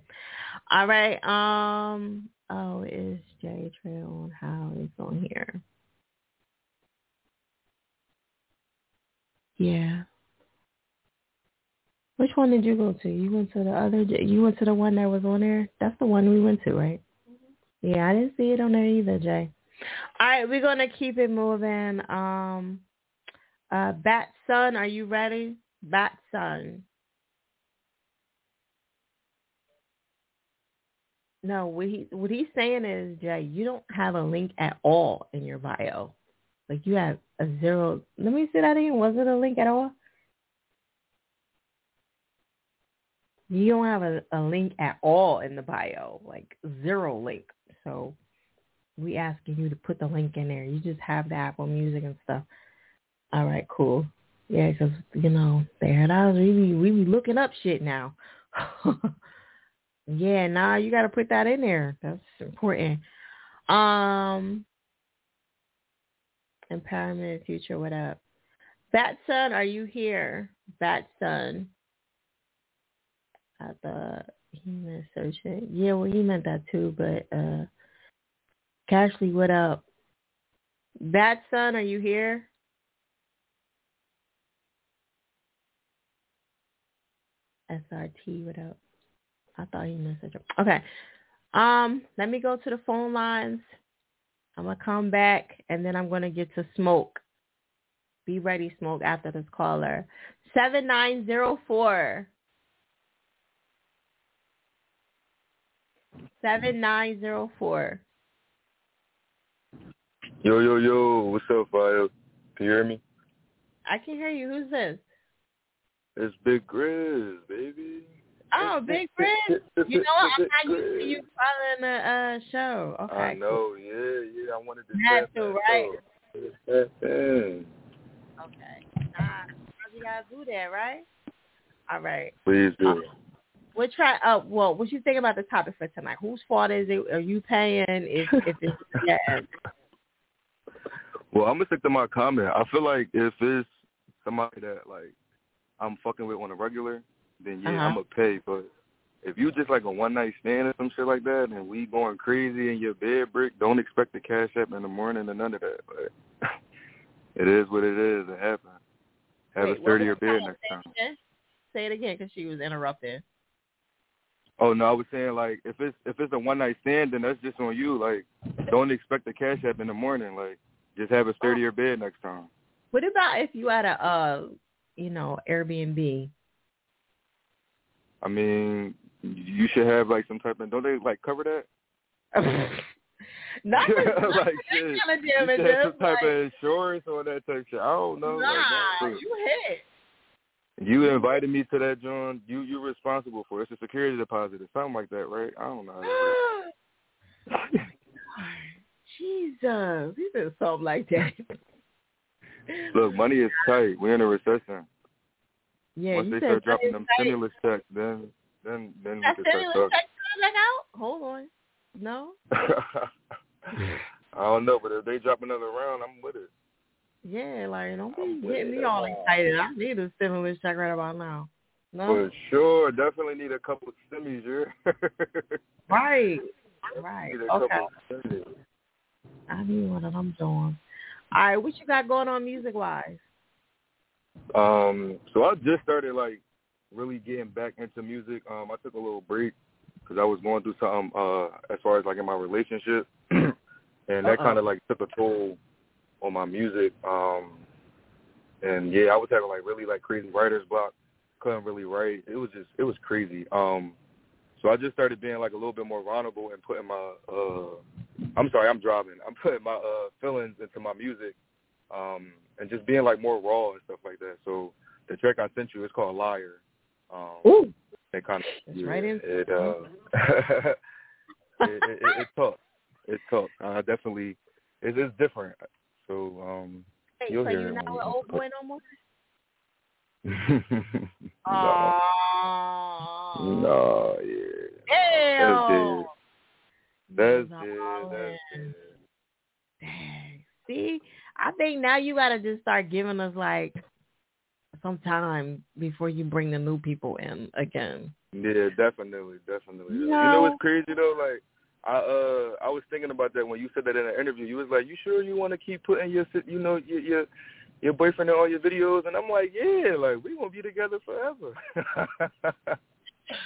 C: All right. Um. Oh, is Jay Trail on how it's on here? Yeah. Which one did you go to? You went to the other. You went to the one that was on there. That's the one we went to, right? Yeah, I didn't see it on there either, Jay. All right, we're gonna keep it moving. Um, uh, Bat Son, are you ready? Bat Sun. No, what he what he's saying is, Jay, you don't have a link at all in your bio. Like you have a zero. Let me see that again. Was it a link at all? You don't have a, a link at all in the bio, like zero link. So we asking you to put the link in there. You just have the Apple Music and stuff. All right, cool. Yeah, because you know, there it is. We be we be looking up shit now. yeah, nah, you got to put that in there. That's important. Um, empowerment future. What up, Bat Son? Are you here, Bat Son? I thought he meant searching. Yeah, well, he meant that too. But uh, Cashley, what up? Bat Son, are you here? SRT, what up? I thought he such a... Okay. Um, let me go to the phone lines. I'm gonna come back and then I'm gonna get to smoke. Be ready, smoke after this caller. Seven nine zero four. Seven nine zero four.
R: Yo, yo, yo, what's up, Fiya? Can you hear me?
C: I can hear you. Who's this?
R: It's Big Grizz, baby.
C: Oh, Big friend. You know what? I'm not used to you following the uh, show. Okay.
R: I know, yeah, yeah. I wanted to
C: That's
R: that
C: right.
R: show. Tap in.
C: Okay. Nah, you gotta do that, right? All right.
R: Please do.
C: We'll try. Uh, well, what you think about the topic for tonight? Whose fault is it? Are you paying? If if it's yeah.
R: Well, I'm gonna stick to my comment. I feel like if it's somebody that like I'm fucking with on a regular, then yeah,
C: Uh-huh.
R: I'm gonna pay. But if you just like a one night stand or some shit like that, and we going crazy in your bed brick, don't expect the cash app in the morning or none of that. But it is what it is. It happens. Have
C: Wait,
R: a sturdier bed next time.
C: conversation? Say it again because she was interrupting.
R: Oh no, I was saying like if it's if it's a one night stand, then that's just on you. Like, don't expect the cash app in the morning. Like, just have a sturdier bed next time.
C: What about if you had a uh, you know, Airbnb?
R: I mean, you should have like some type of don't they like cover that?
C: Not
R: like
C: that
R: shit.
C: kind of
R: You have some type
C: like,
R: of insurance or that type of shit. I don't know.
C: nah,
R: it.
C: you hit.
R: You invited me to that, John. You you responsible for it. It's a security deposit or something like that, right? I don't know. How. Oh
C: Jesus, he did something like that.
R: Look, money is tight. We're in a recession.
C: Yeah,
R: Once they
C: said
R: start dropping them
C: is
R: stimulus checks, then then then
C: That
R: we can
C: stimulus
R: start
C: check coming back out? Hold on. No?
R: I don't know, but if they drop another round, I'm with it.
C: Yeah, like don't be getting me all excited. I need a stimulus check right about now. No?
R: For sure, definitely need a couple of stimmies, yeah.
C: Right. Right. Okay.
R: couple of stimmies.
C: I need one of them I'm doing. All right, what you got going on music wise?
R: Um, so I just started like really getting back into music. Um, I took a little break because I was going through something uh, as far as like in my relationship, and that kind of like took a toll on my music. Um, and yeah, I was having like really like crazy writer's block. Couldn't really write. It was just it was crazy. Um, So I just started being like a little bit more vulnerable and putting my uh I'm sorry, I'm driving. I'm putting my uh feelings into my music, um, and just being like more raw and stuff like that. So the track I sent you is called Liar. Um
C: Ooh.
R: it kind of yeah,
C: right in-
R: it uh it, it, it, it's tough. It's tough. Uh, definitely it is different. So um
C: Hey,
R: you'll
C: so
R: hear
C: you're
R: it
C: not
R: when
C: with old boy no more?
R: no. No, yeah.
C: Damn.
R: That's it. That's it. That's it.
C: See, I think now you got to just start giving us like some time before you bring the new people in again.
R: Yeah, definitely, definitely.
C: You
R: You know
C: know-
R: what's crazy though? Like I uh I was thinking about that when you said that in an interview. You was like, "You sure you want to keep putting your you know your your your boyfriend in all your videos?" And I'm like, "Yeah, like we gonna be together forever."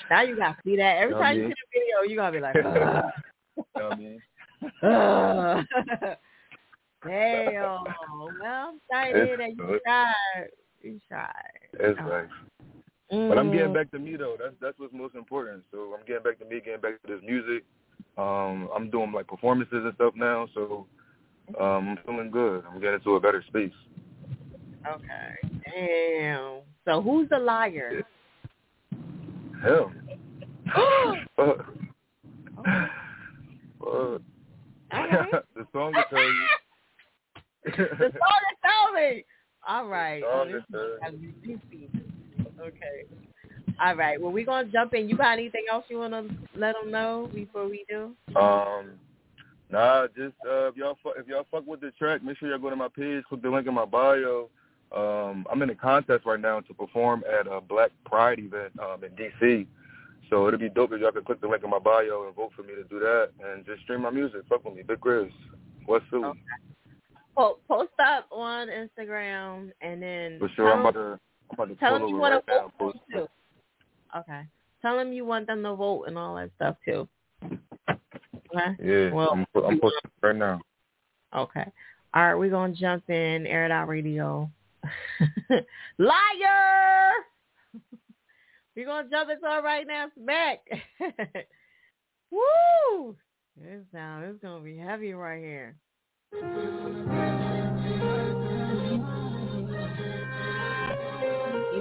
C: Now you got to see that every
R: Know
C: time
R: I
C: you see the video, you gotta be like, "Ugh."
R: you know what I mean?
C: Well, I'm sorry to hear that you tried. You tried.
R: It's like, but I'm getting
C: Mm.
R: back to me though. That's that's what's most important. So I'm getting back to me, getting back to this music. Um, I'm doing like performances and stuff now, so um, I'm feeling good. I'm getting to a better space.
C: Okay. Damn. So who's the liar?
R: Hell. Fuck. Fuck. the song will tell you.
C: The song tell me. All right. Okay. All right. Well, we're gonna jump in. You got anything else you wanna let them know before we do?
R: Um, nah, just uh, if y'all fuck, if y'all fuck with the track, make sure y'all go to my page, click the link in my bio. Um, I'm in a contest right now to perform at a Black Pride event um, in DC. So it'll be dope if y'all can click the link in my bio and vote for me to do that and just stream my music. Fuck with me, Big Chris, West Philly.
C: Po- post up on Instagram and then
R: For sure, I'm
C: tell
R: about to I'm about to
C: Tell them you want
R: right
C: to vote too. Okay. Tell them you want them to vote and all that stuff too. Okay.
R: Yeah,
C: Well,
R: I'm I'm posting right now.
C: Okay. All right, we're gonna jump in, air it out radio. Liar! we're gonna jump into it right now, smack. Woo! This sound it's gonna be heavy right here. He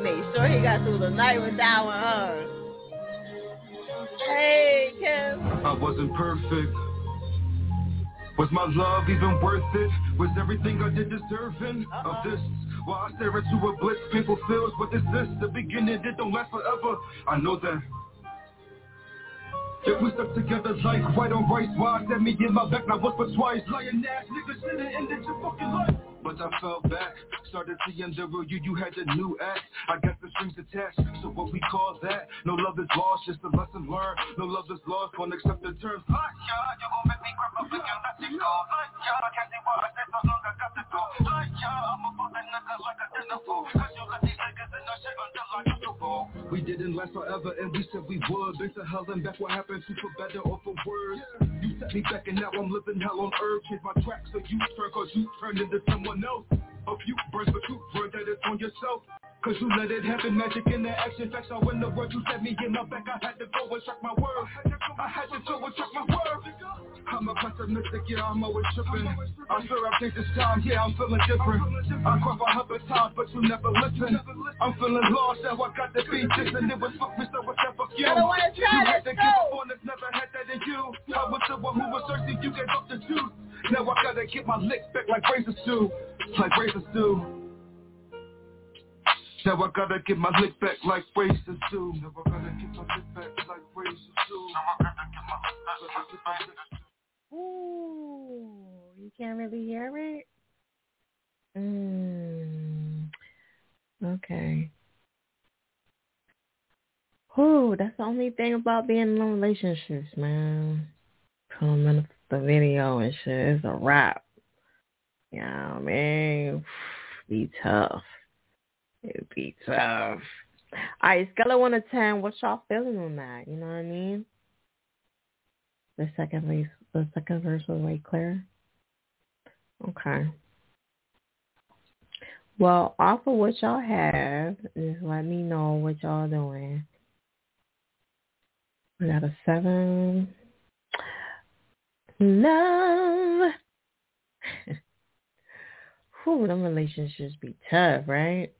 C: made sure he got through the night with that one, huh? Hey, Kim.
S: I wasn't perfect. Was my love even worth it? Was everything I did deserving of uh-huh. this? While I stare into a blitz, painful feels. What is this? Is the beginning, it don't last forever. I know that. We stuck together like white on rice, why stab me in my back, not once but twice. Lying ass nigga should've ended your fucking life. But I fell back, started seeing the real you, you had a new act. I got the strings attached, so what we call that? No love is lost, just a lesson learned. No love is lost, won't accept the terms. Like, yeah, you gon' make me grab up again, let it go. Like, I can't see why I said so long, I got to go. Like, yeah, I'ma put that nigga like a dinner fool. Cause you let these niggas in our shit until I We didn't last forever, and we said we would. Been to hell and back, what happened to for better or for worse? You set me back, and now I'm living hell on earth. Change my tracks so you turn, cause you turned into someone else. A few birds, but you that it's on yourself. Cause you let it happen, magic in the action facts. I win the word, you set me in my back. I had to go and track my word. I had to go and track my word. I'm a pessimistic, yeah, I'm always tripping. I swear I think this time, yeah, I'm feeling different. I cry for hundred times, but you never listen. I'm feeling lost, now I got to be this, and it was fuck me, so it's never you.
C: I don't wanna try,
S: You had
C: let's
S: to give
C: go.
S: up on this, never had that in you. I was the one who was thirsty, you gave up the juice. Now I gotta get my lick back like razor stew, like razor stew. Now I gotta get my lick back like razor stew. Now I gotta get my lick back like razor stew. Now I gotta get my lick back like razor stew.
C: Ooh, you can't really hear it? Mm, okay. Ooh, that's the only thing about being in relationships, man. 'em in the video and shit. It's a wrap. Yeah, I mean, be tough. It'd be tough. All right, scale of one to ten. What y'all feeling on that? You know what I mean? The second verse, the second verse was way clear. Okay. Well, off of what y'all have, just let me know what y'all doing. We got a seven. Love. Whew, them relationships be tough, right?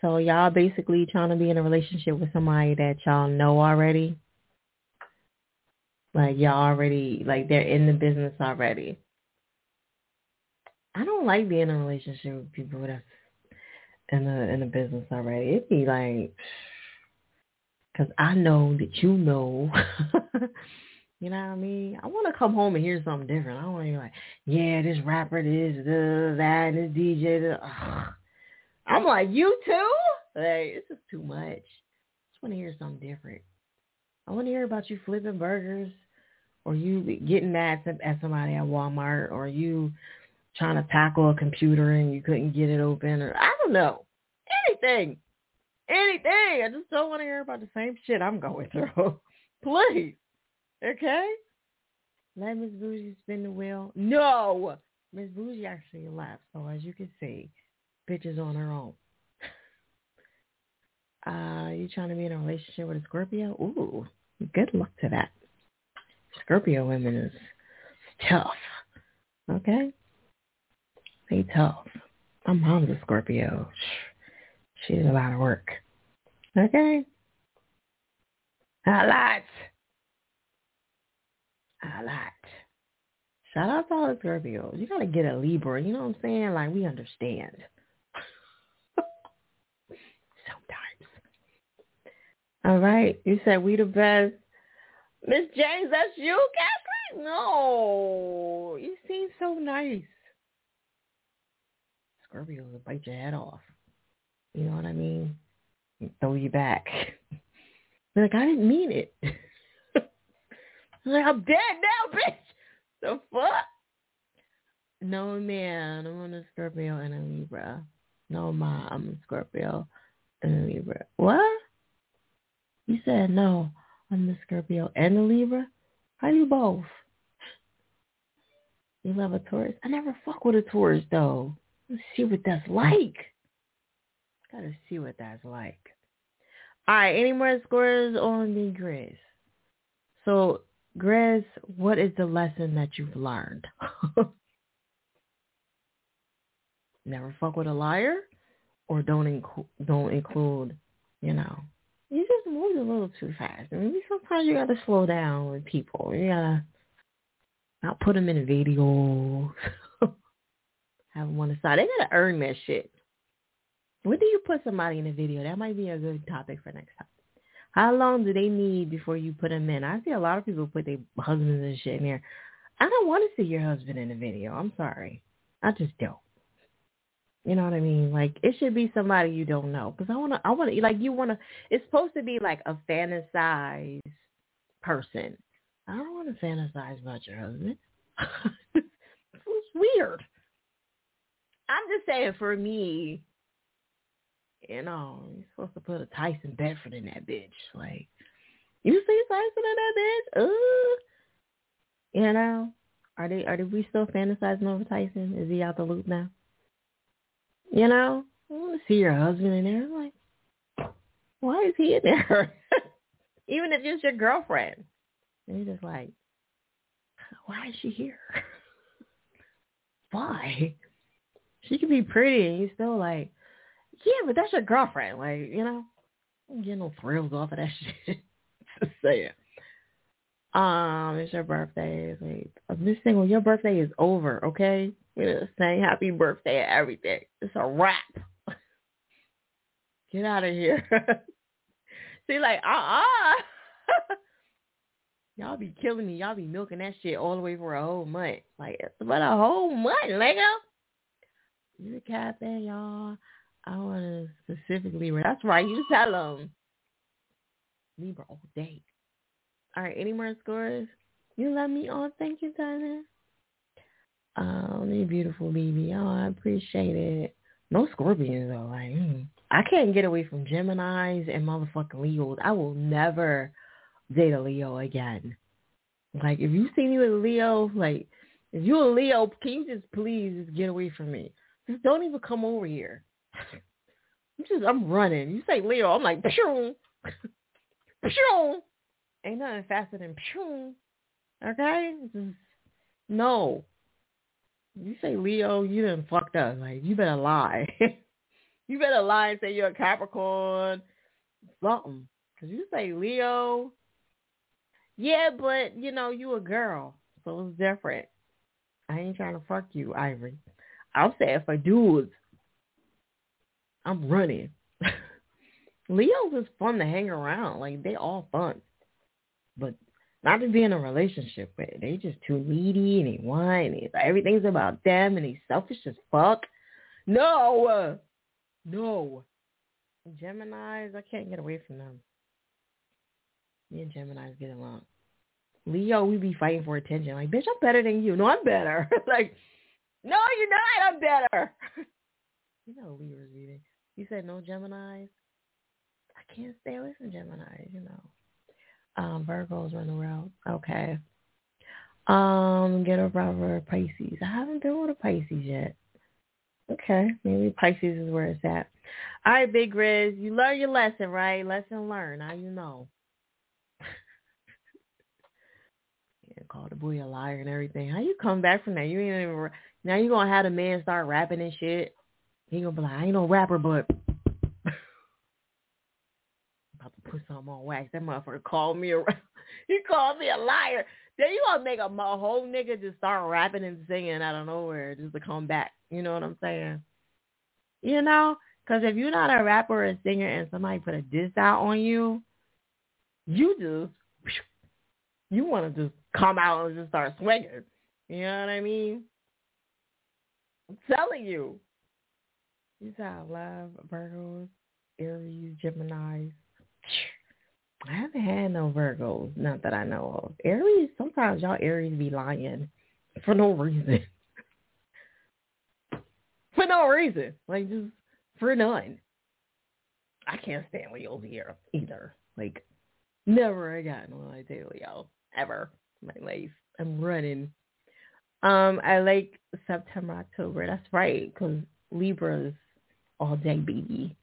C: So y'all basically trying to be in a relationship with somebody that y'all know already. Like y'all already, like they're in the business already. I don't like being in a relationship with people that's in the in the business already. It'd be like, cause I know that you know. you know what I mean? I want to come home and hear something different. I want to be like, yeah, this rapper, this, this that, this DJ. This. I'm like, you too? Like, this is too much. I just want to hear something different. I want to hear about you flipping burgers or you getting mad at somebody at Walmart or you trying to tackle a computer and you couldn't get it open or I don't know. Anything. Anything. I just don't want to hear about the same shit I'm going through. Please. Okay? Let Miss Bougie spin the wheel. No. Miss Bougie actually left. So as you can see, bitch is on her own. Uh, you trying to be in a relationship with a Scorpio? Ooh, good luck to that. Scorpio women is tough. Okay? They tough. My mom's a Scorpio. She did a lot of work. Okay? A lot. A lot. Shout out to all the Scorpios. You gotta get a Libra. You know what I'm saying? Like we understand. Sometimes. All right. You said we the best. Miss James, that's you, Kathleen? No. You seem so nice. Scorpio will bite your head off. You know what I mean? Throw you back. like, I didn't mean it. like, I'm dead now, bitch. The fuck? No, man. I'm on a Scorpio and a Libra. No, ma. I'm a Scorpio and a Libra. What? You said no. I'm the Scorpio and the Libra. How you both? You love a Taurus? I never fuck with a Taurus though. Let's see what that's like. Gotta see what that's like. All right, any more scores on the Grizz? So, Grizz, what is the lesson that you've learned? Never fuck with a liar, or don't inc- don't include, you know, you just moved a little too fast. I mean, sometimes you gotta slow down with people. You gotta not put them in a video. Have them on the side. They gotta earn that shit. When do you put somebody in a video? That might be a good topic for next time. How long do they need before you put them in? I see a lot of people put their husbands and shit in there. I don't want to see your husband in a video. I'm sorry. I just don't. You know what I mean? Like it should be somebody you don't know because I want to. I want to like you want to. It's supposed to be like a fantasized person. I don't want to fantasize about your husband. it's weird. I'm just saying for me, you know, you're supposed to put a Tyson Beckford in that bitch. Like, you see Tyson in that bitch? Uh, you know, are they are they, we still fantasizing over Tyson? Is he out the loop now? You know, I want to see your husband in there. I'm like, why is he in there? Even if it's your girlfriend. And you're just like, why is she here? why? She could be pretty and you still like, yeah, but that's your girlfriend. Like, you know, I'm no thrills off of that shit. Just saying. Um, it's your birthday. Wait, this thing when your birthday is over, okay? We're gonna say happy birthday and everything. It's a wrap. Get out of here. See, like, uh-uh. Y'all be killing me. Y'all be milking that shit all the way for a whole month. Like, it's about a whole month, Lego. You the captain, y'all. I want to specifically, that's right. You tell them. Libra all day. All right, any more scores? You love me all. Thank you, darling. Oh, you beautiful baby. Oh, I appreciate it. No Scorpions though. Like, mm. I can't get away from Gemini's and motherfucking Leos. I will never date a Leo again. Like, if you see me with a Leo, like, if you a Leo, can you just please just get away from me? Just don't even come over here. I'm just, I'm running. You say Leo, I'm like, Pew! Ain't nothing faster than pew. Okay? Just, no. You say Leo, you done fucked up. Like, you better lie. you better lie and say you're a Capricorn. Something. Because you say Leo. Yeah, but, you know, you a girl. So it's different. I ain't trying to fuck you, Ivory. I'll say it for dudes. I'm running. Leos is fun to hang around. Like they all fun, but not to be in a relationship with. They just too needy and they and it's, everything's about them and they selfish as fuck. No, no. Gemini's, I can't get away from them. Me and Gemini's get along. Leo, we be fighting for attention. Like, bitch, I'm better than you. No, I'm better. like, no, you're not. I'm better. you know Leo's reading. You said no Gemini's. I can't stay away from Gemini's. You know. Um, Virgos run the route. Okay. Um, get rubber Pisces. I haven't been with a Pisces yet. Okay, maybe Pisces is where it's at. All right, Big Grizz, you learn your lesson, right? Lesson learned. Now you know. yeah, call the boy a liar and everything. How you come back from that? You ain't even. Now you gonna have the man start rapping and shit. He gonna be like, I ain't no rapper, but about to put something on wax. That motherfucker called me a he called me a liar. Then you gonna make a, a whole nigga just start rapping and singing out of nowhere just to come back. You know what I'm saying? You know, because if you're not a rapper or a singer and somebody put a diss out on you, you just you want to just come out and just start swinging. You know what I mean? I'm telling you. You have love, Virgos, Aries, Geminis. I haven't had no Virgos, not that I know of. Aries, sometimes y'all Aries be lying for no reason. for no reason. Like just for none. I can't stand Leo's here either. Like never again will I date Leo. Ever my life. I'm running. Um, I like September, October. That's right, because Libra's all day, baby.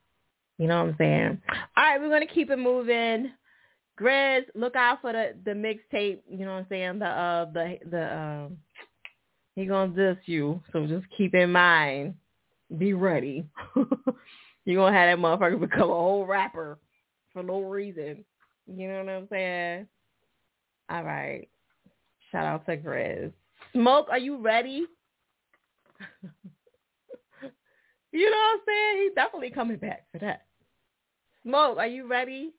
C: You know what I'm saying? All right, we're gonna keep it moving. Grizz, look out for the the mixtape. You know what I'm saying? The uh the the um he gonna diss you, so just keep in mind. Be ready. you gonna have that motherfucker become a whole rapper for no reason. You know what I'm saying? All right. Shout out to Grizz. Smoke, are you ready? you know what I'm saying? He's definitely coming back for that. Smoke, are you ready?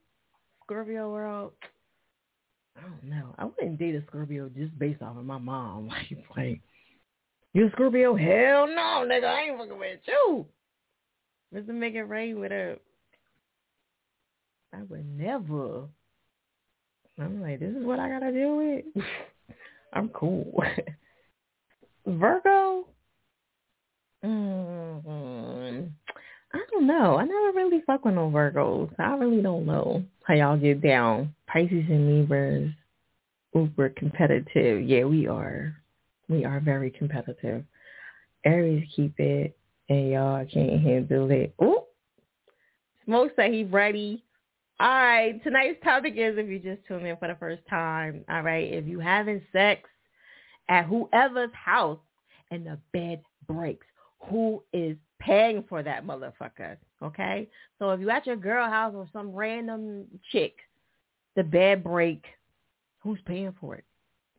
C: Scorpio world. I don't know. I wouldn't date a Scorpio just based off of my mom. Like, like you Scorpio? Hell no, nigga. I ain't fucking with you. Mr. Make It Rain with her. I would never. I'm like, this is what I gotta deal with. I'm cool. Virgo. Mm-hmm. I don't know. I never really fuck with no Virgos. I really don't know how y'all get down. Pisces and Libras, uber competitive. Yeah, we are. We are very competitive. Aries keep it, and y'all can't handle it. Ooh. Smoke said he ready. All right. Tonight's topic is if you just tuned in for the first time. All right. If you having sex at whoever's house and the bed breaks, who is paying for that motherfucker. Okay? So if you at your girl house or some random chick, the bed break, who's paying for it?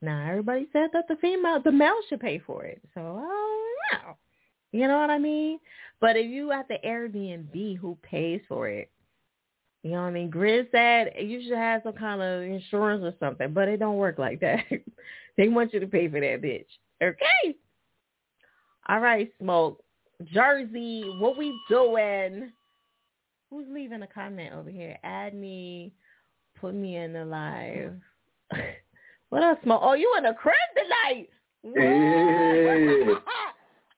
C: Now everybody said that the female the male should pay for it. So oh no. You know what I mean? But if you at the Airbnb who pays for it? You know what I mean? Grizz said you should have some kind of insurance or something, but it don't work like that. they want you to pay for that bitch. Okay. All right, Smoke. Jersey, what we doing? Who's leaving a comment over here? Add me, put me in the live. what else, Smoke? Oh, you in the crib tonight?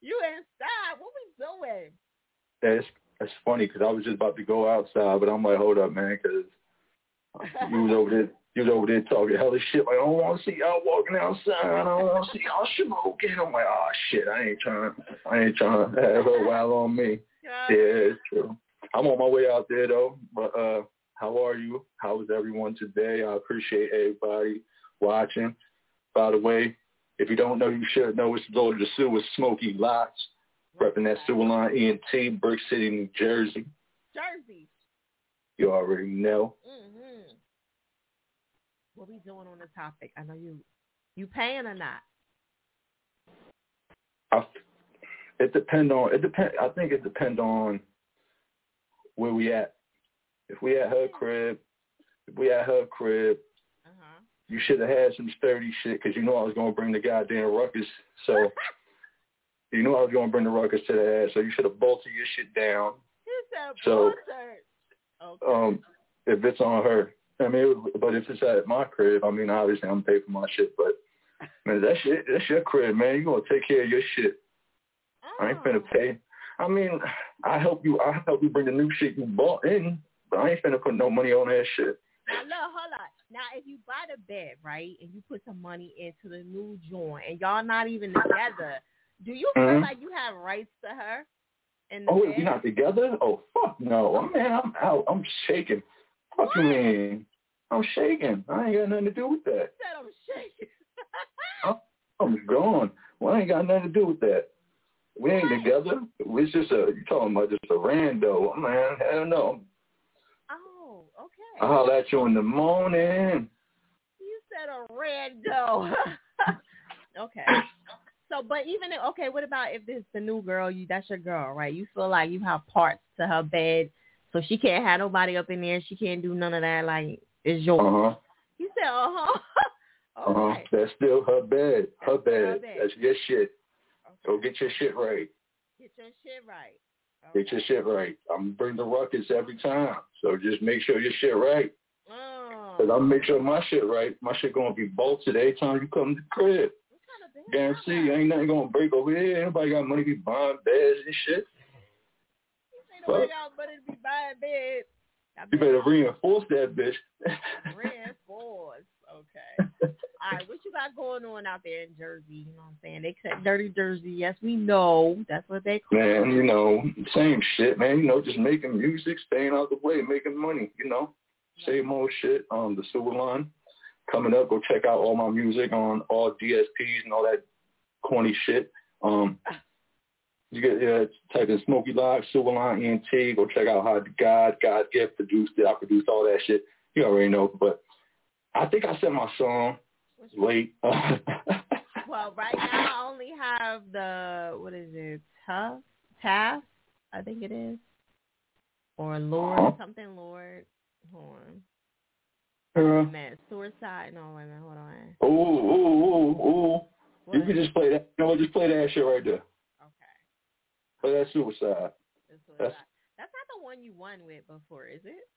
C: You inside? What we doing?
T: That's that's funny because I was just about to go outside, but I'm like, hold up, man, because you was over there. You was over there talking hella shit. Like, I don't want to see y'all walking outside. I don't want to see y'all smoking. I'm like, oh shit, I ain't trying. I ain't trying to have her wild on me. Yeah, it's true. I'm on my way out there though. But uh, How are you? How is everyone today? I appreciate everybody watching. By the way, if you don't know, you should know. It's Lord of the Sewer, Smoky Lots, repping that sewer line, ENT, Brick City, New Jersey.
C: Jersey.
T: You already know.
C: Mhm. What we doing on the topic? I know you. You paying or not?
T: I, it depend on it depend. I think it depend on where we at. If we at her crib, if we at her crib, you should have had some sturdy shit because you know I was gonna bring the goddamn ruckus. So you know I was gonna bring the ruckus to the ass. So you should have bolted your shit down. So um, if it's on her, I mean, but if it's at my crib, I mean, obviously I'm paying for my shit. But man, that shit, that's your crib, man. You gonna take care of your shit. I ain't finna pay. I mean, I help you. I help you bring the new shit you bought in, but I ain't finna put no money on that shit.
C: Now look, hold on. Now if you buy the bed, right, and you put some money into the new joint, and y'all not even together, do you feel
T: Mhm.
C: like you have rights to her? In the
T: Oh,
C: bed?
T: wait, we not together? Oh, fuck no. I mean, I'm out. I'm shaking. Fuck you mean? I'm shaking. I ain't got nothing to do with that.
C: You said I'm shaking.
T: I'm gone. Well, I ain't got nothing to do with that. We ain't together. It's just a, you talking about just a rando. Man, hell no.
C: Oh, okay.
T: I'll holler at you in the morning.
C: You said a rando. okay. So, but even if, okay, what about if it's the new girl? You that's your girl, right? You feel like you have parts to her bed, so she can't have nobody up in there. She can't do none of that. Like it's yours.
T: Uh-huh.
C: You said, uh huh.
T: Uh-huh. That's still her bed. Her bed.
C: bed.
T: That's your shit. Okay. Go get your shit right.
C: Get your shit right.
T: Get your shit right. I'm bring the ruckus every time. So just make sure your shit right.
C: Oh.
T: Cause I'm make sure my shit right. My shit gonna be bolted every time you come to the crib. Guarantee ain't nothing gonna break over here. Anybody got money to be buying beds and shit.
C: Got money to be buying bed.
T: You better reinforce that bitch.
C: Reinforce. Okay. All right, what you got going on out there in Jersey? You know what I'm saying? They said dirty Jersey. Yes, we know. That's what they call
T: Man, you know, same shit, man. You know, just making music, staying out the way, making money, you know. Same old shit. Um, the sewer line. Coming up, go check out all my music on all DSPs and all that corny shit. Um you get yeah, type in Smoky Lock, Sewer Line, ENT, go check out how God, God Gift produced it. I produced all that shit. You already know. But I think I sent my song late.
C: Well, right now I only have the what is it? Top Flav, I think it is, or Lord
T: Huh?
C: something Lord. Hold on.
T: Uh,
C: Man, suicide. No, wait a minute. Hold on.
T: ooh, ooh, ooh, ooh. You can just play that. You know? Just play that shit right there.
C: Okay.
T: Play that suicide. That's
C: That's not the one you won with before, is it?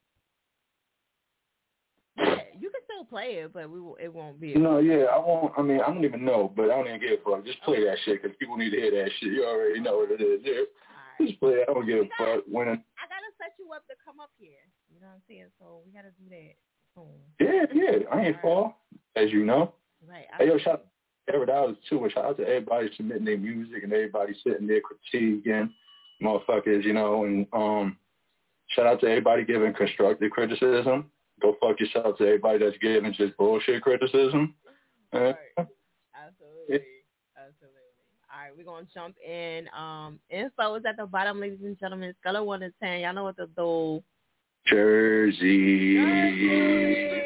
C: Yeah, you can still play it, but we will, it won't be.
T: no, yeah. I won't. I mean, I don't even know, but I don't even give a fuck. Just play that shit because people need to hear that shit. You already know what it is. Yeah. Just play it. I don't give a fuck. When
C: I gotta set you up to come up here. You know what I'm saying? So we gotta do that soon.
T: yeah, yeah. I ain't far, as you know.
C: Right.
T: Hey, yo, shout out dollars too. And shout out to everybody submitting their music and everybody sitting there critiquing motherfuckers, you know, and um shout out to everybody giving constructive criticism. Go fuck yourself to everybody that's giving just bullshit criticism.
C: Absolutely. Absolutely. All right, we're gonna jump in. Um, info is at the bottom, ladies and gentlemen. Scale of one to ten. Y'all know what to do.
T: Jersey.
C: Dirty,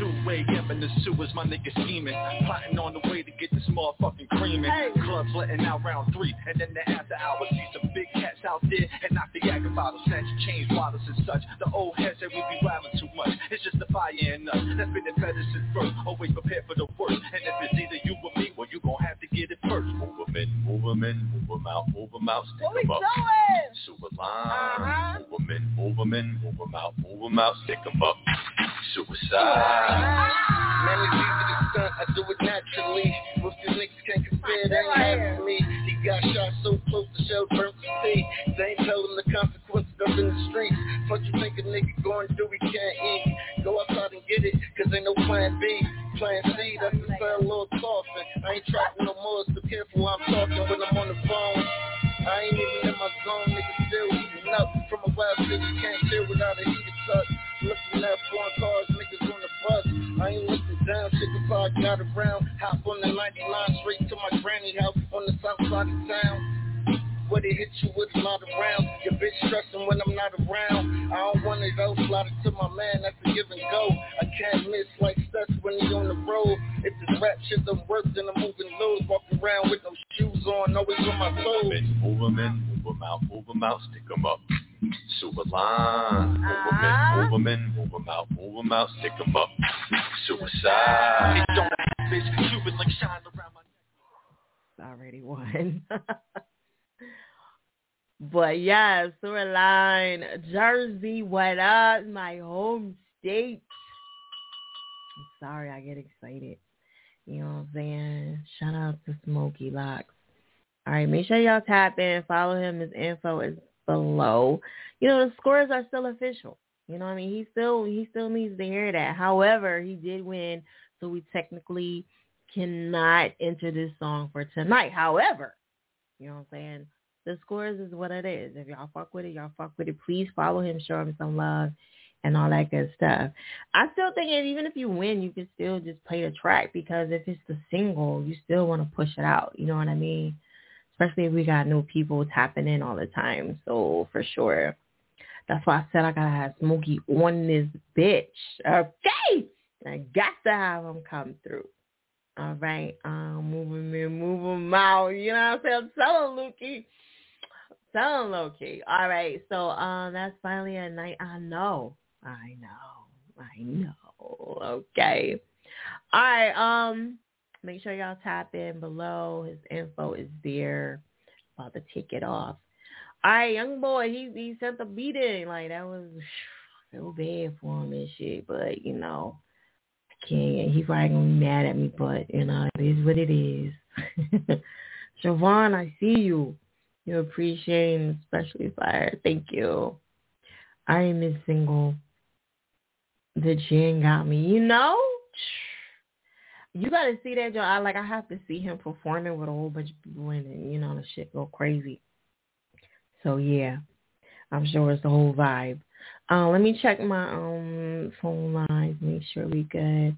U: Two-way up in the sewers, my niggas scheming. Plotting on the way to get this motherfucking creaming. Clubs letting out round three, and then the after hours. See some big cats out there and knock the yak bottles, snatch change bottles and such. The old heads say we be wildin' too much. It's just the fire in us. That's been the since birth. Always prepared for the worst. And if it's either you or me, well, you gon' have to get it first. Move 'em in, move 'em in, move 'em out, move 'em out, stick 'em up. Super line. Move 'em in, move 'em in, move 'em out, move 'em out, stick 'em up. Suicide.
V: Man, it's easy to stunt, I do it naturally. Most these niggas can't compare, that ain't of me. He got shot so close the shell burnt to see. They ain't him the consequences up in the streets. What you think a nigga going to do, he can't eat. Go outside and get it, cause ain't no plan B. Plan C, that's the sell little coffin. I ainain't trapping no more, so careful I'm talking when I'm on the phone. I ain't even in my zone, niggas still heating up. From a wild city, can't chill without a heated touch. Looking left, foreign cars, niggas on the bus. I ain't looking down, shit the park out around. Hop on the 99 straight to my granny house on the south side of town. Where they hit you with a lot of rounds. Your bitch stressing when I'm not around. I don't want it out, slide it to my man, that's a give and go. I can't miss like stunts when he on the road. If this rap shit don't work, then I'm moving lows. Walking around with no shoes on, always on my toes.
U: Move them out, move them out, stick them up. Super line. Move them ah. in, move them in, move them out, move them out, stick them up. Suicide.
W: It don't bitch, Cuban like shine around my
C: already won. but yeah, sewer line, Jersey, what up? My home state. I'm sorry, I get excited. You know what I'm saying? Shout out to Smokey Locks. All right, make sure y'all tap in, follow him. His info is below. You know, the scores are still official. You know I mean? He still he still needs to hear that. However, he did win, so we technically cannot enter this song for tonight. However, you know what I'm saying? The scores is what it is. If y'all fuck with it, y'all fuck with it. Please follow him, show him some love and all that good stuff. I still think that even if you win, you can still just play the track because if it's the single, you still want to push it out. You know what I mean? Especially if we got new people tapping in all the time. So for sure. That's why I said I gotta have Smokey on this bitch. Okay. I got to have him come through. All right. Um, move him in, move him out. You know what I'm saying? Tell him, Lukey. Tell him, Loki. All right. So um, that's finally a night. I know. I know. I know. Okay. All right. Um, make sure y'all tap in below. His info is there. About to take it off. All right, young boy. He he sent the beating. Like that was so bad for him and shit. But you know, I can't. He probably gonna be mad at me. But you know, it is what it is. Siobhan, I see you. You're appreciating, especially fire. Thank you. I am a single. The Jen got me. You know, you got to see that, Joe. I like. I have to see him performing with a whole bunch of people in it. You know, the shit go crazy. So yeah, I'm sure it's the whole vibe. Uh, let me check my um phone lines. Make sure we good.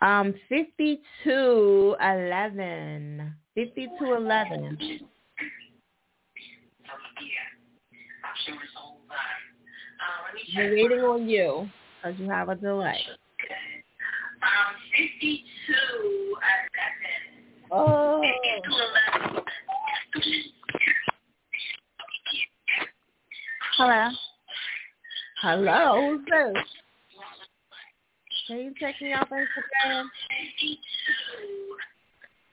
C: Um, fifty two eleven. Fifty two eleven. We're waiting on you because you have a delay.
X: Um, 52
C: Oh.
X: 11.
Y: Hello.
C: Hello, who's this? Can you check me off Instagram?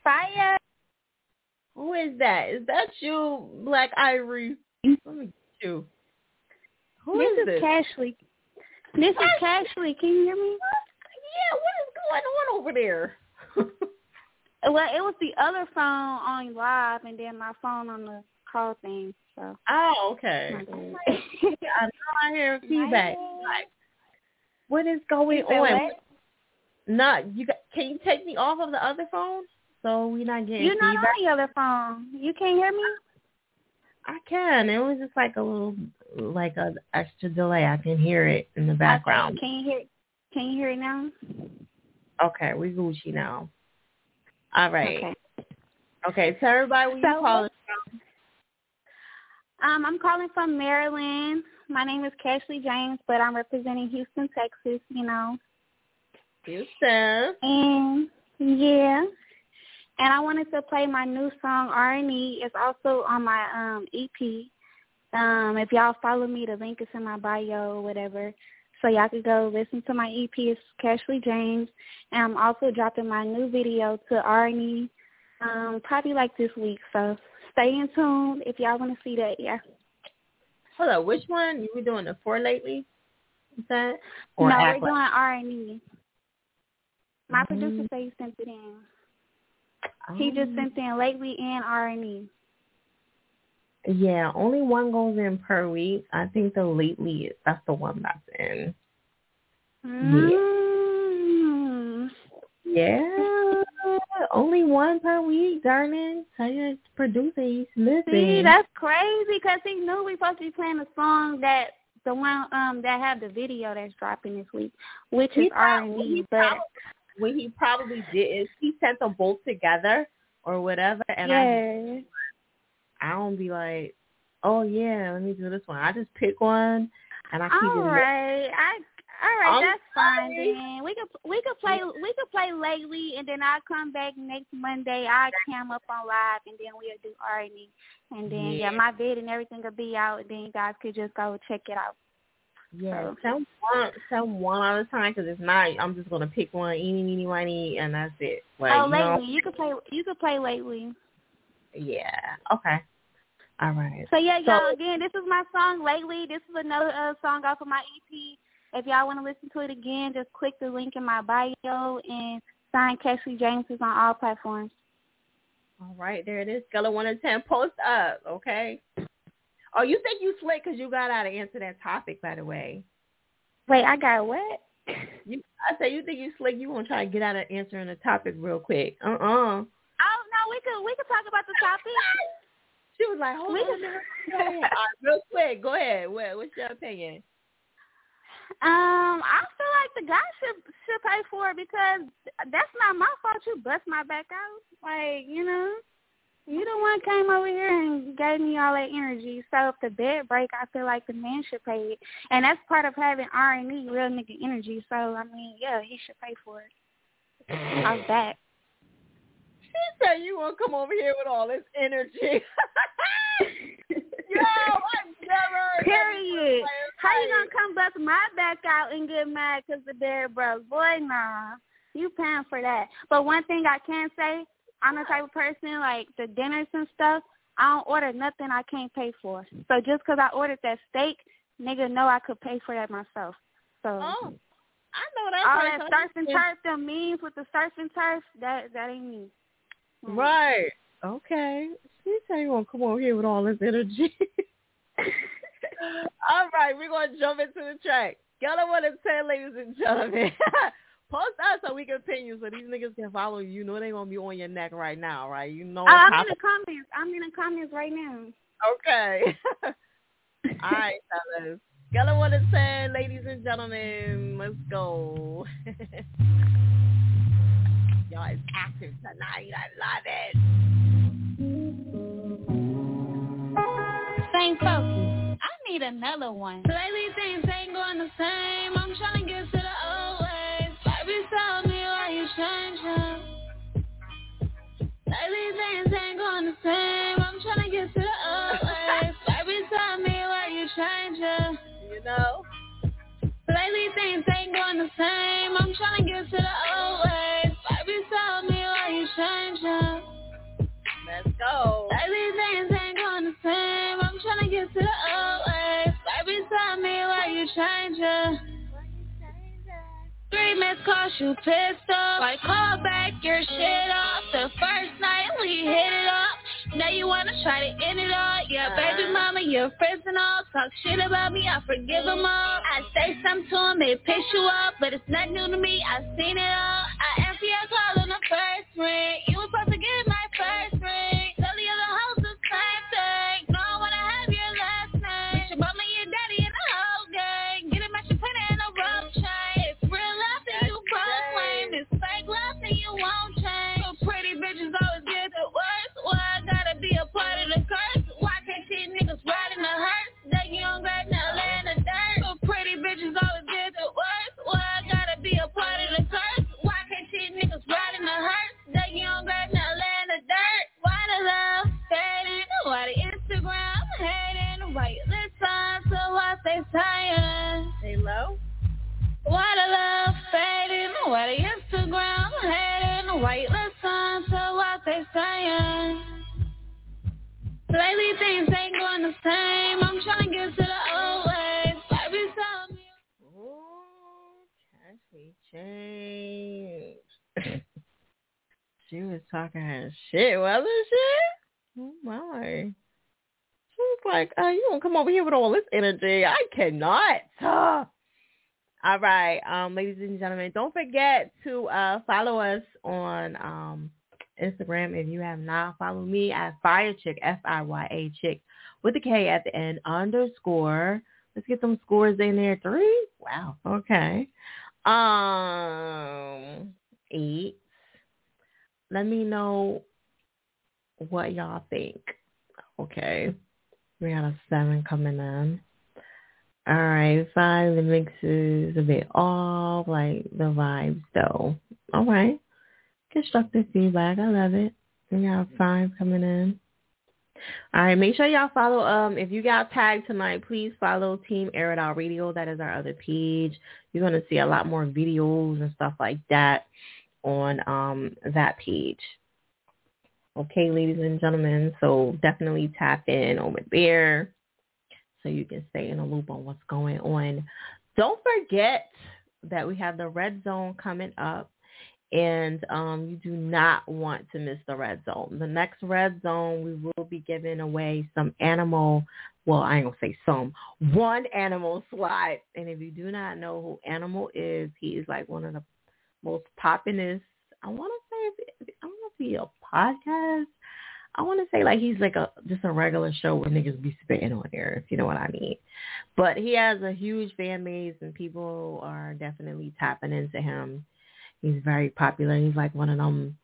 Y: Fire.
C: Who is that? Is that you, Black Ivory? Let me get you. Who
Y: this
C: is
Y: is
C: this?
Y: Cashley. This is Cashley. Can you hear me?
C: Yeah, what is going on over there?
Y: Well, it was the other phone on live, and then my phone on the call thing. So.
C: Oh, okay. I know I hear feedback. Like, what is going on?
Y: what?
C: No, you got, can you take me off of the other phone so we're not getting
Y: You're not
C: feedback?
Y: on the other phone. You can't hear me?
C: I can. It was just like a little, like a extra delay. I can hear it in the background.
Y: Can you hear? Can you hear it now?
C: Okay, we Gucci now. All right.
Y: Okay.
C: Okay, tell everybody where you
Y: So-
C: calling
Y: Um, I'm calling from Maryland. My name is Cashley James, but I'm representing Houston, Texas. You know.
C: Houston.
Y: And yeah, and I wanted to play my new song R&E. It's also on my um EP. Um, if y'all follow me, the link is in my bio or whatever. So y'all could go listen to my EP. It's Cashley James, and I'm also dropping my new video to R&E um, probably like this week. So stay in tune if y'all want to see that. Yeah.
C: Hold up, which one? You were doing the four lately? Is that? Or
Y: no,
C: act
Y: we're doing R&E. My
C: Mm-hmm.
Y: producer said he sent it in. He just
C: Oh.
Y: sent in lately and R&E.
C: Yeah, only one goes in per week. I think the lately that's the one that's in.
Y: Mm.
C: Yeah. Only one per week, darling. Tell your producer he's listening.
Y: See, that's crazy because he knew we supposed to be playing a song that the one um that have the video that's dropping this week, which
C: He
Y: is R and B. But
C: what he probably did is he sent them both together or whatever, and I
Y: yeah,
C: I don't be like, oh yeah, let me do this one. I just pick one and I keep
Y: all
C: it.
Y: right, I all right,
C: I'm
Y: that's fine then. We could we could play we could play lately, and then I'll come back next Monday. I'll cam up on live, and then we'll do R and E, and then yeah.
C: Yeah.
Y: my vid and everything will be out, and then you guys could just go check it out.
C: Yeah,
Y: So-
C: some one, some one at a time because if not, I'm just gonna pick one, eeny, meeny, miny, and that's it. Like,
Y: oh,
C: you know?
Y: lately you could play you could play lately.
C: Yeah. Okay. All right.
Y: So yeah,
C: So-
Y: y'all. Again, this is my song lately. This is another uh, song off of my EP. If y'all want to listen to it again, just click the link in my bio and sign Cashley James is on all platforms.
C: All right, there it is. Scale of one to ten. Post up, okay? Oh, you think you slick because you got out of answer that topic, by the way.
Y: Wait, I got what?
C: You, I say you think you slick. You want to try to get out of answering the topic real quick. Uh uh
Y: Oh no, we could we could talk about the topic.
C: She was like, hold on.
Y: could-
C: Go ahead. Real quick. Go ahead. What, what's your opinion?
Y: Um, I feel like the guy should should pay for it because that's not my fault. You bust my back out, like you know. You the one came over here and gave me all that energy. So if the bed break, I feel like the man should pay it, and that's part of having R and E, real nigga energy. So I mean, yeah, he should pay for it. I was back.
C: She said you want to come over here with all this energy. Yo, I never.
Y: Period. How you gonna come bust my back out and get mad because the bed broke? Boy, nah. You paying for that. But one thing I can say, I'm the type of person like the dinners and stuff. I don't order nothing I can't pay for. So just 'cause I ordered that steak, nigga know I could pay for that myself. So
C: Oh, I know that.
Y: all that surf and turf, them memes with the surf and turf, that that ain't me.
C: Right. Okay. She said you want to come over here with all this energy. all right, we're going to jump into the track. Y'all don't want to tell, ladies and gentlemen. Post us so we can pin you so these niggas can follow you. You know they going to be on your neck right now, right? You know
Y: Oh, I'm in the comments. I'm in the comments right now.
C: Okay. All right, fellas. Gala one to ten, ladies and gentlemen. Let's go. Y'all is active tonight. I love it.
X: Same focus. I need another one. Lately things ain't going the same. I'm trying to get to the old ways. Baby, tell me why you changing. Lately things ain't going the same. I'm trying to get to the old ways. Baby, tell me why you changing.
C: You know?
X: Lately things ain't going the same. I'm trying to get to the old ways.
C: Go.
X: Things ain't going the same. I'm trying to get to the old ways. Baby, tell me why you changing. Three missed calls, you pissed off. I call back your shit off. The first night we hit it off. Now you wanna try to end it all. Yeah, baby uh-huh. mama, your friends and all talk shit about me. I forgive them all. I say something to them, it piss you off, but it's not new to me. I've seen it all. I answer your call on the first ring. You was supposed to get my first ring. They saying?
C: Hey, low.
X: Why the love fading? Why the Instagram hating? Why you listen to what they saying? Lately things ain't going the same. I'm trying to get to the old ways. Baby, tell me.
C: Catch me change. she was talking her shit, wasn't she? Oh my. She was like, uh, you don't come over here with all this energy. I cannot. All right, um, ladies and gentlemen, don't forget to uh, follow us on um, Instagram if you have not. Follow me at Fiya Chick, F-I-Y-A Chick, with a K at the end, underscore. Let's get some scores in there. Three? Wow. Okay. Um, eight. Let me know what y'all think. Okay. We got a seven coming in. All right, five. The mix is a bit off, like the vibes though. All right. Constructive feedback. I love it. We got five coming in. All right, make sure y'all follow. Um, if you got tagged tonight, please follow Team Air It Out Radio. That is our other page. You're gonna see a lot more videos and stuff like that on um that page. Okay, ladies and gentlemen. So definitely tap in over there so you can stay in a loop on what's going on. Don't forget that we have the red zone coming up and um, you do not want to miss the red zone. The next red zone, we will be giving away some animal, well, I ain't to say some, one animal slide. And if you do not know who Animal is, he is like one of the most poppinest, I want to say, I don't he a podcast. I want to say like he's like a just a regular show where niggas be spitting on there, if you know what I mean. But he has a huge fan base and people are definitely tapping into him He's very popular. He's like one of them,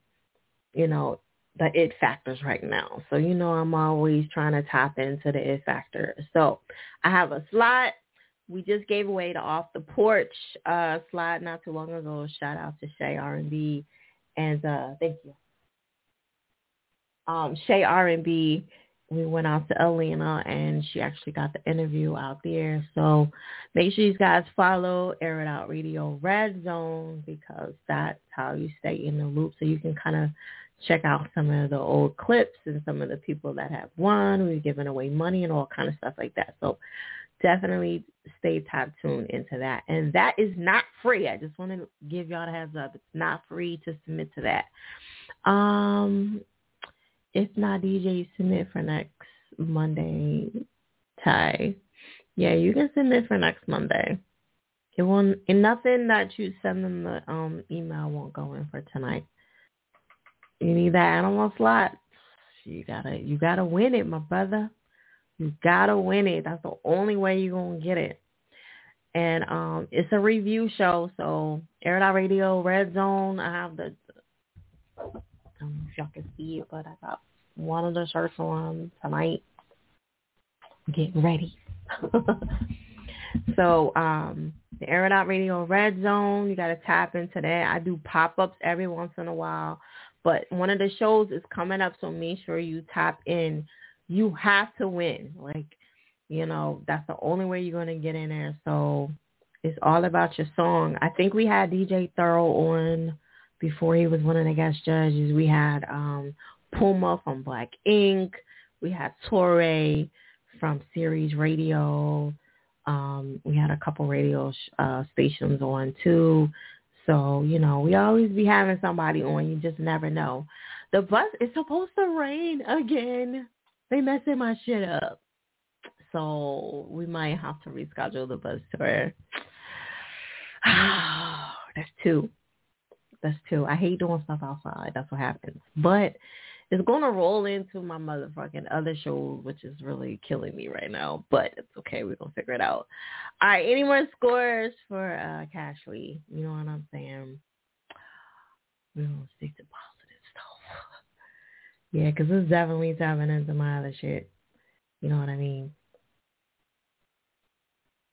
C: you know, the it factors right now. So you know I'm always trying to tap into the it factor. So I have a slot. We just gave away the off the porch uh slide not too long ago. Shout out to Shay R and B and uh thank you. Um Shay R and B we went out to Atlanta and she actually got the interview out there. So make sure you guys follow Air It Out Radio Red Zone because that's how you stay in the loop so you can kind of check out some of the old clips and some of the people that have won. We're giving away money and all kind of stuff like that. So definitely stay top tuned into that. And that is not free. I just want to give y'all a heads up. It's not free to submit to that. Um, if not DJ, submit for next Monday. Ty, yeah, you can submit for next Monday. It won't. And nothing that you send them the um email won't go in for tonight. You need that animal slot. You gotta you gotta win it, my brother. You gotta win it. That's the only way you're gonna get it. And um it's a review show, so Air Radio, Red Zone. I have the Don't know if y'all can see it, but I got one of the shirts on tonight. Get ready. so um the Out Radio Red Zone, you got to tap into that. I do pop-ups every once in a while. But one of the shows is coming up, so make sure you tap in. You have to win. Like, you know, that's the only way you're going to get in there. So it's all about your song. I think we had DJ Thorough on before he was one of the guest judges. We had um Puma from Black Ink. We had Torre from Sirius Radio. Um, we had a couple radio sh- uh, stations on too. So, you know, we always be having somebody on. You just never know. The bus is supposed to rain again. They messing my shit up. So we might have to reschedule the bus tour. That's two. That's two. I hate doing stuff outside. That's what happens. But it's going to roll into my motherfucking other shows, which is really killing me right now. But it's okay. We're going to figure it out. All right. Any more scores for uh? You know what I'm saying? We're going to stick to positive stuff. yeah, because it's definitely tapping into my other shit. You know what I mean?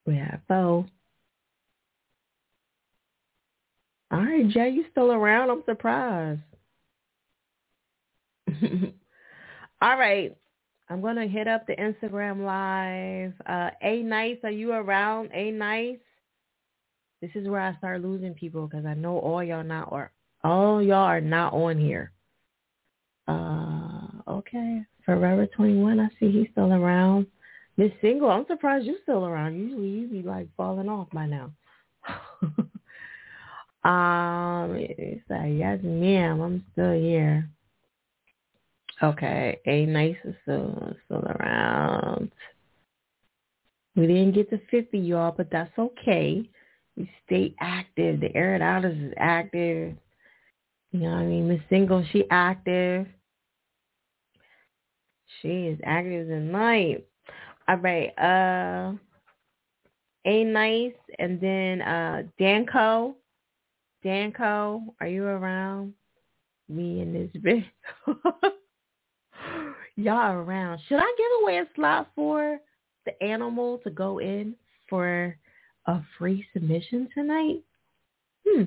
C: We have Bo. All right, Jay, you still around? I'm surprised. All right. I'm going to hit up the Instagram live. Uh, A Nice, are you around? A Nice? This is where I start losing people because I know all y'all not or all y'all are not on here. Uh, okay. Forever 21, I see he's still around. Miss Single, I'm surprised you're still around. Usually you be like falling off by now. um, it's like, yes, ma'am, I'm still here. Okay, A nice is still, still around. We didn't get to 50, y'all, but that's okay. We stay active. The Air It is active. You know what I mean? Miss Single, she active. She is active as night. All right. Uh A Nice and then uh Danco. Danco, are you around? Me and this bitch. Y'all around. Should I give away a slot for the animal to go in for a free submission tonight? Hmm.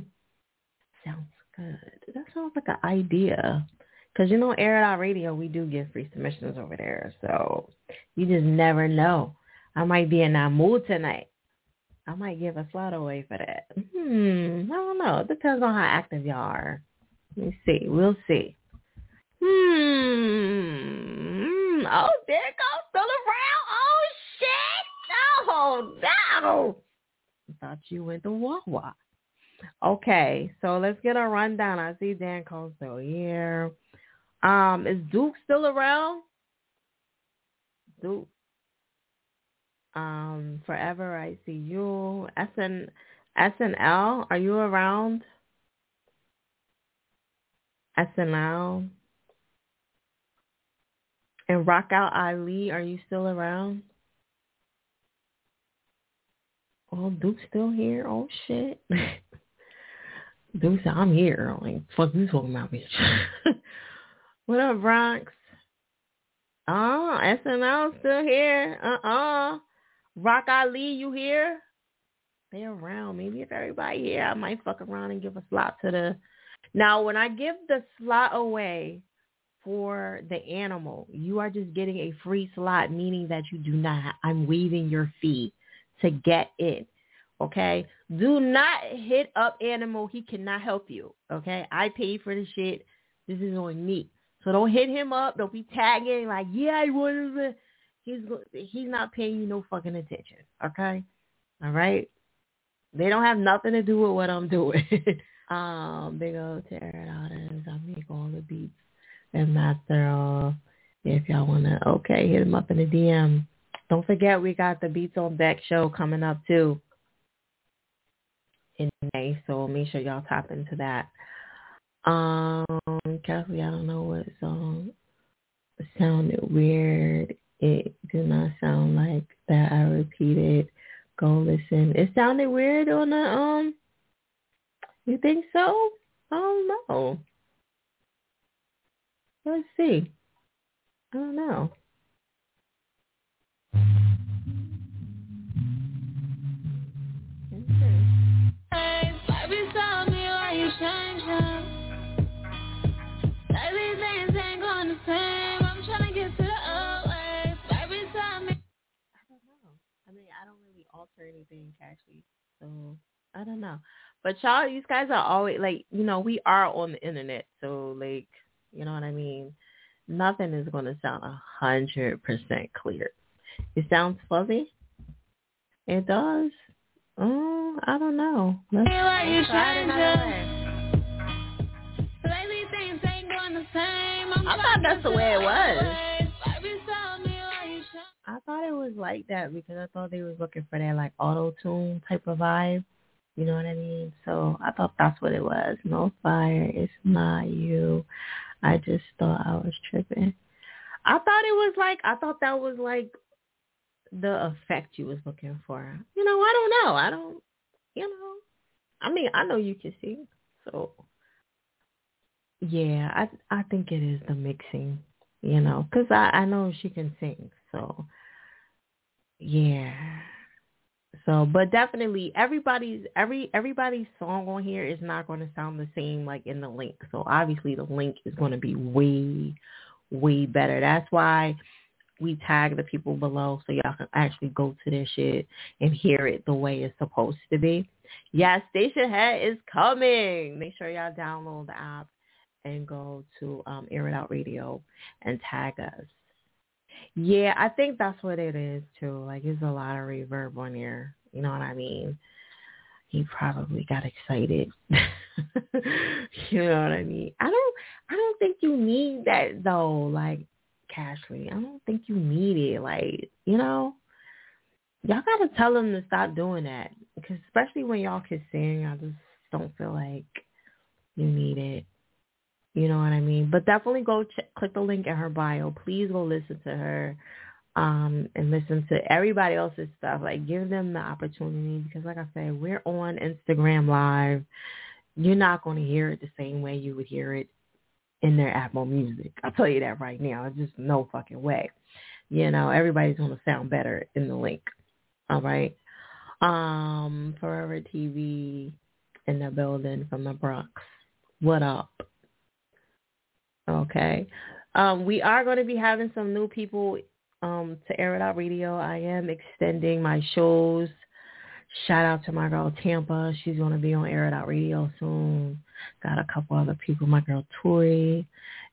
C: Sounds good. That sounds like an idea. Because, you know, Air It Out Radio, we do give free submissions over there. So you just never know. I might be in that mood tonight. I might give a slot away for that. Hmm. I don't know. It depends on how active y'all are. Let me see. We'll see. Hmm. Oh, there it goes. Still around. Oh, shit. Oh, no. Thought you went to Wawa. Okay, so let's get a rundown. I see Dan Cole still here. Um, is Duke still around? Duke. Um, forever I see you. SN SNL, are you around? SNL. And Rockout Ali, are you still around? Oh, Duke's still here. Oh shit. Duke said, I'm here. Like, fuck you talking about, bitch. what up, Bronx? Oh, SNL still here. Uh-uh. Rock Ali, you here? They around. Maybe if everybody here, I might fuck around and give a slot to the... Now, when I give the slot away for the animal, you are just getting a free slot, meaning that you do not... I'm waiving your fee to get in. Okay? Do not hit up Animal. He cannot help you. Okay? I paid for the shit. This is on me. So don't hit him up. Don't be tagging like, yeah, I wanted to. He's he's not paying you no fucking attention. Okay? All right? They don't have nothing to do with what I'm doing. um, big old it out as I make all the beats and master off. If y'all wanna, okay, hit him up in the DM. Don't forget we got the Beats on Deck show coming up too in May, so make sure y'all tap into that. Um, Kathy, I don't know what song sounded weird. It did not sound like that. I repeated. Go listen. It sounded weird on the um. You think so? I don't know. Let's see. I don't know. Alter anything actually. So I don't know. But y'all, these guys are always like, you know, we are on the internet, so like, you know what I mean. Nothing is going to sound a hundred percent clear. It sounds fuzzy. It does. Oh, I don't know. Let's, I thought that's the way it was. I thought it was like that because I thought they was looking for that like auto tune type of vibe. You know what I mean? So I thought that's what it was. No fire, it's not you. I just thought I was tripping. I thought it was like I thought that was like the effect you was looking for. You know, I don't know. I don't. You know, I mean, I know you can see. so yeah, I I think it is the mixing. You know, because I I know she can sing, so yeah. So, but definitely everybody's every everybody's song on here is not going to sound the same like in the link. So obviously the link is going to be way way better. That's why we tag the people below so y'all can actually go to their shit and hear it the way it's supposed to be. Yes, Yeah, Stationhead is coming. Make sure y'all download the app and go to um, Air It Out Radio and tag us. Yeah, I think that's what it is too. Like it's a lot of reverb on here. You know what I mean? He probably got excited. you know what I mean? I don't I don't think you need that though, like Cashley. I don't think you need it. Like, you know, y'all gotta tell him to stop doing that. Because especially when y'all can sing, I just don't feel like you need it. You know what I mean? But definitely go ch- click the link in her bio. Please go listen to her um, and listen to everybody else's stuff. Like give them the opportunity because, like I said, we're on Instagram Live. You're not going to hear it the same way you would hear it in their Apple Music. I'll tell you that right now. It's just no fucking way. You know, everybody's going to sound better in the link. All right. Um, Forever TV in the building from the Bronx. What up? Okay. Um, we are going to be having some new people um, to Air It Out Radio. I am extending my shows. Shout out to my girl Tampa. She's going to be on Air It Out Radio soon. Got a couple other people. My girl Tori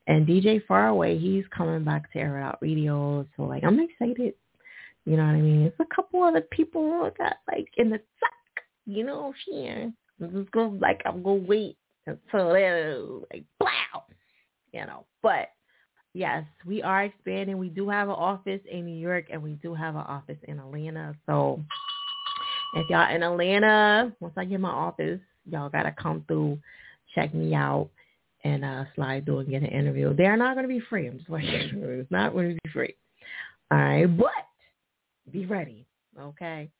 C: and DJ Faraway. He's coming back to Air It Out Radio. So like, I'm excited. You know what I mean? It's a couple other people got like in the sack. You know, here. I'm just go like I'm gonna wait until they're like wow you know. But yes, we are expanding. We do have an office in New York and we do have an office in Atlanta. So if y'all in Atlanta, once I get my office, y'all gotta come through, check me out, and uh slide through and get an interview. They're not gonna be free. I'm just like it's not gonna be free. All right, but be ready. Okay.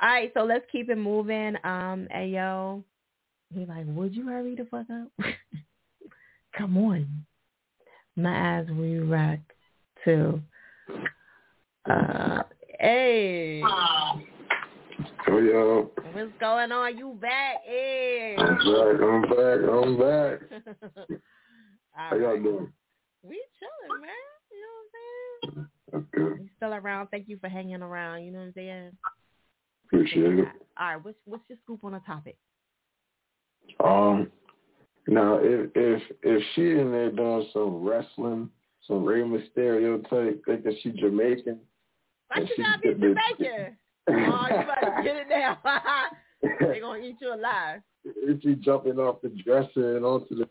C: All right, so let's keep it moving. Um, Ayo, he like, would you hurry the fuck up? Come on my eyes react to uh hey
T: Oh yo.
C: What's going on? You back? Hey.
T: I'm back, I'm back, I'm back. How y'all
C: right.
T: doing?
C: We chilling, man. You know what I'm saying?
T: That's good.
C: You still around. Thank you for hanging around. You know what I'm saying?
T: Appreciate it.
C: All right, what's what's your scoop on the topic?
T: Um now if if if she in there doing some wrestling, some Rey Mysterio type, thinking she Jamaican.
C: Why
T: she-
C: gotta be Jamaican? oh, you better get it down. they gonna eat you alive.
T: If she jumping off the dresser and onto the